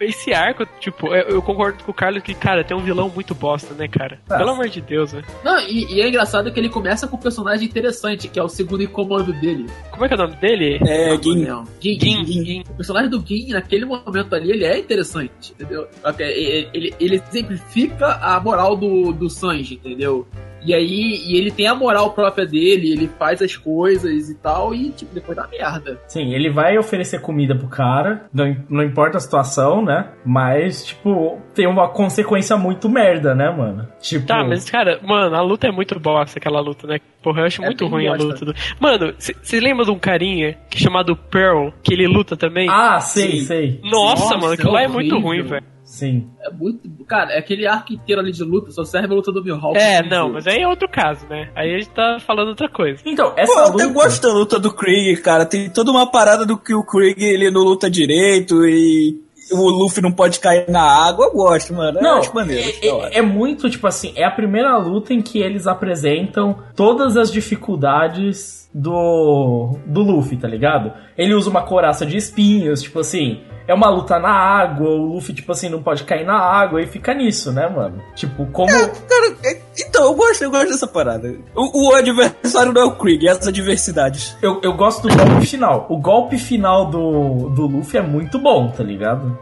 esse arco, tipo, eu, concordo com o Carlos que, cara, tem um vilão muito bosta, né, cara? Ah. Pelo amor de Deus, né? Não, e, e é engraçado que ele começa com um personagem interessante, que é o segundo em comando dele. Como é que é o nome dele? É, Gin. Gin, Gin, Gin. O personagem do Gin, naquele momento ali, ele é interessante, entendeu? Ok, Ele, ele, ele exemplifica a moral do, do Sanji, entendeu? E aí, e ele tem a moral própria dele, ele faz as coisas e tal, e tipo, depois dá merda. Sim, ele vai oferecer comida pro cara, não, não importa a situação, né? Mas, tipo, tem uma consequência muito merda, né, mano? Tipo. Tá, mas, cara, mano, a luta é muito bosta, aquela luta, né? Porra, eu acho É muito ruim a luta. Do... Mano, você lembra de um carinha que é chamado Pearl, que ele luta também? Ah, sei, sei. Nossa, Nossa, mano, aquilo lá é muito ruim, velho. Sim. É muito. Cara, é aquele arco inteiro ali de luta, só serve a luta do Mihawk. É, não, mas aí é outro caso, né? Aí a gente tá falando outra coisa. Então, Pô, eu até gosto da luta do Krieg, cara. Tem toda uma parada do que o Krieg ele não luta direito e o Luffy não pode cair na água. Eu gosto, mano. Eu Não, acho maneiro. hora. é, é muito, tipo assim, é a primeira luta em que eles apresentam todas as dificuldades do, do Luffy, tá ligado? Ele usa uma coraça de espinhos, tipo assim, é uma luta na água, o Luffy, tipo assim, não pode cair na água e fica nisso, né, mano? Tipo, como. Cara, é- então, eu gosto, eu gosto dessa parada. O, o adversário não é o Krieg, é essa diversidade. Eu, eu gosto do golpe final. O golpe final do, do Luffy é muito bom, tá ligado?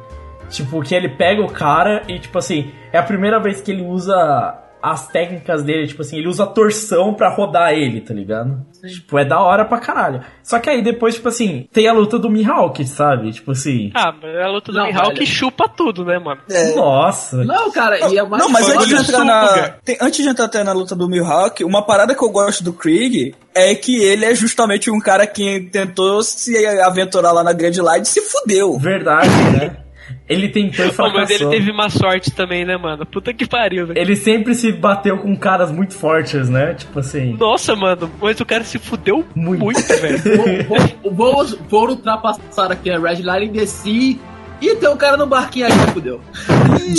Tipo, que ele pega o cara e, tipo assim, é a primeira vez que ele usa as técnicas dele, tipo assim, ele usa torção pra rodar ele, tá ligado? Tipo, é da hora pra caralho. Só que aí depois, tipo assim, tem a luta do Mihawk, sabe? Tipo assim. Ah, mas a luta do Não, Mihawk velho. chupa tudo, né, mano? Nossa. Não, cara, e é mais Não, mas antes de entrar na. tem- antes de entrar até na luta do Mihawk, uma parada que eu gosto do Krieg é que ele é justamente um cara que tentou se aventurar lá na Grand Line e se fudeu. Verdade, né? Ele tentou e Pô, mas ele fracassou. teve uma sorte também, né, mano? Puta que pariu, velho. Ele sempre se bateu com caras muito fortes, né? Tipo assim. Nossa, mano, mas o cara se fudeu muito, velho. Vou, vou, vou ultrapassar aqui a Red Line, desci. E tem um cara no barquinho aí que fudeu.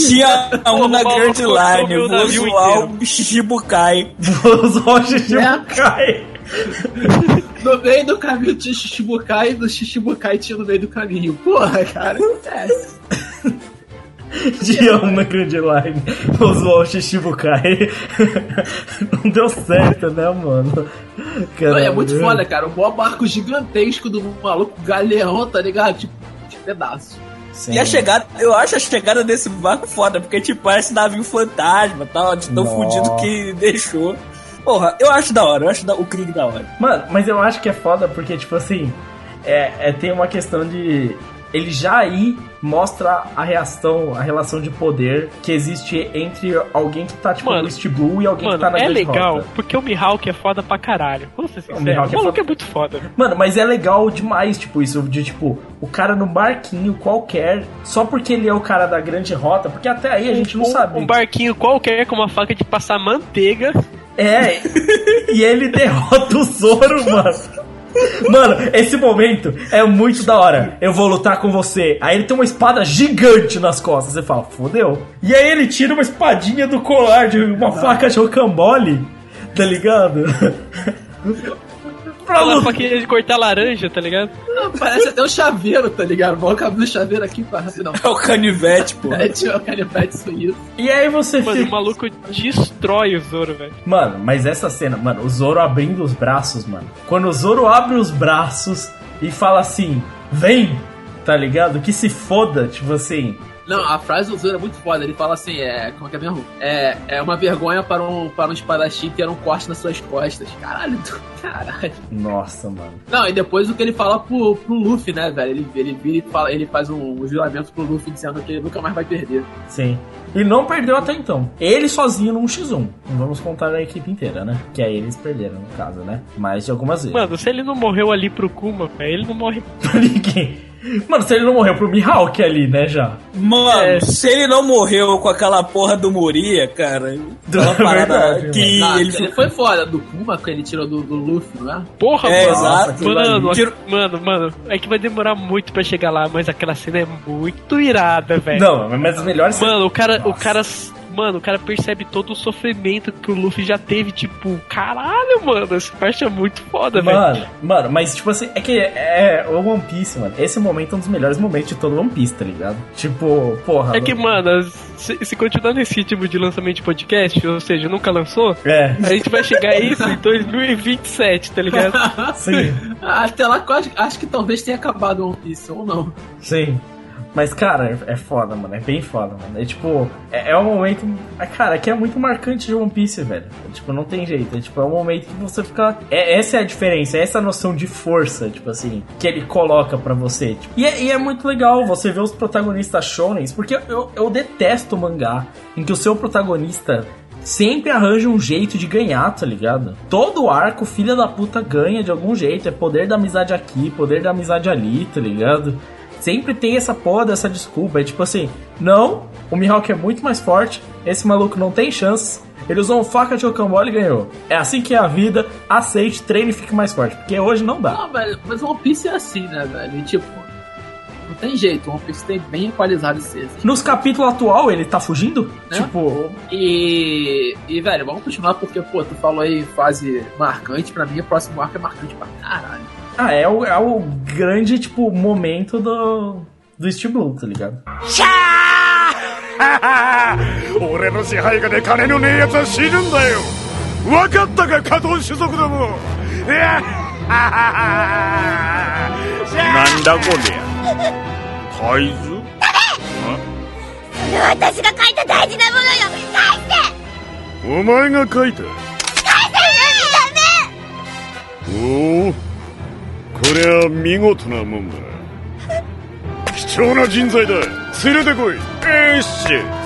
Tinha um na Grand Line, vou zoar o Shichibukai. Vou zoar o Shichibukai. No meio do caminho tinha Shichibukai e do Shichibukai tinha no meio do caminho. Porra, cara, acontece. Dia 1 na Grand Line. Vou zoar o Shichibukai. Não deu certo, né, mano? Não, é muito foda, cara. Um maior barco gigantesco do maluco galeão, tá ligado? Tipo, de pedaço. E a chegada, eu acho a chegada desse barco foda, porque tipo, parece navio fantasma, tal, de tão Nossa. fudido que deixou. Porra, eu acho da hora, eu acho da- o Krieg da hora. Mano, mas eu acho que é foda porque, tipo assim, é, é- tem uma questão de. Ele já aí mostra a reação, a relação de poder que existe entre alguém que tá, tipo, Mano, no East Blue e alguém Mano, que tá na é legal, Rota. porque o Mihawk é foda pra caralho. Vamos ser sinceros. O Mihawk é maluco foda. é muito foda. Mano, mas é legal demais, tipo, isso de, tipo, o cara no barquinho qualquer, só porque ele é o cara da grande rota, porque até aí a gente não sabe. Um barquinho qualquer com uma faca de passar manteiga. É, e ele derrota o Zoro, mano. Mano, esse momento é muito da hora. Eu vou lutar com você. Aí ele tem uma espada gigante nas costas. Você fala, fodeu. E aí ele tira uma espadinha do colar de uma faca de rocambole. Tá ligado? Pra lutar. faquinha de cortar laranja, tá ligado? Não, parece até um chaveiro, tá ligado? Vamos abrir o chaveiro aqui pra rapidão. É o canivete, pô. É, tinha o canivete suíço. E aí você Mano, fica. o maluco destrói o Zoro, velho. Mano, mas essa cena, mano, o Zoro abrindo os braços, mano. Quando o Zoro abre os braços e fala assim, vem, tá ligado? Que se foda, tipo assim. Não, a frase do Zoro é muito foda. Ele fala assim, é. Como é que é mesmo? É, é uma vergonha para um, para um espadachim ter um corte nas suas costas. Caralho, do caralho. Nossa, mano. Não, e depois o que ele fala pro, pro Luffy, né, velho? Ele, ele vira e fala, ele faz um, um juramento pro Luffy dizendo que ele nunca mais vai perder. Sim. E não perdeu até então. Ele sozinho num X1. Não vamos contar a equipe inteira, né? Que aí eles perderam, no caso, né? Mas de algumas vezes. Mano, se ele não morreu ali pro Kuma, velho, ele não morre. Pra ninguém. Mano, se ele não morreu pro Mihawk ali, né, já. Mano, É. se ele não morreu com aquela porra do Moria, cara, aquela parada Verdade, que Não, ele ele, foi foda do Kuma que ele tirou do, do Luffy, não é? Porra, É, mano. exato. Mano, Tiro- mano, mano, é que vai demorar muito pra chegar lá, mas aquela cena é muito irada, velho. Não, mas as melhores Mano, o cara, o Nossa. cara, mano, o cara percebe todo o sofrimento que o Luffy já teve, tipo, caralho, mano, essa parte é muito foda, velho. Mano, mano, mas tipo assim, é que é o One Piece, mano. Esse momento é um dos melhores momentos de todo One Piece, tá ligado? Tipo, Tipo, porra. É que, mano, se, se continuar nesse ritmo de lançamento de podcast, ou seja, nunca lançou, É. a gente vai chegar a isso em 2027, tá ligado? Sim. Até lá, acho, acho que talvez tenha acabado One Piece, ou não. Sim. Mas, cara, é foda, mano. É bem foda, mano. É tipo, é, é um momento. é, Cara, que é muito marcante de One Piece, velho. É, tipo, não tem jeito. É tipo, é um momento que você fica. É, essa é a diferença, é essa noção de força, tipo assim, que ele coloca pra você. Tipo, e, é, e é muito legal você ver os protagonistas shonens, porque eu, eu detesto mangá em que o seu protagonista sempre arranja um jeito de ganhar, tá ligado? Todo arco, filha da puta ganha de algum jeito. É poder da amizade aqui, poder da amizade ali, tá ligado? Sempre tem essa porra dessa desculpa. É tipo assim, não, o Mihawk é muito mais forte, esse maluco não tem chances. Ele usou um faca de rocambole e ganhou. É assim que é a vida, aceite, treine e fique mais forte. Porque hoje não dá. Não, velho, mas One Piece é assim, né, velho? E, tipo, não tem jeito, One Piece tem bem equalizado esse Nos capítulos atual ele tá fugindo? Né? Tipo, E, e, velho, vamos continuar porque, pô, tu falou aí fase marcante. Pra mim, o próximo arco é marcante pra caralho. ah, é o, é o grande, tipo, momento do, do East Blue, tá ligado? 俺の支配下で金のねえ奴は死ぬんだよ分かったか加藤種族どもいやなんだこりゃ海図それは私が書いた大事なものよ返してお前が書いたおおこ りゃ見事なもんだ貴重な人材だ。連れてこい。えっし。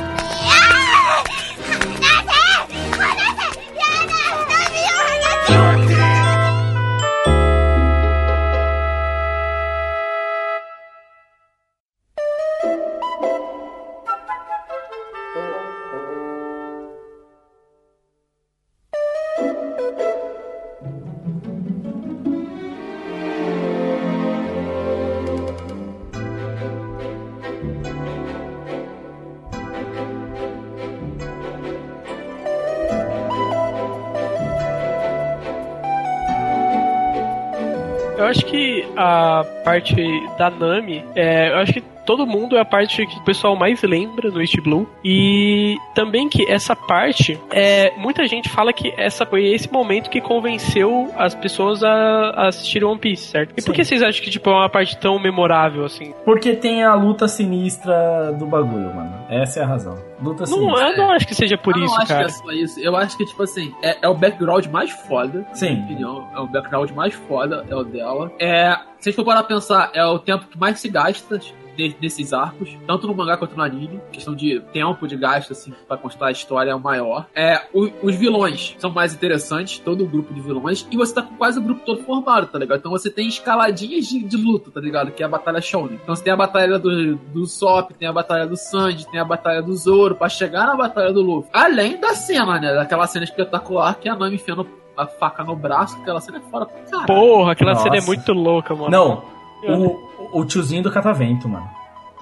Parte da Nami, é, eu acho que todo mundo é a parte que o pessoal mais lembra no East Blue. E também que essa parte, é, muita gente fala que essa foi esse momento que convenceu as pessoas a, a assistir One Piece, certo? E por que vocês acham que tipo, é uma parte tão memorável assim? Porque tem a luta sinistra do bagulho, mano. Essa é a razão. Luta Não, sinistra. eu não acho que seja por eu isso, não acho cara. que é só isso. Eu acho que, tipo assim, é, é o background mais foda. Sim. Na minha opinião. É o background mais foda, é o dela. É. Se a gente for parar pra pensar, é o tempo que mais se gasta de- desses arcos, tanto no mangá quanto no anime. Questão de tempo de gasto, assim, pra contar a história é o maior. É, o- os vilões são mais interessantes, todo o grupo de vilões, e você tá com quase o grupo todo formado, tá ligado? Então você tem escaladinhas de, de luta, tá ligado? Que é a Batalha Shonen. Então você tem a batalha do, do Sop, tem a batalha do Sanji, tem a batalha do Zoro, pra chegar na batalha do Luffy. Além da cena, né? Daquela cena espetacular que a Nami enfiando a faca no braço, aquela cena é fora pra caralho. Porra, aquela Nossa. cena é muito louca, mano. Não, o, o tiozinho do catavento, mano.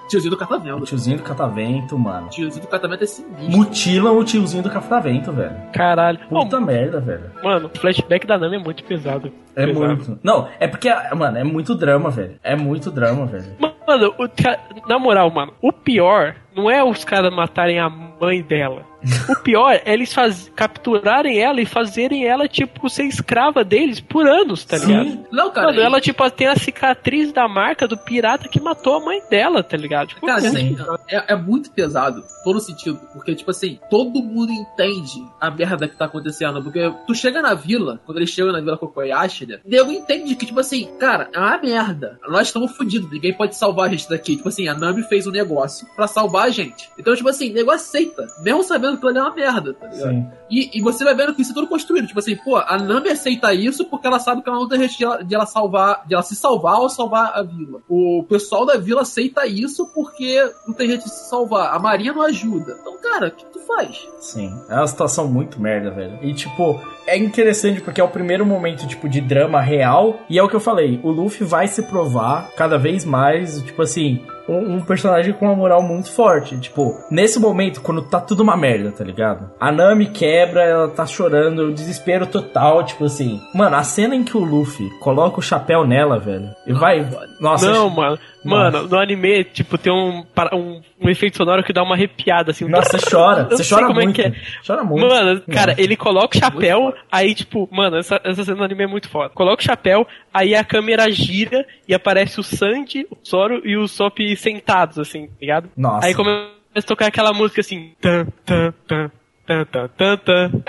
Tiozinho do catavento. O tiozinho do catavento, mano. Tiozinho do catavento é sinistro. Mutilam o tiozinho do catavento, velho. Caralho. Puta merda, velho. Mano, o flashback da Nami é muito pesado. É Pesado. muito. Não, é porque, mano, é muito drama, velho. É muito drama, velho. Mano, o na moral, mano, o pior não é os caras matarem a mãe dela. O pior é eles faz... capturarem ela e fazerem ela, tipo, ser escrava deles por anos, tá Sim. ligado? Não, cara, Mano, ela, tipo, tem a cicatriz da marca do pirata que matou a mãe dela, tá ligado? Tipo, Cara, assim, é, é muito pesado, todo sentido. Porque, tipo assim, todo mundo entende a merda que tá acontecendo. Porque tu chega na vila, quando eles chegam na vila Kokoyashi, né? Nego entende que, tipo assim, cara, é uma merda. Nós estamos fodidos, ninguém pode salvar a gente daqui. Tipo assim, a Nami fez um negócio pra salvar gente. Então, tipo assim, o nego aceita, mesmo sabendo que ela é uma merda, tá ligado? Sim. E, e você vai vendo que isso é tudo construído. Tipo assim, pô, a Nami aceita isso porque ela sabe que ela não tem jeito de ela, de ela salvar, de ela se salvar ou salvar a vila. O pessoal da vila aceita isso porque não tem jeito de se salvar. A Marinha não ajuda. Então, cara, que faz? Sim. É uma situação muito merda, velho. E tipo, é interessante porque é o primeiro momento, tipo, de drama real. E é o que eu falei, o Luffy vai se provar cada vez mais, tipo assim, um, um personagem com uma moral muito forte. Tipo, nesse momento, quando tá tudo uma merda, tá ligado? A Nami quebra, ela tá chorando, o desespero total, tipo assim. Mano, a cena em que o Luffy coloca o chapéu nela, velho, e vai. Nossa, não, acho- mano. No anime, tipo, tem um, um, um efeito sonoro que dá uma arrepiada, assim. Nossa, você chora. Você chora como muito. É que é. Chora muito. Mano, cara, Nossa. ele coloca o chapéu, aí, tipo, mano, essa, essa cena do anime é muito foda. Coloca o chapéu, aí a câmera gira e aparece o Sandy, o Zoro e o Sop sentados, assim, tá ligado? Nossa. Aí começa a tocar aquela música assim. Tan, tan, tan, tan, tan, tan,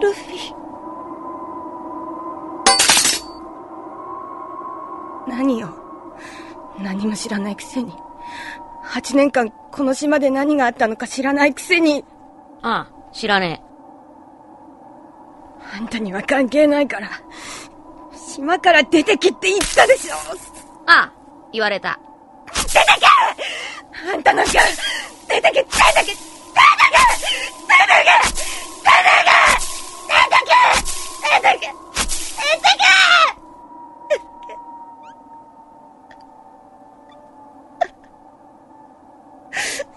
ルフィ。何よ。何も知らないくせに。8年間この島で何があったのか知らないくせに。ああ、知らねえあんたには関係ないから。島から出てきって言ったでしょえ。ああ、言われた。出てけあんたなんか、出てけ出てけ出てけ出てけ出てけ出てけ出てけ出てけル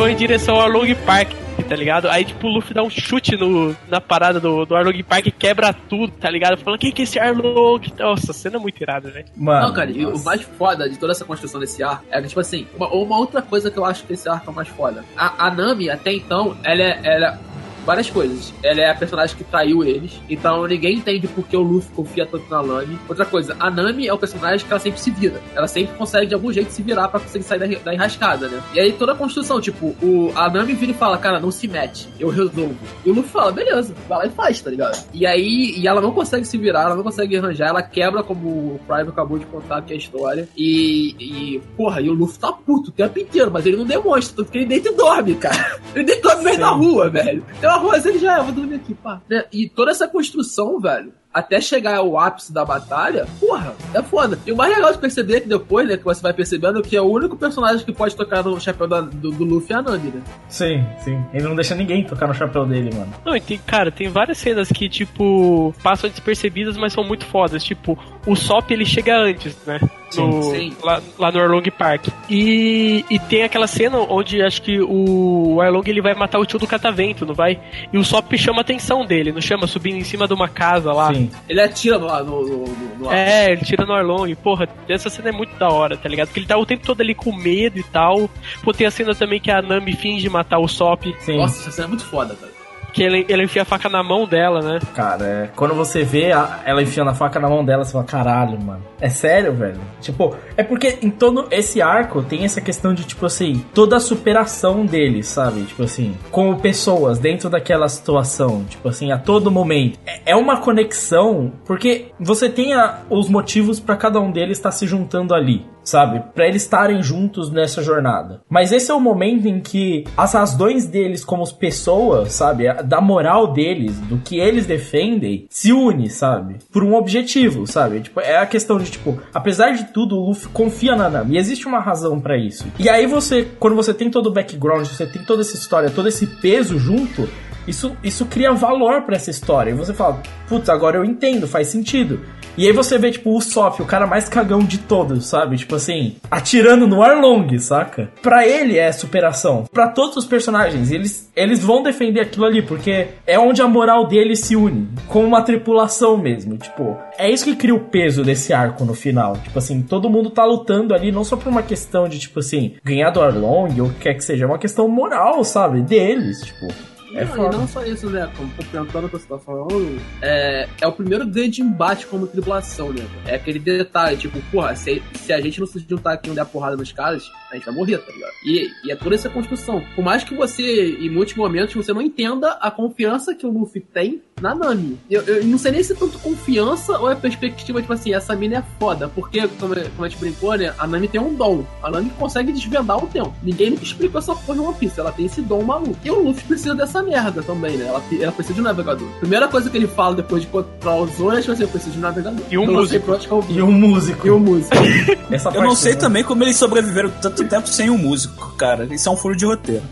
vão em direção ao Arlong Park, tá ligado? Aí, tipo, o Luffy dá um chute no, na parada do, do Arlong Park e quebra tudo, tá ligado? Falando, quem que é esse Arlong? Nossa, a cena é muito irada, velho. não, cara, e o mais foda de toda essa construção desse arco é que, tipo assim, uma, uma outra coisa que eu acho que esse arco é o mais foda. A, a Nami, até então, ela é. Ela, várias coisas. Ela é a personagem que traiu eles, então ninguém entende por que o Luffy confia tanto na Nami. Outra coisa, a Nami é o personagem que ela sempre se vira. Ela sempre consegue de algum jeito se virar pra conseguir sair da, da enrascada, né? E aí toda a construção, tipo, o, a Nami vira e fala, cara, não se mete, eu resolvo. E o Luffy fala, beleza, vai lá e faz, tá ligado? E aí, e ela não consegue se virar, ela não consegue arranjar, ela quebra como o Prime acabou de contar aqui a história. E, e porra, e o Luffy tá puto o tempo inteiro, mas ele não demonstra, tanto que ele deita e dorme, cara. Ele deita e dorme no meio da rua, velho. Tem rua assim, ele já, é, vou dormir aqui, pá. E toda essa construção, velho, até chegar ao ápice da batalha, porra, é foda. E o mais legal de perceber é que depois, né, que você vai percebendo que é o único personagem que pode tocar no chapéu da- do, do Luffy é a Nami, né? Sim, sim. Ele não deixa ninguém tocar no chapéu dele, mano. Não, e tem, cara, tem várias cenas que, tipo, passam despercebidas, mas são muito fodas. Tipo, o Sop ele chega antes, né? No, Sim. lá, lá no Arlong Park. E, e tem aquela cena onde acho que o Arlong ele vai matar o tio do catavento, não vai? E o Sop chama a atenção dele, não chama? Subindo em cima de uma casa lá. Sim. Ele atira no, no, no, no. É, ele tira no Arlong. Porra, essa cena é muito da hora, tá ligado? Porque ele tá o tempo todo ali com medo e tal. Pô, tem a cena também que a Nami finge matar o Sop. Sim. Nossa, essa cena é muito foda, cara. Que ele, ele enfia a faca na mão dela, né? Cara, é, quando você vê a- ela enfiando a faca na mão dela, você fala, caralho, mano. É sério, velho? Tipo, é porque em todo esse arco tem essa questão de, tipo assim, toda a superação deles, sabe? Tipo assim, como pessoas dentro daquela situação, tipo assim, a todo momento. É, é uma conexão, porque você tem a- os motivos pra cada um deles estar se juntando ali. Sabe? Pra eles estarem juntos nessa jornada. Mas esse é o momento em que as razões deles como pessoas, sabe? Da moral deles, do que eles defendem, se une, sabe? Por um objetivo, sabe? Tipo, é a questão de, tipo, apesar de tudo, o Luffy confia na Nami. Existe uma razão pra isso. E aí você, quando você tem todo o background, você tem toda essa história, todo esse peso junto, isso, isso cria valor pra essa história. E você fala, putz, agora eu entendo, faz sentido. E aí você vê, tipo, o Sop, o cara mais cagão de todos, sabe? Tipo assim, atirando no Arlong, saca? Pra ele é superação. Pra todos os personagens, eles, eles vão defender aquilo ali, porque é onde a moral deles se une. Como uma tripulação mesmo. Tipo, é isso que cria o peso desse arco no final. Tipo assim, todo mundo tá lutando ali, não só por uma questão de, tipo assim, ganhar do Arlong ou o que quer que seja, é uma questão moral, sabe? Deles, tipo. É não, foda. e não só isso, né? Como complementando o que você tá falando, é, é o primeiro grande embate como tribulação, né? É aquele detalhe, tipo, porra, se, se a gente não se juntar aqui e não der porrada nos caras, a gente vai morrer, tá ligado? E, e é toda essa construção. Por mais que você, em muitos momentos, você não entenda a confiança que o Luffy tem na Nami. Eu, eu não sei nem se é tanto confiança ou é perspectiva, tipo assim, essa mina é foda. Porque, como, como a gente brincou, né? A Nami tem um dom. A Nami consegue desvendar o tempo. Ninguém nunca explicou essa porra em One Piece. Ela tem esse dom maluco. E o Luffy precisa dessa merda também, né? Ela, ela precisa de um navegador. Primeira coisa que ele fala depois de encontrar os Zonas é eu preciso de um navegador. E um sei músico. E um músico. E um músico. Essa Eu não sei né? também como eles sobreviveram tanto tempo sem um músico, cara. Isso é um furo de roteiro.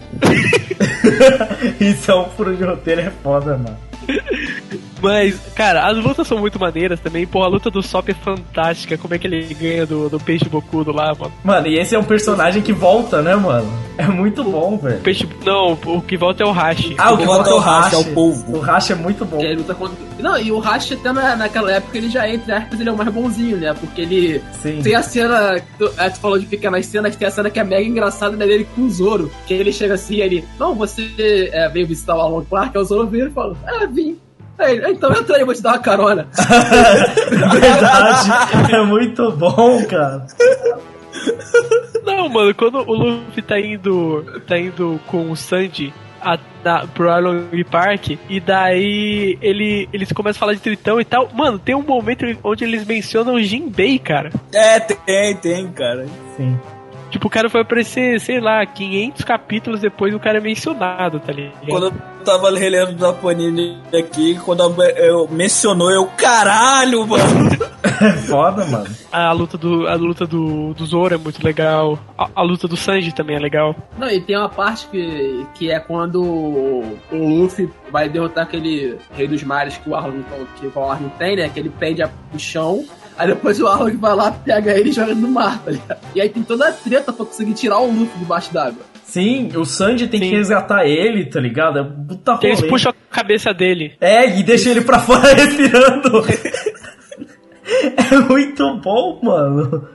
Isso é um furo de roteiro, é foda, mano. Mas, cara, as lutas são muito maneiras também. Pô, a luta do Sop é fantástica. Como é que ele ganha do, do peixe bocudo lá, mano? Mano, e esse é um personagem que volta, né, mano? É muito bom, velho. Peixe. Não, o que volta é o Hashi. Ah, o que volta é o Hash, é o polvo. O Hash é muito bom. Ele luta contra... Não, e o Hash até na, naquela época ele já, entre aspas, ele é o mais bonzinho, né? Porque ele Sim. tem a cena. Tu, é, tu falou de pequenas cenas, tem a cena que é mega engraçada né, dele com o Zoro. Que ele chega assim e ele. Não, você é, veio visitar o Along Park, aí o Zoro vira e fala, é, vim. Aí ele, então entra aí, eu vou te dar uma carona. Verdade. é muito bom, cara. Não, mano, quando o Luffy tá indo. tá indo com o Sanji a, na, pro Arlong Park, e daí ele, eles começam a falar de Tritão e tal. Mano, tem um momento onde eles mencionam o Jinbei, cara. É, tem, tem, cara. Sim. Tipo, o cara foi aparecer, sei lá, 500 capítulos depois o cara é mencionado, tá ligado? Quando eu tava relendo da Panini aqui, quando eu, eu mencionou, eu, caralho, mano. É foda, mano. A luta do, a luta do, do Zoro é muito legal. A, a luta do Sanji também é legal. Não, e tem uma parte que, que é quando o Luffy vai derrotar aquele Rei dos Mares que o Arlong, que o Arlong tem, né? Que ele pende a- o chão. Aí depois o Arlong vai lá, pega ele e joga no mar, tá ligado? E aí tem toda a treta pra conseguir tirar o Luffy debaixo d'água. Sim, o Sanji tem que resgatar ele, tá ligado? É puta Que eles rolê. puxam a cabeça dele. É, e deixa ele pra fora respirando. é muito bom, mano.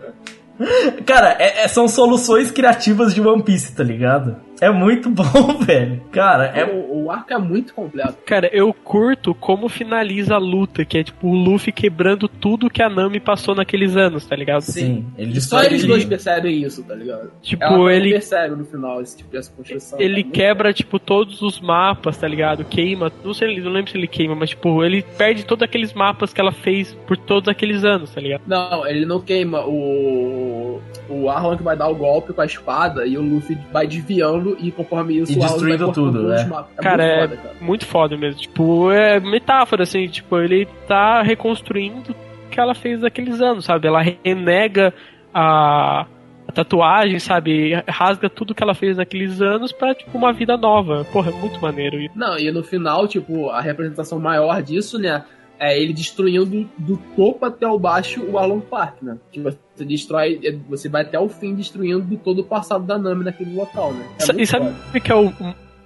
Cara, é- é- são soluções criativas de One Piece, tá ligado? É muito bom, velho. Cara, é. O, o arco é muito completo. Cara, eu curto como finaliza a luta, que é tipo o Luffy quebrando tudo que a Nami passou naqueles anos, tá ligado? Sim, ele Só eles ele. dois percebem isso, tá ligado? Tipo, Ela ele- percebe no final esse tipo de construção. Ele tá? quebra, tipo, todos os mapas, tá ligado? Queima. Não sei, não lembro se ele queima, mas, tipo, ele perde todos aqueles mapas que ela fez por todos aqueles anos, tá ligado? Não, ele não queima. O. O Arlong vai dar o golpe com a espada e o Luffy vai desviando e conforme isso E destruindo tudo, os é. cara, muito é foda, cara. muito foda mesmo. Tipo, é metáfora, assim, tipo, ele tá reconstruindo o que ela fez naqueles anos, sabe? Ela renega a, a tatuagem, sabe? Rasga tudo que ela fez naqueles anos pra, tipo, uma vida nova. Porra, é muito maneiro isso. Não, e no final, tipo, a representação maior disso, né? É ele destruindo do topo até o baixo o Along Park, né? Que você destrói, é, você vai até o fim destruindo todo o passado da Nami naquele local, né? É e sabe o que é o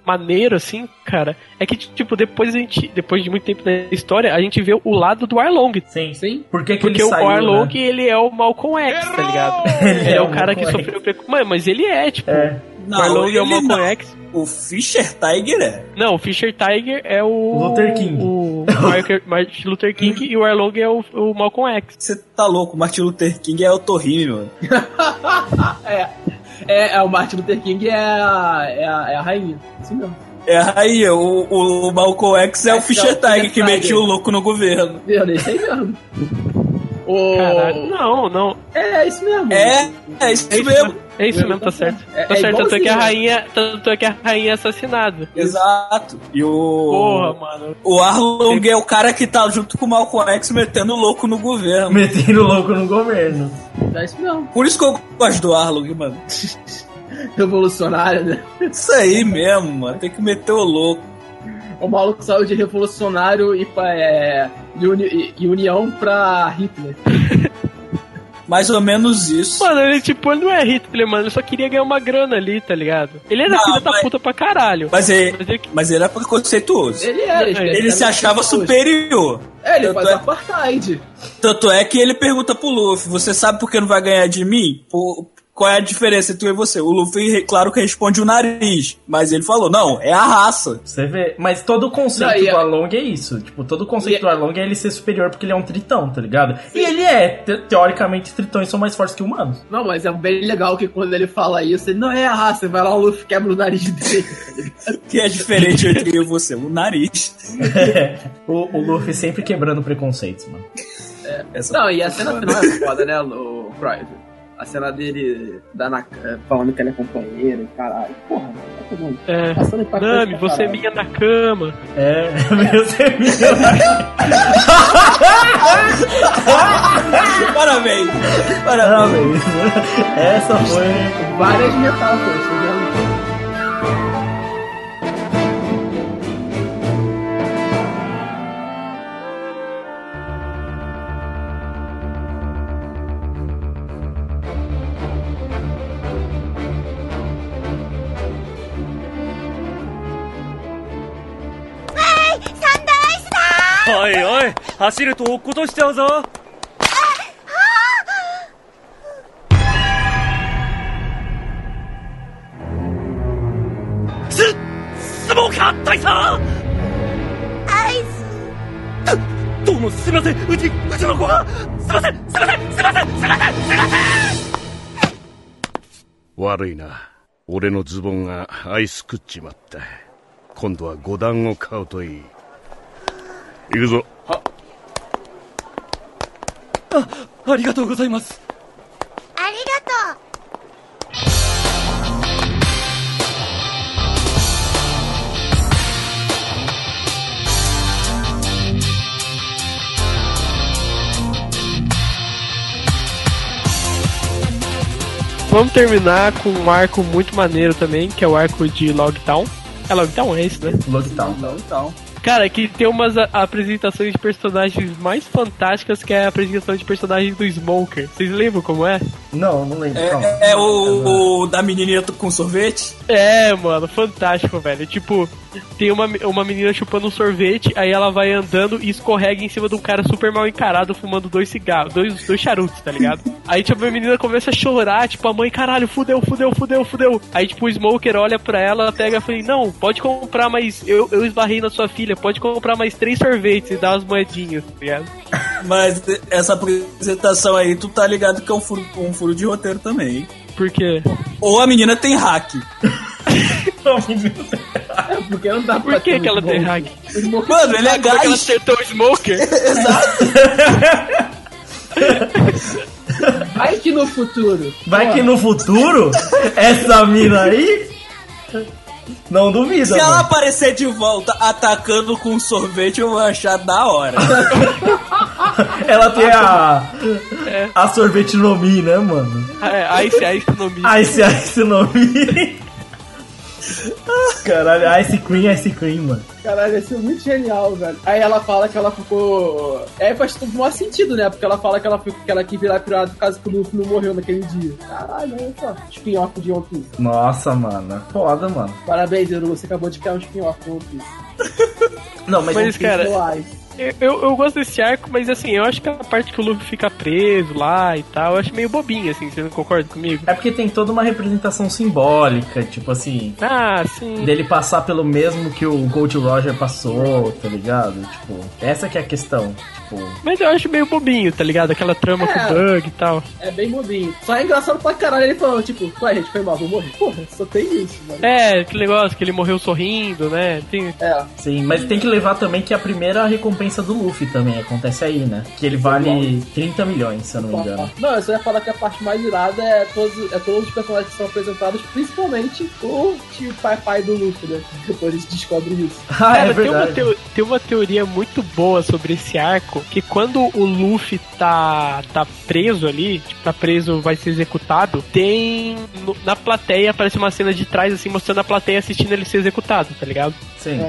maneiro, assim, cara? É que, tipo, depois a gente, depois de muito tempo na história, a gente vê o lado do Arlong. Sim. Sim. Por que, que Porque ele o saiu, Arlong, né? ele é o Malcolm X, tá ligado? Ele Ele, é é o o cara que sofreu preconceito. Mano, mas ele é, tipo. O Não, Arlong é o ele Malcolm não. X. O Fischer Tiger é. Não, o Fisher Tiger é o. Luther King. O Marker- Martin Luther King e o Arlong é o, o Malcolm X. Você tá louco, o Martin Luther King é o Torrime, mano. é, é, é, o Martin Luther King é a, é a, é a rainha. Isso mesmo. É aí, o, o Malcolm X é o Fischer Tiger que metia o louco no governo. Meu, é isso aí mesmo. O... Caralho, não, não. É, é isso mesmo. É, é isso mesmo. É isso mesmo, tá certo. É- tá é certo, tanto é que a rainha. Tanto é que a rainha é assassinada. Exato. E o. Porra, mano. O Arlong é o cara que tá junto com o Malcolm X metendo louco no governo. Metendo louco no governo. É isso mesmo. Por isso que eu gosto do Arlong, mano. Revolucionário, né? Isso aí mesmo, mano. Tem que meter o louco. O maluco saiu de revolucionário e, é, de uni- e- e união pra Hitler. Mais ou menos isso. Mano, ele tipo, ele não é Hitler, mano. Ele só queria ganhar uma grana ali, tá ligado? Ele era Não, filho da mas- puta pra caralho. Mas ele, Mas ele- mas ele era preconceituoso. Ele era, Ele Ele se achava superior. É, ele Tanto faz é- apartheid. Tanto é que ele pergunta pro Luffy: Você sabe por que não vai ganhar de mim? Por- qual é a diferença entre eu e você? O Luffy, claro que responde o nariz. Mas ele falou: Não, é a raça. Você vê. Mas todo o conceito Não, do a- Arlong é isso. Tipo, todo o conceito E- do Arlong é ele ser superior porque ele é um tritão, tá ligado? E ele é. Te- teoricamente, tritões são mais fortes que humanos. Não, mas é bem legal que quando ele fala isso, ele não é a raça, vai lá o Luffy quebra o nariz dele. Que é diferente entre eu e você? O nariz. o, o Luffy sempre quebrando preconceitos, mano. Essa Não, e a cena final é foda, né, o Pride? A cena dele na, é, falando que ela é companheira e caralho. Porra, tá todo mundo. É. Passando impactante Nami, você é minha na cama. É, você é minha. Parabéns. Parabéns. Parabéns. Essa foi. Várias metáforas, おいおい走ると落っことしちゃうぞすスモーカー大佐アイスどうもすいませんうちうちの子がすいませんすいませんすいませんすいませんすいません悪いな。俺のズボンがアイス食っちまった。今度は五段を買うといい。行くぞ。あありがとうございますありがとう「 Vamos terminar com um arco muito maneiro também, que é o arco de Logtown. É Logtown, é isso, né? Logtown. Então, Cara, que tem umas apresentações de personagens mais fantásticas que é a apresentação de personagens do Smoker. Vocês lembram como é? Não, não lembro. É, é o, o da menininha com sorvete? É, mano, fantástico, velho. Tipo, tem uma, uma menina chupando um sorvete, aí ela vai andando e escorrega em cima de um cara super mal encarado fumando dois cigarros, dois, dois charutos, tá ligado? aí, tipo, a menina começa a chorar, tipo, a mãe, caralho, fudeu, fudeu, fudeu, fudeu. Aí, tipo, o Smoker olha pra ela, ela pega e fala, não, pode comprar mais, eu, eu esbarrei na sua filha, pode comprar mais três sorvetes e dar umas moedinhas, tá ligado? Mas essa apresentação aí, tu tá ligado que é um furo, um furo de roteiro também, hein? Por quê? Ou a menina tem hack. Porque não dá Por que, que ela tem hack? Mano, ele é Porque ela gás. acertou o Smoker? Vai que no futuro. Vai que no futuro, essa mina aí. Não duvida. Se ela mano. aparecer de volta atacando com um sorvete, eu vou achar da hora. Ela tem a. A sorvete no Mi, né, mano? É, Ice Ice no Mi. Ice Ice no Mi. Caralho, Ice Cream, Ice Cream, mano. Caralho, ia ser muito genial, velho. Aí ela fala que ela ficou. É, faz todo maior sentido, né? Porque ela fala que ela, ficou, que ela quis virar pirata por causa que o Luffy não morreu naquele dia. Caralho, olha só. Spin-off de One Piece. Nossa, mano. Foda, mano. Parabéns, Euro. Você acabou de criar um spin-off de One Piece. Não, mas, Mas, cara, Reais. Eu, eu, gosto desse arco, mas assim, eu acho que a parte que o Luffy fica preso lá e tal, eu acho meio bobinho, assim, você não concorda comigo? É porque tem toda uma representação simbólica, tipo assim. Ah, sim. Dele passar pelo mesmo que o Gold Roger passou, tá ligado? Tipo, essa que é a questão. Tipo. Mas eu acho meio bobinho, tá ligado? Aquela trama É. com o Bug e tal. É bem bobinho. Só é engraçado pra caralho ele falando, tipo, ué, gente, foi mal, vou morrer. Porra, só tem isso, mano. É, aquele negócio que ele morreu sorrindo, né? Tem... É. Sim, mas tem que levar também que a primeira recompensa do Luffy também acontece aí, né? Que ele vale 30 milhões, se eu não me engano. Não, eu só ia falar que a parte mais irada é todos, é todos os personagens que são apresentados, principalmente o tio pai pai do Luffy, né? Depois a gente descobre isso. Ah, Cara, tem, uma teo- tem uma teoria muito boa sobre esse arco, que quando o Luffy tá, tá preso ali, tipo, tá preso, vai ser executado, tem no- na plateia, aparece uma cena de trás, assim, mostrando a plateia assistindo ele ser executado, tá ligado? Sim.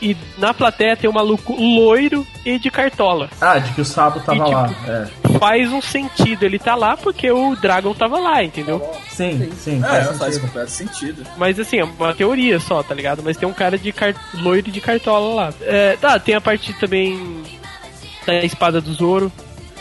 E na plateia tem um maluco loiro e de cartola. Ah, de que o Sabo tava E, tipo, lá. É. Faz um sentido, ele tá lá porque o Dragon tava lá, entendeu? Sim, sim. É, faz faz sentido. completo sentido. Mas assim, é uma teoria só, tá ligado? Mas tem um cara de car... loiro de cartola lá. É, tá, tem a parte também da espada do Zoro.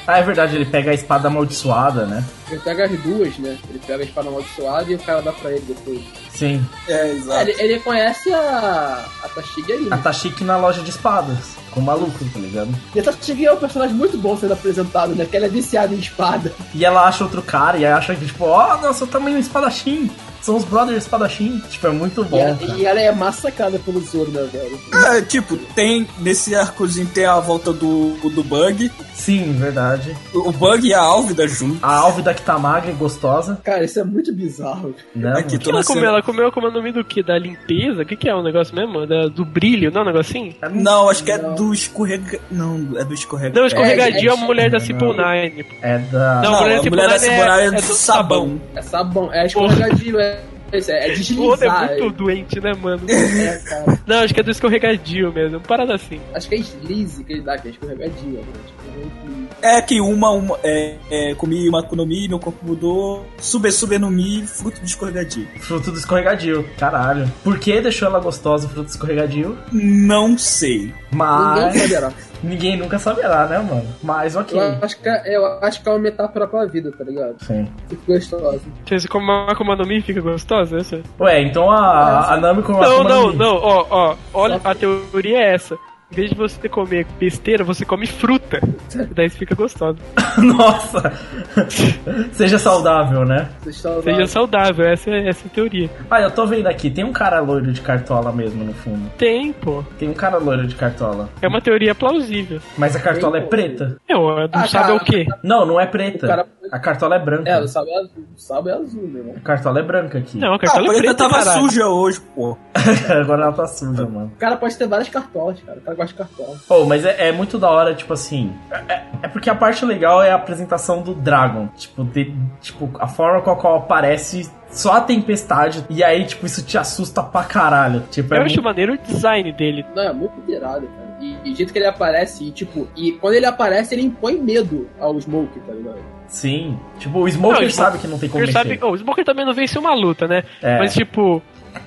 Ah, é verdade, ele pega a espada amaldiçoada, né? Ele pega as duas, né? Ele pega a espada amaldiçoada e o cara dá pra ele depois. Sim. É, É, exato. ele, ele conhece a, a Tashigi aí, A né? Tashiki na loja de espadas. Com o maluco, tá ligado? E a Tashigi é um personagem muito bom sendo apresentado, né? Que ela é viciada em espada. E ela acha outro cara e aí acha que, tipo, ó, nossa, também um espadachim. São os brothers espadachim. Tipo, é muito E bom. ela, cara. e ela é massacrada pelo Zoro, né, velho? É, tipo, tem nesse arcozinho tem a volta do, do Bug. Sim, verdade. O o Bug e a Álvida juntos. A Álvida que tá magra e gostosa. Cara, isso é muito bizarro. Né, Aqui, mano? tô ela comeu, ela comeu como é o nome do que? Da limpeza? O que, que é o negócio mesmo? Da- do brilho, não é um negocinho? Não, acho que é do escorrega. Não, é do escorrega. Não, escorregadio é, é- a mulher da não. Simple Nine. É da. Não, Não, a mulher da Nine Nine é do sabão. É sabão, é escorregadio, é, é, é O outro deslizar. é muito doente, né, mano? É, cara. Não, acho que é do escorregadio mesmo. Parada assim. Acho que é deslize que ele dá, que é escorregadio, né? Tipo, é É que uma, uma é, é, comi uma Kunomi, meu corpo mudou. Sube, sube no Mi, fruto de escorregadio. Fruto do escorregadio. Caralho. Por que deixou ela gostosa, fruto do escorregadio? Não sei. Mas. Ninguém saberá. Ninguém nunca saberá, né, mano? Mas ok. Eu acho, que é, eu acho que é uma metáfora pra vida, tá ligado? Sim. Fico gostosa. Você come uma Akuma no Mi fica gostosa? Essa? Ué, então a, a Nami com a Não, não, não. Ó, ó. Olha, a teoria é essa. Em vez de você comer besteira, você come fruta. E daí você fica gostoso. Nossa! Seja saudável, né? Seja saudável, essa é, essa é a teoria. Ah, eu tô vendo aqui, tem um cara loiro de cartola mesmo no fundo. Tem, pô. Tem um cara loiro de cartola. É uma teoria plausível. Mas a cartola é preta? É, não Ah, sabe cara, o quê? Não, não é preta. O cara- A cartola é branca. É, o sábio é azul, o sábio é azul, meu irmão. A cartola é branca aqui. Não, a Ah, cartola a é preta preta, tava caralho. suja hoje, pô. Agora ela tá suja, mano. O cara pode ter várias cartolas, cara. O cara gosta de cartola. Pô, mas é, é muito da hora, tipo assim. É, é porque a parte legal é a apresentação do Dragon. Tipo, de- tipo, a forma com a qual aparece só a tempestade. E aí, tipo, isso te assusta pra caralho. Tipo, é Eu muito- acho maneiro o design dele. Não, é muito irado, cara. E, e o jeito que ele aparece, e tipo, e quando ele aparece, ele impõe medo ao Smoke, tá ligado? Sim. Tipo, o Smoker Não, o sabe que não tem como mexer. sabe, oh, o Smoker também não vence uma luta, né? É. Mas tipo,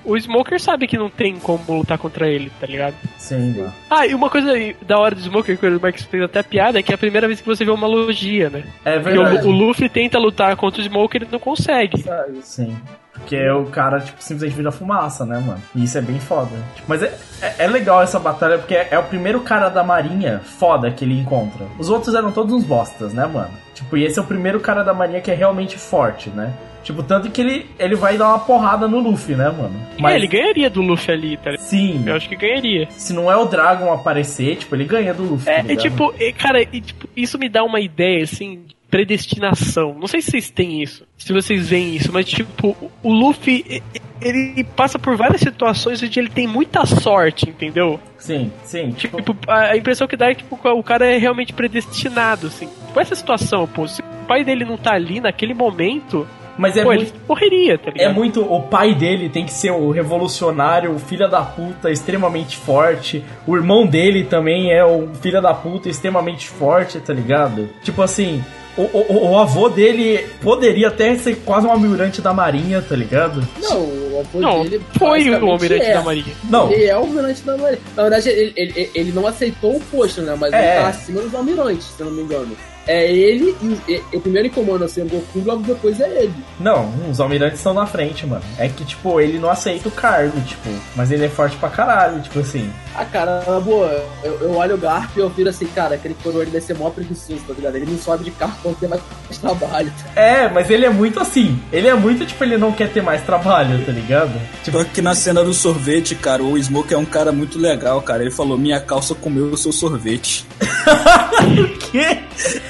o Smoker sabe que não tem como lutar contra ele, tá ligado? Sim, mano. Ah, e uma coisa aí da hora do Smoker, que o Marcos fez até piada, é que é a primeira vez que você vê uma logia, né? É Porque verdade. o, o Luffy tenta lutar contra o Smoker e ele não consegue. Sabe? Sim. Porque o cara, tipo, simplesmente vira fumaça, né, mano? E isso é bem foda. Tipo, mas é, é, é legal essa batalha, porque é, é o primeiro cara da marinha foda que ele encontra. Os outros eram todos uns bostas, né, mano? Tipo, e esse é o primeiro cara da marinha que é realmente forte, né? Tipo, tanto que ele, ele vai dar uma porrada no Luffy, né, mano? É, ele ganharia do Luffy ali, tá ligado? Sim. Eu acho que ganharia. Se não é o Dragon aparecer, tipo, ele ganha do Luffy. É, tá é tipo, é, cara, tipo, isso me dá uma ideia, assim, de predestinação. Não sei se vocês têm isso, se vocês veem isso, mas, tipo, o- Luffy, ele passa por várias situações onde ele tem muita sorte, entendeu? Sim, sim. Tipo, a a impressão que dá é que tipo, o cara é realmente predestinado, assim. Com essa situação, pô, se o pai dele não tá ali naquele momento, Mas é Pô, muito. ele morreria, tá ligado? É muito. O pai dele tem que ser o revolucionário, o filho da puta, extremamente forte. O irmão dele também é o filho da puta, extremamente forte, tá ligado? Tipo assim. O, o, o avô dele poderia até ser quase um almirante da marinha, tá ligado? Não, o avô Não, dele. foi o Almirante é. da Marinha. Não. Ele é o almirante da marinha. Na verdade, ele, ele, ele não aceitou o posto, né? Mas ele É. tá acima dos almirantes, se eu não me engano. É ele e, e- o primeiro em comando assim, o Goku, logo depois é ele. Não, os almirantes estão na frente, mano. É que, tipo, ele não aceita o cargo, tipo, mas ele é forte pra caralho, tipo assim. Ah, cara, na boa, eu, eu olho o Garp e eu viro assim, cara, aquele coroa ele deve ser mó preguiçoso, tá ligado? Ele não sobe de carro quando tem mais trabalho. É, mas ele é muito assim. Ele é muito, tipo, ele não quer ter mais trabalho, tá ligado? Tipo, aqui na cena do sorvete, cara, o Smoke é um cara muito legal, cara. Ele falou: Minha calça comeu o seu sorvete. quê?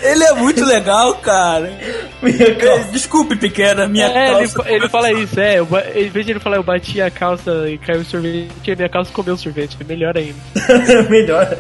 Ele é muito legal, cara. É, Desculpe, pequena, minha é, ele, calça. ele fala isso, é. eu Em vez de ele falar eu bati a calça e caiu o sorvete, a minha calça comeu o sorvete. É melhor ainda. Melhor.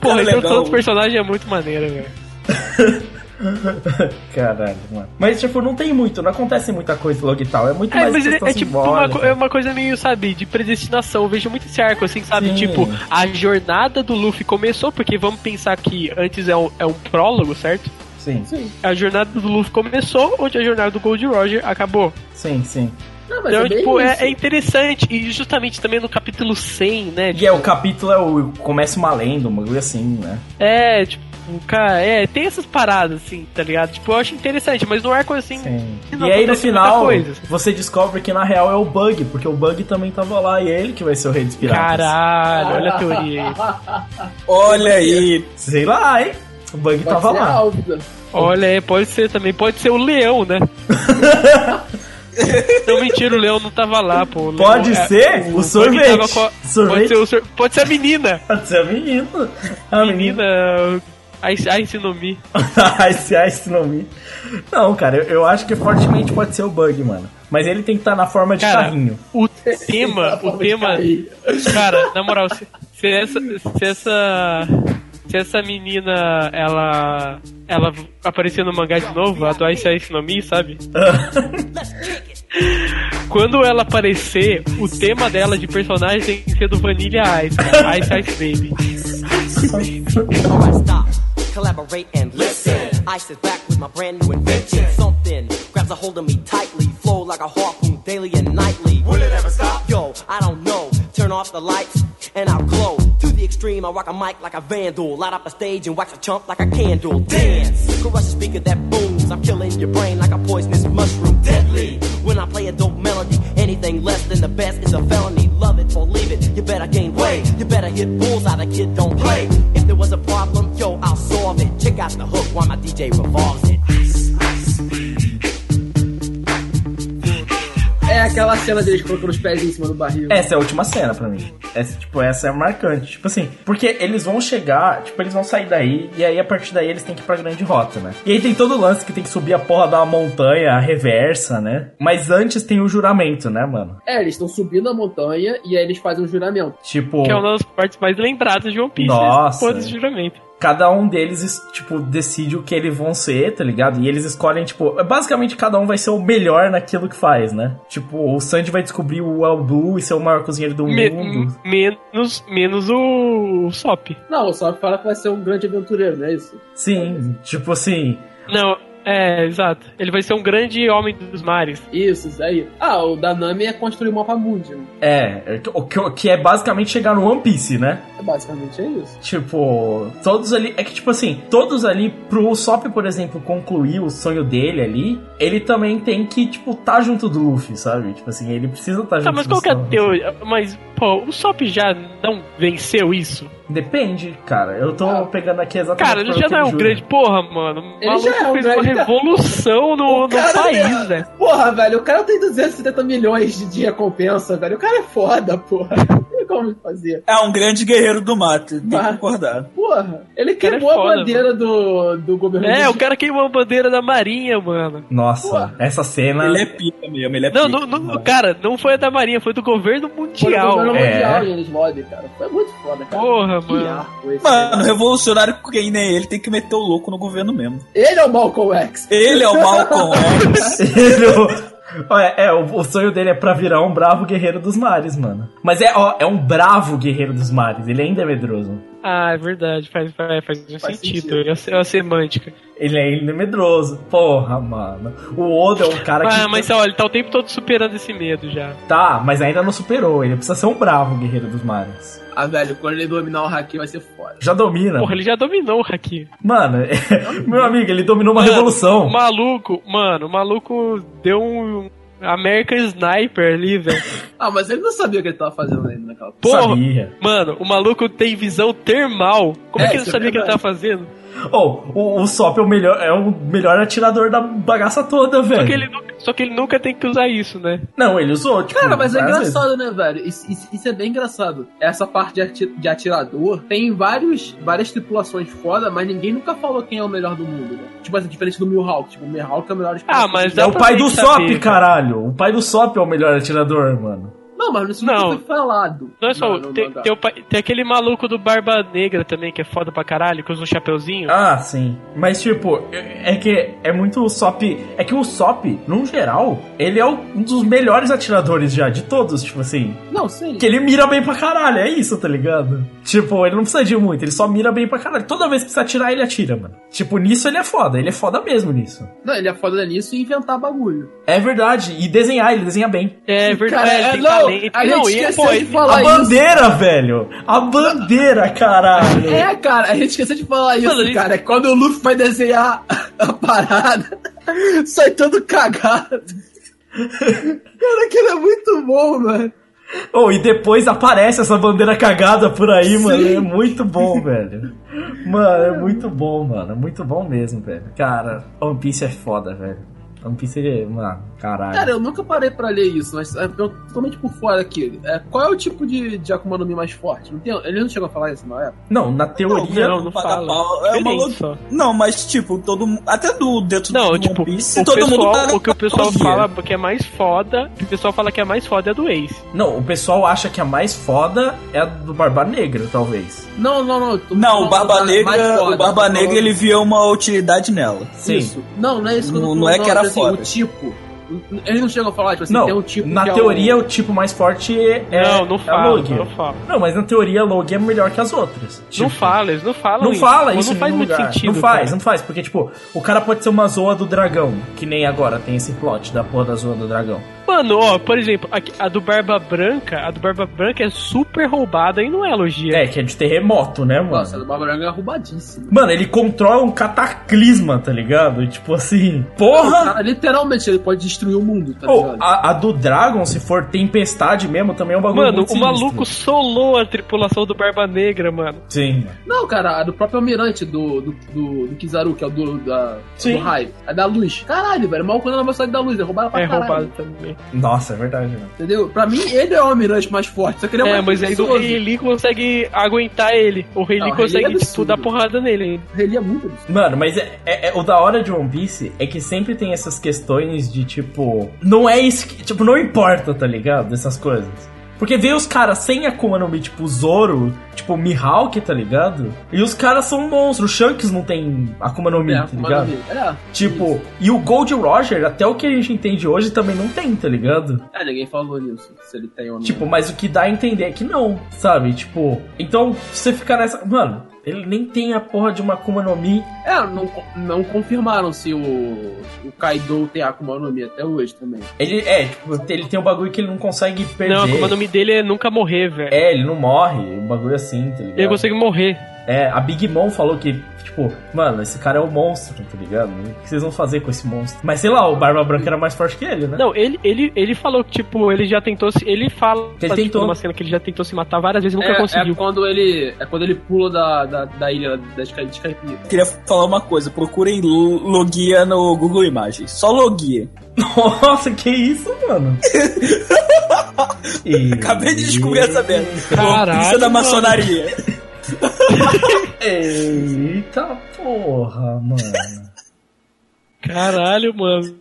Porra, a legal. introdução do personagem é muito maneira, velho. Caralho, mano. Mas, tipo, não tem muito, não acontece muita coisa logo e tal. É muito É, mais mas é, é tipo uma, é uma coisa meio, sabe, de predestinação. Eu vejo muito esse arco, assim, sabe? Sim. Tipo, a jornada do Luffy começou, porque vamos pensar que antes é um, é um prólogo, certo? Sim. Sim. A jornada do Luffy começou, onde a jornada do Gold Roger acabou. Sim, sim. Não, Então, é tipo, é, é interessante. E justamente também no capítulo 100, né? E é, o capítulo é o começa uma lenda, um bagulho assim, né? É, tipo, cara, é, tem essas paradas, assim, tá ligado? Tipo, eu acho interessante, mas no arco, assim. não e aí no final, coisa, assim. você descobre que na real é o Bug, porque o Bug também tava lá e é ele que vai ser o rei dos piratas. Caralho, olha a teoria aí. Olha aí. Sei lá, hein? O Bug Pode tava lá. Olha, é, pode ser também, pode ser o leão, né? não, mentira, o leão não tava lá, pô. O Pode leão- é, ser o Bug sorvete. a- Sorvete. Pode ser, o sor- pode ser a menina. Pode ser a menina. A menina. Menina. Ai, ai, se não me. Ice Ice no Me. Não, cara, eu, eu acho que fortemente pode ser o Bug, mano. Mas ele tem que estar na forma de Cara, carrinho. O tema, o tema. Cara, na moral, se, se essa. Se essa. Se essa menina, ela. Ela aparecer no mangá de novo, a do Ice Ice no Me, sabe? Quando ela aparecer, o tema dela de personagem tem que ser do Vanilla Ice. Ice Ice Baby. Collaborate and listen. I sit back with my brand new invention. Something grabs a hold of me tightly, flow like a harpoon daily and nightly. Will it ever stop? Yo, I don't know. Turn off the lights and I'll glow. To the extreme, I rock a mic like a vandal. Light up a stage and wax a chump like a candle. Dance, crush a speaker that booms. I'm killing your brain like a poisonous mushroom. Deadly. When I play a dope melody, anything less than the best is a felony. Love it or leave it, you better gain weight. You better hit bullseye, the kid don't play. If there was a problem, yo, I'll solve it. Check out the hook while my DJ revolves it. É aquela cena deles colocando os pés em cima do barril. Essa é a última cena pra mim. Essa, tipo, essa é marcante. Tipo assim, porque eles vão chegar, tipo, eles vão sair daí, e aí a partir daí eles têm que ir pra grande rota, né? E aí tem todo o lance que tem que subir a porra da montanha, a reversa, né? Mas antes tem o juramento, né, mano? É, eles estão subindo a montanha e aí eles fazem um juramento. Tipo. Que é uma das partes mais lembradas de One Piece. Nossa. Porra desse juramento. Cada um deles, es- tipo, decide o que eles vão ser, tá ligado? E eles escolhem, tipo, basicamente cada um vai ser o melhor naquilo que faz, né? Tipo, o Sanji vai descobrir o El Blue e ser o maior cozinheiro do Me- mundo. menos, menos o, o Sop. Não, o Sop fala que vai ser um grande aventureiro, não é isso? Sim, tipo assim. Não, é, exato. Ele vai ser um grande homem dos mares. Isso, isso aí. Ah, o da Nami é construir o mapa mundi. né? É, o que, que é basicamente chegar no One Piece, né? É, Basicamente é isso. Tipo, todos ali. É que, tipo assim, todos ali, pro Sop, por exemplo, concluir o sonho dele ali, ele também tem que, tipo, tá junto do Luffy, sabe? Tipo assim, ele precisa tá junto Tá, mas do qual que é a teoria? Mas, pô, o Sop já não venceu isso? Depende, cara. Eu tô pegando aqui exatamente. Cara, ele já não é um jura. grande. Porra, mano. O Ele já é um fez uma grande- revolução no, no país, né? Porra, velho, o cara tem 270 milhões de, de recompensa, velho. O cara é foda, porra. Como fazer. É um grande guerreiro do mato, tem que concordar. Porra, ele é queimou a foda, bandeira do, do governo É, do o cara queimou a bandeira da Marinha, mano. Nossa, essa cena. Ele é pica mesmo, ele é Não, pica. não, não, cara, não foi a da Marinha, foi do governo Foi o mundial. governo É. mundial em Enes Lobby, cara. Foi muito foda, cara. Porra, Que mano. Mano, cara. revolucionário quem nem ele tem que meter o louco no governo mesmo. Ele é o Malcolm X. Ele é o Malcolm X. Ele, o- Olha, é, o, o sonho dele é pra virar um bravo guerreiro dos mares, mano. Mas é, ó, é um bravo guerreiro dos mares, ele ainda é medroso. Ah, é verdade, faz, faz, faz Faz sentido. sentido. É a, é a semântica. Ele é ainda medroso. Porra, mano. O Oda é um cara que. Ah, mas olha, ele tá o tempo todo superando esse medo já. Tá, mas ainda não superou. Ele precisa ser um bravo guerreiro dos mares. Ah, velho, quando ele dominar o Haki vai ser foda. Já domina. Porra, ele já dominou o Haki. Mano, meu amigo, ele dominou uma Mano, revolução. O maluco, mano, o maluco deu um American Sniper ali, velho. Ah, mas ele não sabia o que ele tava fazendo ainda naquela Porra, Sabia. mano, o maluco tem visão termal. Como é, É, que ele isso é sabia o que ele tava fazendo? Oh, o, o Sop é o melhor, é o melhor atirador da bagaça toda, velho. Só que, ele nunca, só que ele nunca tem que usar isso, né? Não, ele usou, tipo. Cara, mas é engraçado, né, velho? Isso, isso- isso é bem engraçado. Essa parte de, ati- de atirador tem vários, várias tripulações foda, mas ninguém nunca falou quem é o melhor do mundo, né? Tipo assim, diferente do Mihawk. Tipo, o Mihawk é o melhor Ah, mas É o pai do Sop, cara. caralho. O pai do Sop é o melhor atirador, mano. Não, mas isso Não. foi falado. Não é só. No tem, tem, o pai- tem aquele maluco do Barba Negra também, que é foda pra caralho, que usa um chapeuzinho. Ah, sim. Mas, tipo, é é que é muito o Sop. É que o Sop, num geral, ele é um dos melhores atiradores já, de todos, tipo assim. Não, sim. Que ele mira bem pra caralho, é isso, tá ligado? Tipo, ele não precisa de muito, ele só mira bem pra caralho. Toda vez que precisa atirar, ele atira, mano. Tipo, nisso ele é foda, ele é foda mesmo nisso. Não, ele é foda nisso e inventar bagulho. É verdade, e desenhar, ele desenha bem. É verdade, Cara, ele é, tem não, a gente não, esqueceu de falar a isso. bandeira, velho! A bandeira, caralho! É, cara, a gente esqueceu de falar isso, Mano, cara. É quando o Luffy vai desenhar a parada, sai todo cagado. Cara, aquilo é muito bom, mano. Oh, e depois aparece essa bandeira cagada por aí, Sim. mano. É muito bom, velho. Mano, é muito bom, mano. É muito bom mesmo, velho. Cara, One Piece é foda, velho. One Piece é. Mano, caralho. Cara, eu nunca parei pra ler isso, mas é, eu totalmente por fora aqui. É, qual é o tipo de, de Akuma no Mi mais forte? Não tem, ele não chegou a falar isso na época? Não, na teoria. Não, não Paga fala. pau, é uma loucura. só. Não, mas tipo, todo mundo. Até do dentro Não, do tipo, One Piece, o todo mundo pessoal, paga o que o pessoal fala que é mais foda, o pessoal fala que é mais foda é a do Ace. Não, o pessoal acha que a mais foda é a do Barba Negra, talvez. Não, não, não. tô Não, o Barba Negra, foda, o Barba Negra ele via uma utilidade nela. Sim. Isso. Não, não é isso que eu tô Não- falando. não é que era assim, foda. O tipo. Ele não chegou a falar, tipo assim, não, tem um tipo na que é teoria o... o... tipo mais forte é, não, não é a fala, Logia. não fala. Não, mas na teoria a Logia é melhor que as outras. Não Tipo, fala, eles não falam Não isso. fala Não isso em faz muito lugar. sentido. Não faz, cara. não faz, porque tipo, o cara pode ser uma zoa do dragão, que nem agora tem esse plot da porra da zoa do dragão. Mano, ó, por exemplo, a, a do Barba Branca, a do Barba Branca é super roubada e não é elogia. É, que é de terremoto, né, mano? Nossa, a do Barba Branca é roubadíssima. Mano, ele controla um cataclisma, tá ligado? Tipo assim, porra! cara, literalmente, ele pode destruir o mundo, tá Pô, ligado? a, a do Dragon, se for tempestade mesmo, também é um bagulho Mano, muito o sinistro. maluco solou a tripulação do Barba Negra, mano. Sim. Não, cara, a do próprio almirante do, do, do, do Kizaru, que é o do, da, Sim. do raio. A da luz. Caralho, velho, mal quando na velocidade da luz, é roubada pra É caralho. roubado também. Nossa, é verdade, mano. Entendeu? Pra mim, ele é o almirante mais forte, só que ele é, É, mais mas aí o. Rei Lee consegue aguentar ele. O Rei Não, Lee o Rei Lee é consegue, tipo, absurdo. dar porrada nele ainda. Ele é muito absurdo. Mano, mas é, é- é- o da hora de One Piece é que sempre tem essas questões de tipo. Não é isso que. Tipo, não importa, tá ligado? Essas coisas. Porque vê os caras sem Akuma no Mi, tipo Zoro, tipo Mihawk, tá ligado? E os caras são monstros. O Shanks não tem Akuma no Mi, É, tá ligado? Mi. É, Tipo, e o Gold Roger, até o que a gente entende hoje, também não tem, tá ligado? É, ninguém falou nisso, se ele tem ou não. Tipo, mas o que dá a entender é que não, sabe? Tipo, então você fica nessa. Mano, ele nem tem a porra de uma Akuma no Mi. É, não, não confirmaram se o, o Kaido tem Akuma no Mi até hoje também. Ele é, tipo, ele tem um bagulho que ele não consegue perder. Não, como o nome dele é nunca morrer, velho. É, ele não morre, um bagulho assim, tá ligado? Ele consegue morrer. É, a Big Mom falou que, tipo, mano, esse cara é o monstro, tá ligado? O que vocês vão fazer com esse monstro? Mas sei lá, o Barba Branca era mais forte que ele, né? Não, ele, ele, ele falou que, tipo, ele já tentou se. Ele fala Que ele tipo, tentou. numa cena que ele já tentou se matar várias vezes e nunca é, conseguiu. É quando ele, é quando ele pula da, da, da ilha da Sky- de Skypiea. Queria falar uma coisa, procurem Lo- Logia no Google Imagens. Só Logia. Nossa, que isso, mano? Acabei de descobrir essa merda. Caralho, Isso é da mano. maçonaria. Eita porra, mano. Caralho, mano.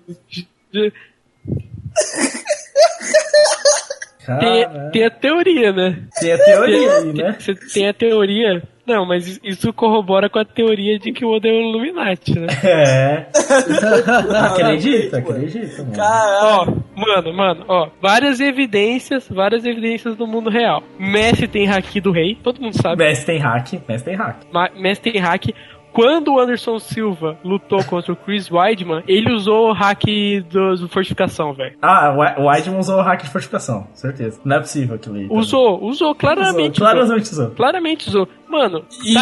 Tem, tem a teoria, né? Tem a teoria aí, né? Tem a teoria. Não, mas isso corrobora com a teoria de que o Oda é um Illuminati, né? É. acredita, acredita, mano. Ó, mano, mano, ó, várias evidências, várias evidências do mundo real. Messi tem haki do rei, todo mundo sabe. Messi tem hack, Messi tem hack. Ma- Messi tem hack. Quando o Anderson Silva lutou contra o Chris Weidman, ele usou o hack do, do fortificação, velho. Ah, o o Weidman usou o hack de fortificação, certeza. Não é possível aquilo aí. Usou, usou, claramente. Usou, claramente usou. Claramente usou. Mano, E, tá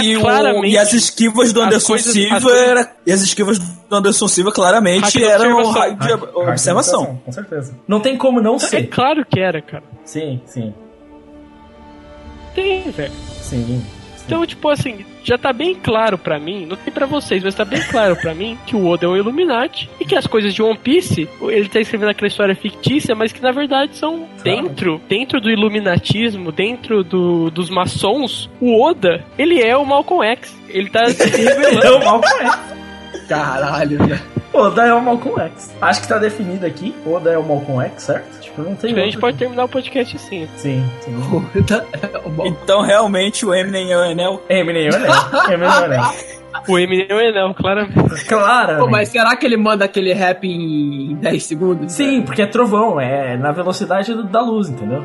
o- e as esquivas do as Anderson coisas- as Silva coisas- era, e as esquivas do Anderson Silva claramente eram de Hack- hack de observação. Com certeza. Não tem como não É ser. claro que era, cara. Sim, sim, Tem, velho. sim. Então, tipo assim, já tá bem claro pra mim, não tem pra vocês, mas tá bem claro pra mim que o Oda é um Illuminati e que as coisas de One Piece, ele tá escrevendo aquela história fictícia, mas que na verdade são dentro, dentro do iluminatismo, dentro do, dos maçons, o Oda, ele é o Malcolm X. Ele tá se revelando. É o Malcolm X. Caralho, velho. Oda é o Malcolm X. Acho que tá definido aqui. Oda é o Malcolm X, certo? Tipo, não tem Acho que a gente pode terminar o podcast assim. Sim, sim. Então realmente o Eminem é o Enel. Eminem é o Enel. Eminem é o Enel. O Eminem é o Enel, claramente. Claro. Pô, mas será que ele manda aquele rap em 10 segundos? Sim, porque é trovão, é na velocidade da luz, entendeu?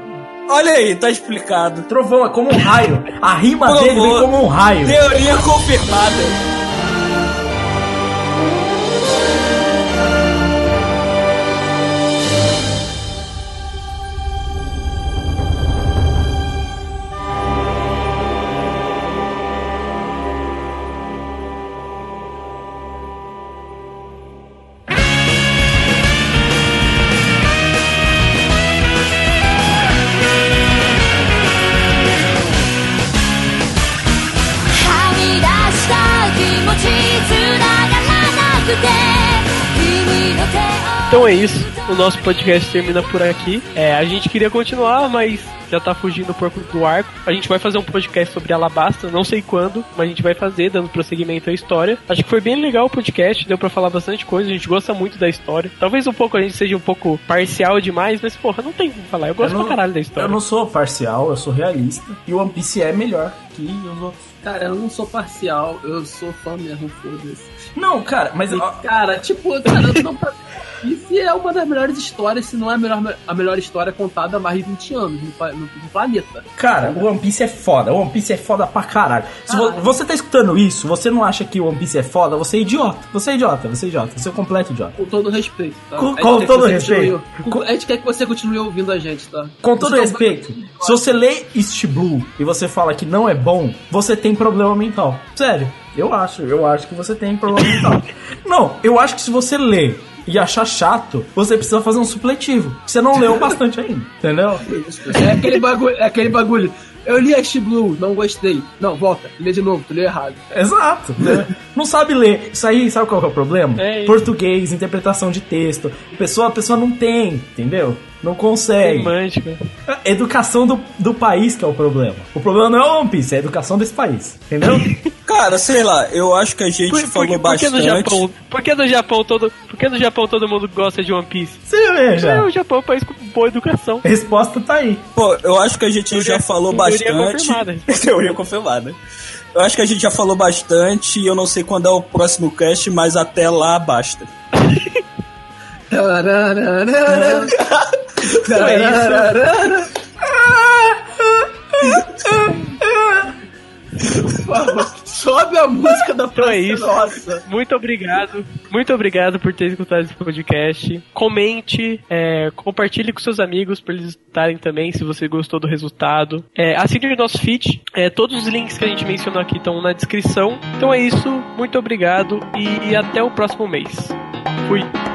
Olha aí, tá explicado. Trovão é como um raio. A rima Por dele vem favor. como um raio. Teoria confirmada. O nosso podcast termina por aqui. É, a gente queria continuar, mas já tá fugindo um pouco do arco. A gente vai fazer um podcast sobre Alabasta, não sei quando, mas a gente vai fazer, dando prosseguimento à história. Acho que foi bem legal o podcast, deu pra falar bastante coisa, a gente gosta muito da história. Talvez um pouco a gente seja um pouco parcial demais, mas porra, não tem como falar. Eu gosto Eu não- pra caralho da história. Eu não sou parcial, eu sou realista. E o One Piece é melhor que os outros. Cara, eu não sou parcial, eu sou fã mesmo, foda-se. Não, cara, mas. E, cara, tipo, cara, não Isso é uma das melhores histórias, se não é a melhor, a melhor história contada há mais de 20 anos no, no- no planeta. Cara, o One Piece é foda. O One Piece é foda pra caralho. Se vo- você tá escutando isso, você não acha que o One Piece é foda, você é idiota. Você é idiota, você é idiota. Você é um completo idiota. Com todo respeito, tá? Com- com todo respeito. continue- a gente quer que você continue ouvindo a gente, tá? Com todo tá- respeito, se você lê East Blue e você fala que não é bom, você tem problema mental. Sério, eu acho, eu acho que você tem problema mental. Não, eu acho que se você lê e achar chato, você precisa fazer um supletivo. Você não leu bastante ainda, entendeu? É aquele bagulho, é aquele bagulho. Eu li Ash Blue, não gostei. Não, volta, lê de novo, tu leu errado. Exato. né? Não sabe ler. Isso aí, sabe qual é o problema? É. Português, interpretação de texto. A pessoa, a pessoa não tem, entendeu? Não consegue. Semântica. A educação do, do país que é o problema. O problema não é o One Piece, é a educação desse país. Entendeu? Cara, sei lá, eu acho que a gente Por, por, falou que- por que no bastante. Japão? Por que no Japão todo, por que no Japão todo mundo gosta de One Piece? Você veja. É, o Japão é um país com boa educação. A resposta tá aí. Pô, eu acho que a gente já falou teoria bastante. confirmada. Teoria confirmada. Eu acho que a gente já falou bastante e eu não sei quando é o próximo cast, mas até lá basta. Por favor, só sobe a música da Então é Praça isso. Nossa. Muito obrigado. Muito obrigado por ter escutado esse podcast. Comente, é, compartilhe com seus amigos para eles estarem também, se você gostou do resultado. É, assine o nosso feed. É, todos os links que a gente mencionou aqui estão na descrição. Então é isso. Muito obrigado e até o próximo mês. Fui.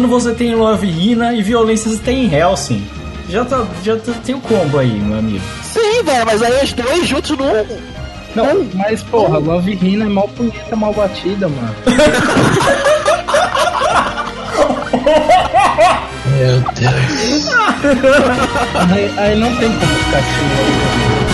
Pulando, você tem Love Hina e violência você tem Helsing. Já, tá, já tá, tem o combo aí, meu amigo. Sim, velho, mas aí os dois juntos no. Não, mas porra, Love Hina é mal punheta, mal batida, mano. Meu Deus. aí, aí não tem como ficar assim.